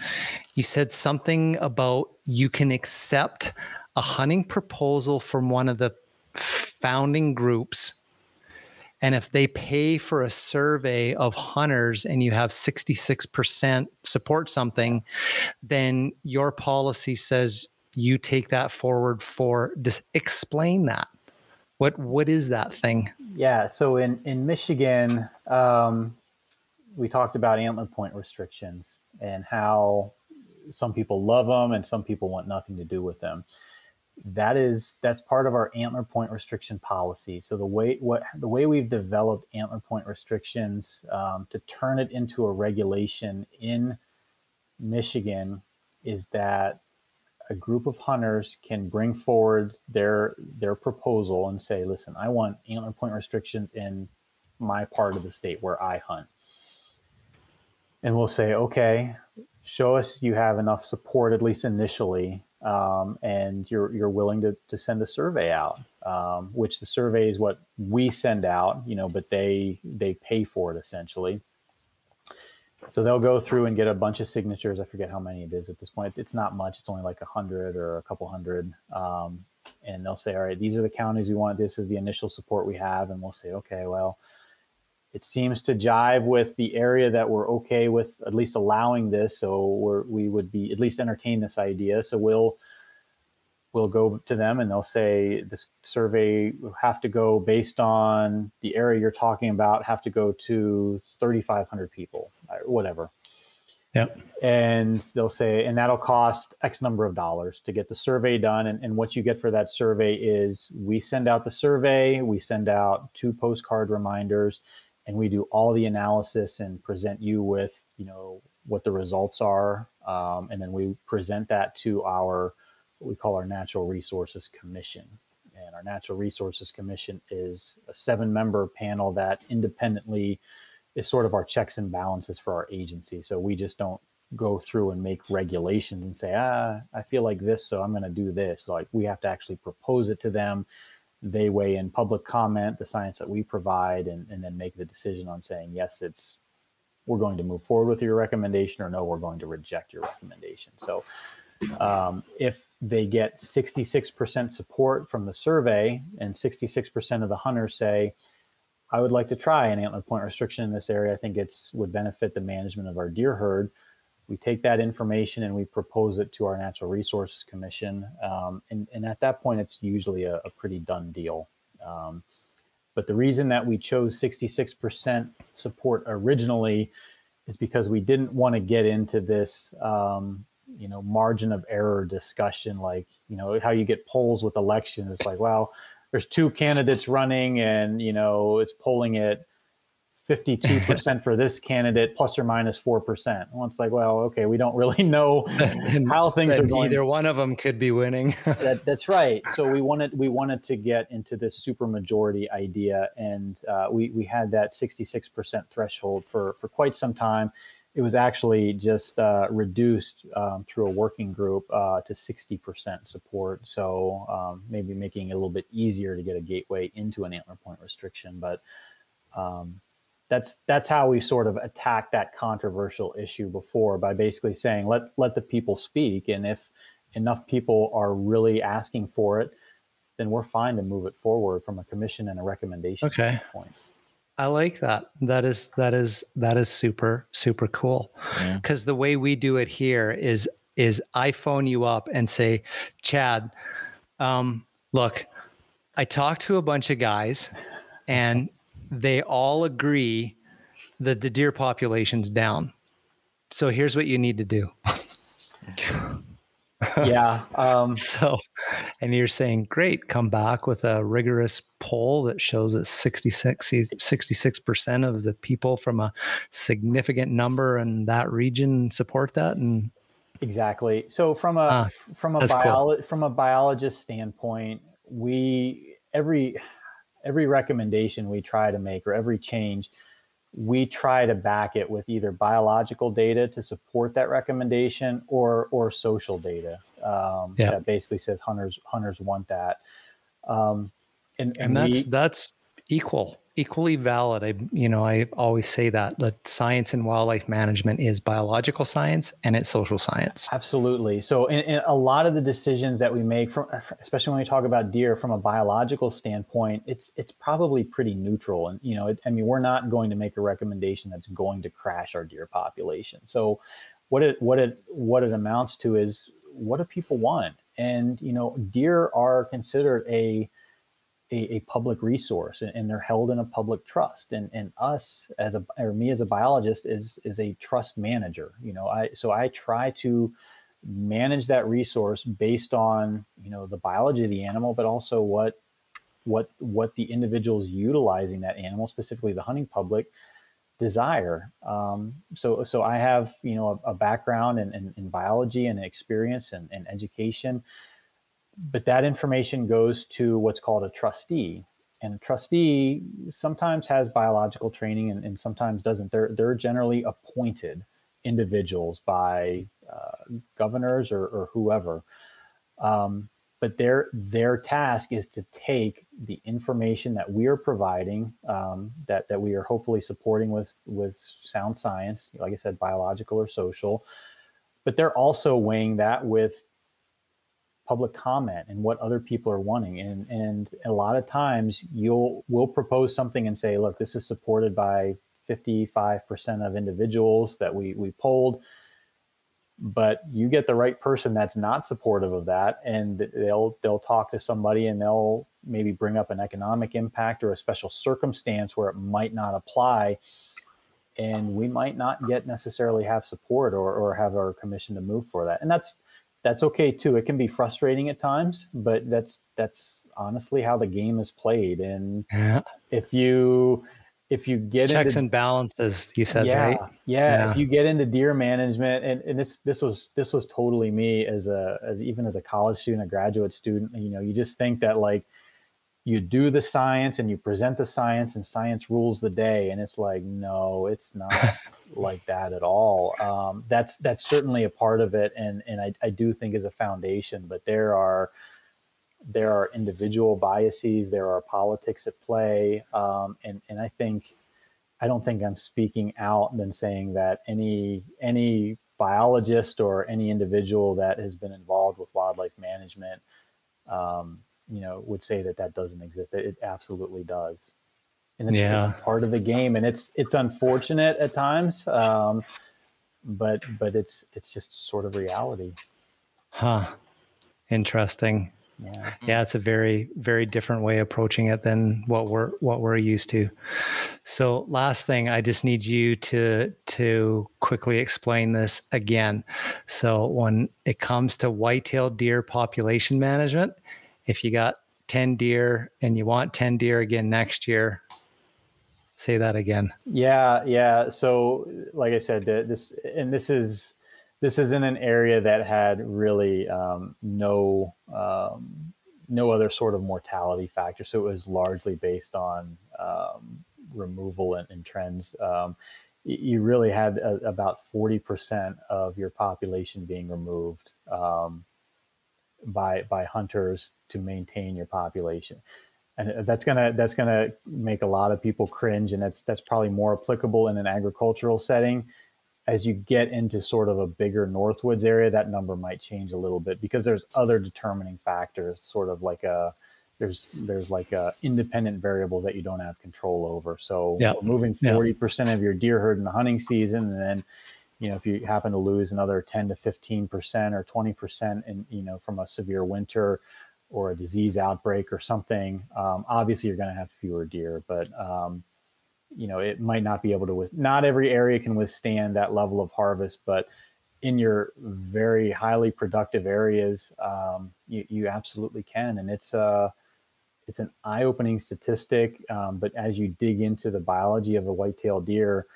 you said something about you can accept a hunting proposal from one of the founding groups. And if they pay for a survey of hunters and you have 66% support something, then your policy says you take that forward for just explain that. What what is that thing? Yeah, so in in Michigan, um, we talked about antler point restrictions and how some people love them and some people want nothing to do with them that is that's part of our antler point restriction policy. So the way what the way we've developed antler point restrictions um, to turn it into a regulation in michigan is that a group of hunters can bring forward their their proposal and say listen i want antler point restrictions in my part of the state where i hunt. And we'll say, okay, show us you have enough support at least initially, um, and you're you're willing to to send a survey out. Um, which the survey is what we send out, you know, but they they pay for it essentially. So they'll go through and get a bunch of signatures. I forget how many it is at this point. It's not much. It's only like a hundred or a couple hundred. Um, and they'll say, all right, these are the counties we want. This is the initial support we have. And we'll say, okay, well, it seems to jive with the area that we're okay with at least allowing this so we're, we would be at least entertain this idea so we'll we'll go to them and they'll say this survey will have to go based on the area you're talking about have to go to 3500 people uh, whatever Yep. And they'll say, and that'll cost X number of dollars to get the survey done. And, and what you get for that survey is we send out the survey, we send out two postcard reminders, and we do all the analysis and present you with you know what the results are um, and then we present that to our we call our natural resources commission. And our natural resources commission is a seven member panel that independently is sort of our checks and balances for our agency. So we just don't go through and make regulations and say ah i feel like this so i'm going to do this. Like we have to actually propose it to them they weigh in public comment, the science that we provide, and, and then make the decision on saying, yes, it's we're going to move forward with your recommendation or no, we're going to reject your recommendation. So um, if they get 66% support from the survey and 66% of the hunters say, I would like to try an antler point restriction in this area. I think it's would benefit the management of our deer herd we take that information and we propose it to our Natural Resources Commission. Um, and, and, at that point, it's usually a, a pretty done deal. Um, but the reason that we chose 66% support originally is because we didn't want to get into this, um, you know, margin of error discussion, like, you know, how you get polls with elections. It's like, well, there's two candidates running and, you know, it's polling at 52% for this candidate plus or minus 4%. Well, it's like, well, okay, we don't really know how things are going. Either one of them could be winning. that, that's right. So we wanted we wanted to get into this super majority idea, and uh, we we had that 66% threshold for for quite some time. It was actually just uh, reduced um, through a working group uh, to 60% support. So um, maybe making it a little bit easier to get a gateway into an antler point restriction, but um, that's that's how we sort of attacked that controversial issue before by basically saying let let the people speak and if enough people are really asking for it then we're fine to move it forward from a commission and a recommendation okay. standpoint. I like that. That is that is that is super super cool. Because yeah. the way we do it here is is I phone you up and say, Chad, um, look, I talked to a bunch of guys, and they all agree that the deer population's down. So here's what you need to do. yeah. Um, so, and you're saying, great, come back with a rigorous poll that shows that 66, 66% of the people from a significant number in that region support that. And exactly. So from a, uh, from a, bio- cool. from a biologist standpoint, we, every, every recommendation we try to make or every change, we try to back it with either biological data to support that recommendation or or social data um, yeah. that basically says hunters hunters want that. Um, and, and, and that's we, that's equal equally valid. I, you know, I always say that that science and wildlife management is biological science and it's social science. Absolutely. So, in, in a lot of the decisions that we make, from especially when we talk about deer from a biological standpoint, it's it's probably pretty neutral. And you know, it, I mean, we're not going to make a recommendation that's going to crash our deer population. So, what it what it what it amounts to is what do people want? And you know, deer are considered a a, a, public resource and, and, they're held in a public trust. And, and us as a or me as a biologist is is a trust manager you know i so i try to manage that resource based on you know the biology of the animal but also what what what the individuals utilizing that animal specifically the hunting public desire. Um, so so i have you know a, a background in, in, in, biology and experience and, and education but that information goes to what's called a trustee. And a trustee sometimes has biological training and, and sometimes doesn't. They're, they're generally appointed individuals by uh, governors or, or whoever. Um, but their their task is to take the information that we are providing um, that that we are hopefully supporting with with sound science like i said biological or social but they're also weighing that with public comment and what other people are wanting. And and a lot of times you'll will propose something and say, look, this is supported by 55% of individuals that we we polled. But you get the right person that's not supportive of that, and they'll they'll talk to somebody and they'll maybe bring up an economic impact or a special circumstance where it might not apply and we might not get necessarily have support or, or have our commission to move for that and that's that's okay too. It can be frustrating at times, but that's that's honestly how the game is played. And yeah. if you if you get checks into, and balances, you said yeah, right? Yeah, yeah. If you get into deer management, and, and this this was this was totally me as a as even as a college student, a graduate student. You know, you just think that like you do the science and you present the science and science rules the day. And it's like no it's not like that at all. Um, that's that's certainly a part of it. And and I, I do think is a foundation but there are there are individual biases there are politics at play. Um, and and i think i don't think i'm speaking out and saying that any any biologist or any individual that has been involved with wildlife management um, you know would say that that doesn't exist. It, absolutely does, and it's, yeah. Part of the game. And it's it's unfortunate at times, um, but but it's it's just sort of reality. Huh. Interesting. Yeah. yeah, it's a very very different way of approaching it than what we're what we're used to. So, last thing, I just need you to to quickly explain this again. So, when it comes to white-tailed deer population management, if you got 10 deer and you want 10 deer again next year, say that again. Yeah, yeah. So, like I said, this and this is this is in an area that had really um, no um, no other sort of mortality factor. So it was largely based on um, removal and, and trends. Um, you really had a, about forty percent of your population being removed um, by by hunters to maintain your population and uh, that's gonna that's gonna make a lot of people cringe and that's that's probably more applicable in an agricultural setting as you get into sort of a bigger northwoods area that number might change a little bit because there's other determining factors sort of like a there's there's like a independent variables that you don't have control over so yeah. moving 40% yeah. of your deer herd in the hunting season and then you know if you happen to lose another 10 to 15% or 20% in you know from a severe winter or a disease outbreak or something, um, obviously you're going to have fewer deer, but um, you know it might not be able to. With- Not every area can withstand that level of harvest, but in your very highly productive areas, um, you, you, absolutely can, and it's a uh, it's an eye-opening statistic. Um, but as you dig into the biology of a white-tailed deer,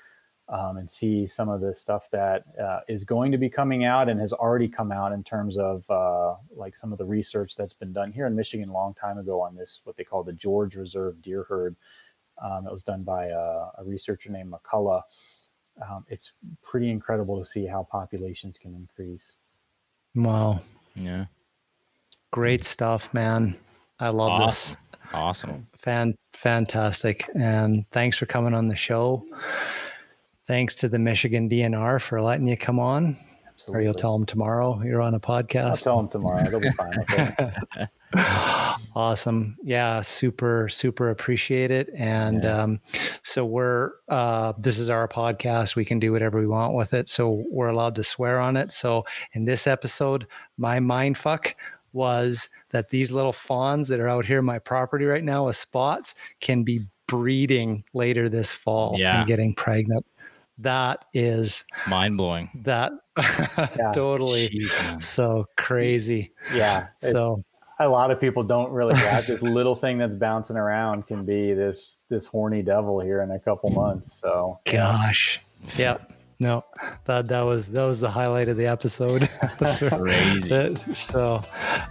um, and see some of the stuff that uh, is going to be coming out and has already come out in terms of uh, like some of the research that's been done here in Michigan a long time ago on this, what they call the George Reserve deer herd. Um, that was done by a, a researcher named McCullough. Um, it's pretty incredible to see how populations can increase. Wow. Yeah. Great stuff, man. I love awesome. this. Awesome. Fan, fantastic. And thanks for coming on the show thanks to the Michigan DNR for letting you come on. Absolutely. Or you'll tell them tomorrow you're on a podcast. I'll tell them tomorrow. They'll be fine. awesome. Yeah, super, super appreciate it. And yeah. um, so we're uh, this is our podcast. We can do whatever we want with it. So we're allowed to swear on it. So in this episode, my mind fuck was that these little fawns that are out here my property right now with spots can be breeding later this fall yeah. and getting pregnant that is mind blowing. That yeah. totally Jeez, so crazy. Yeah. So a lot of people don't really realize this little thing that's bouncing around can be this this horny devil here in a couple months. So gosh. Yep. No, that that was that was the highlight of the episode. Crazy. so,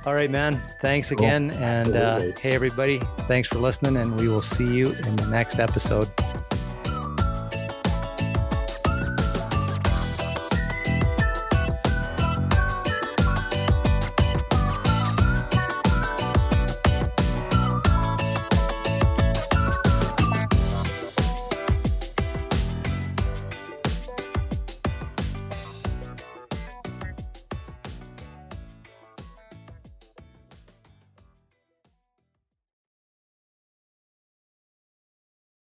all right, man. Thanks again, cool. and uh, hey, everybody. Thanks for listening, and we will see you in the next episode.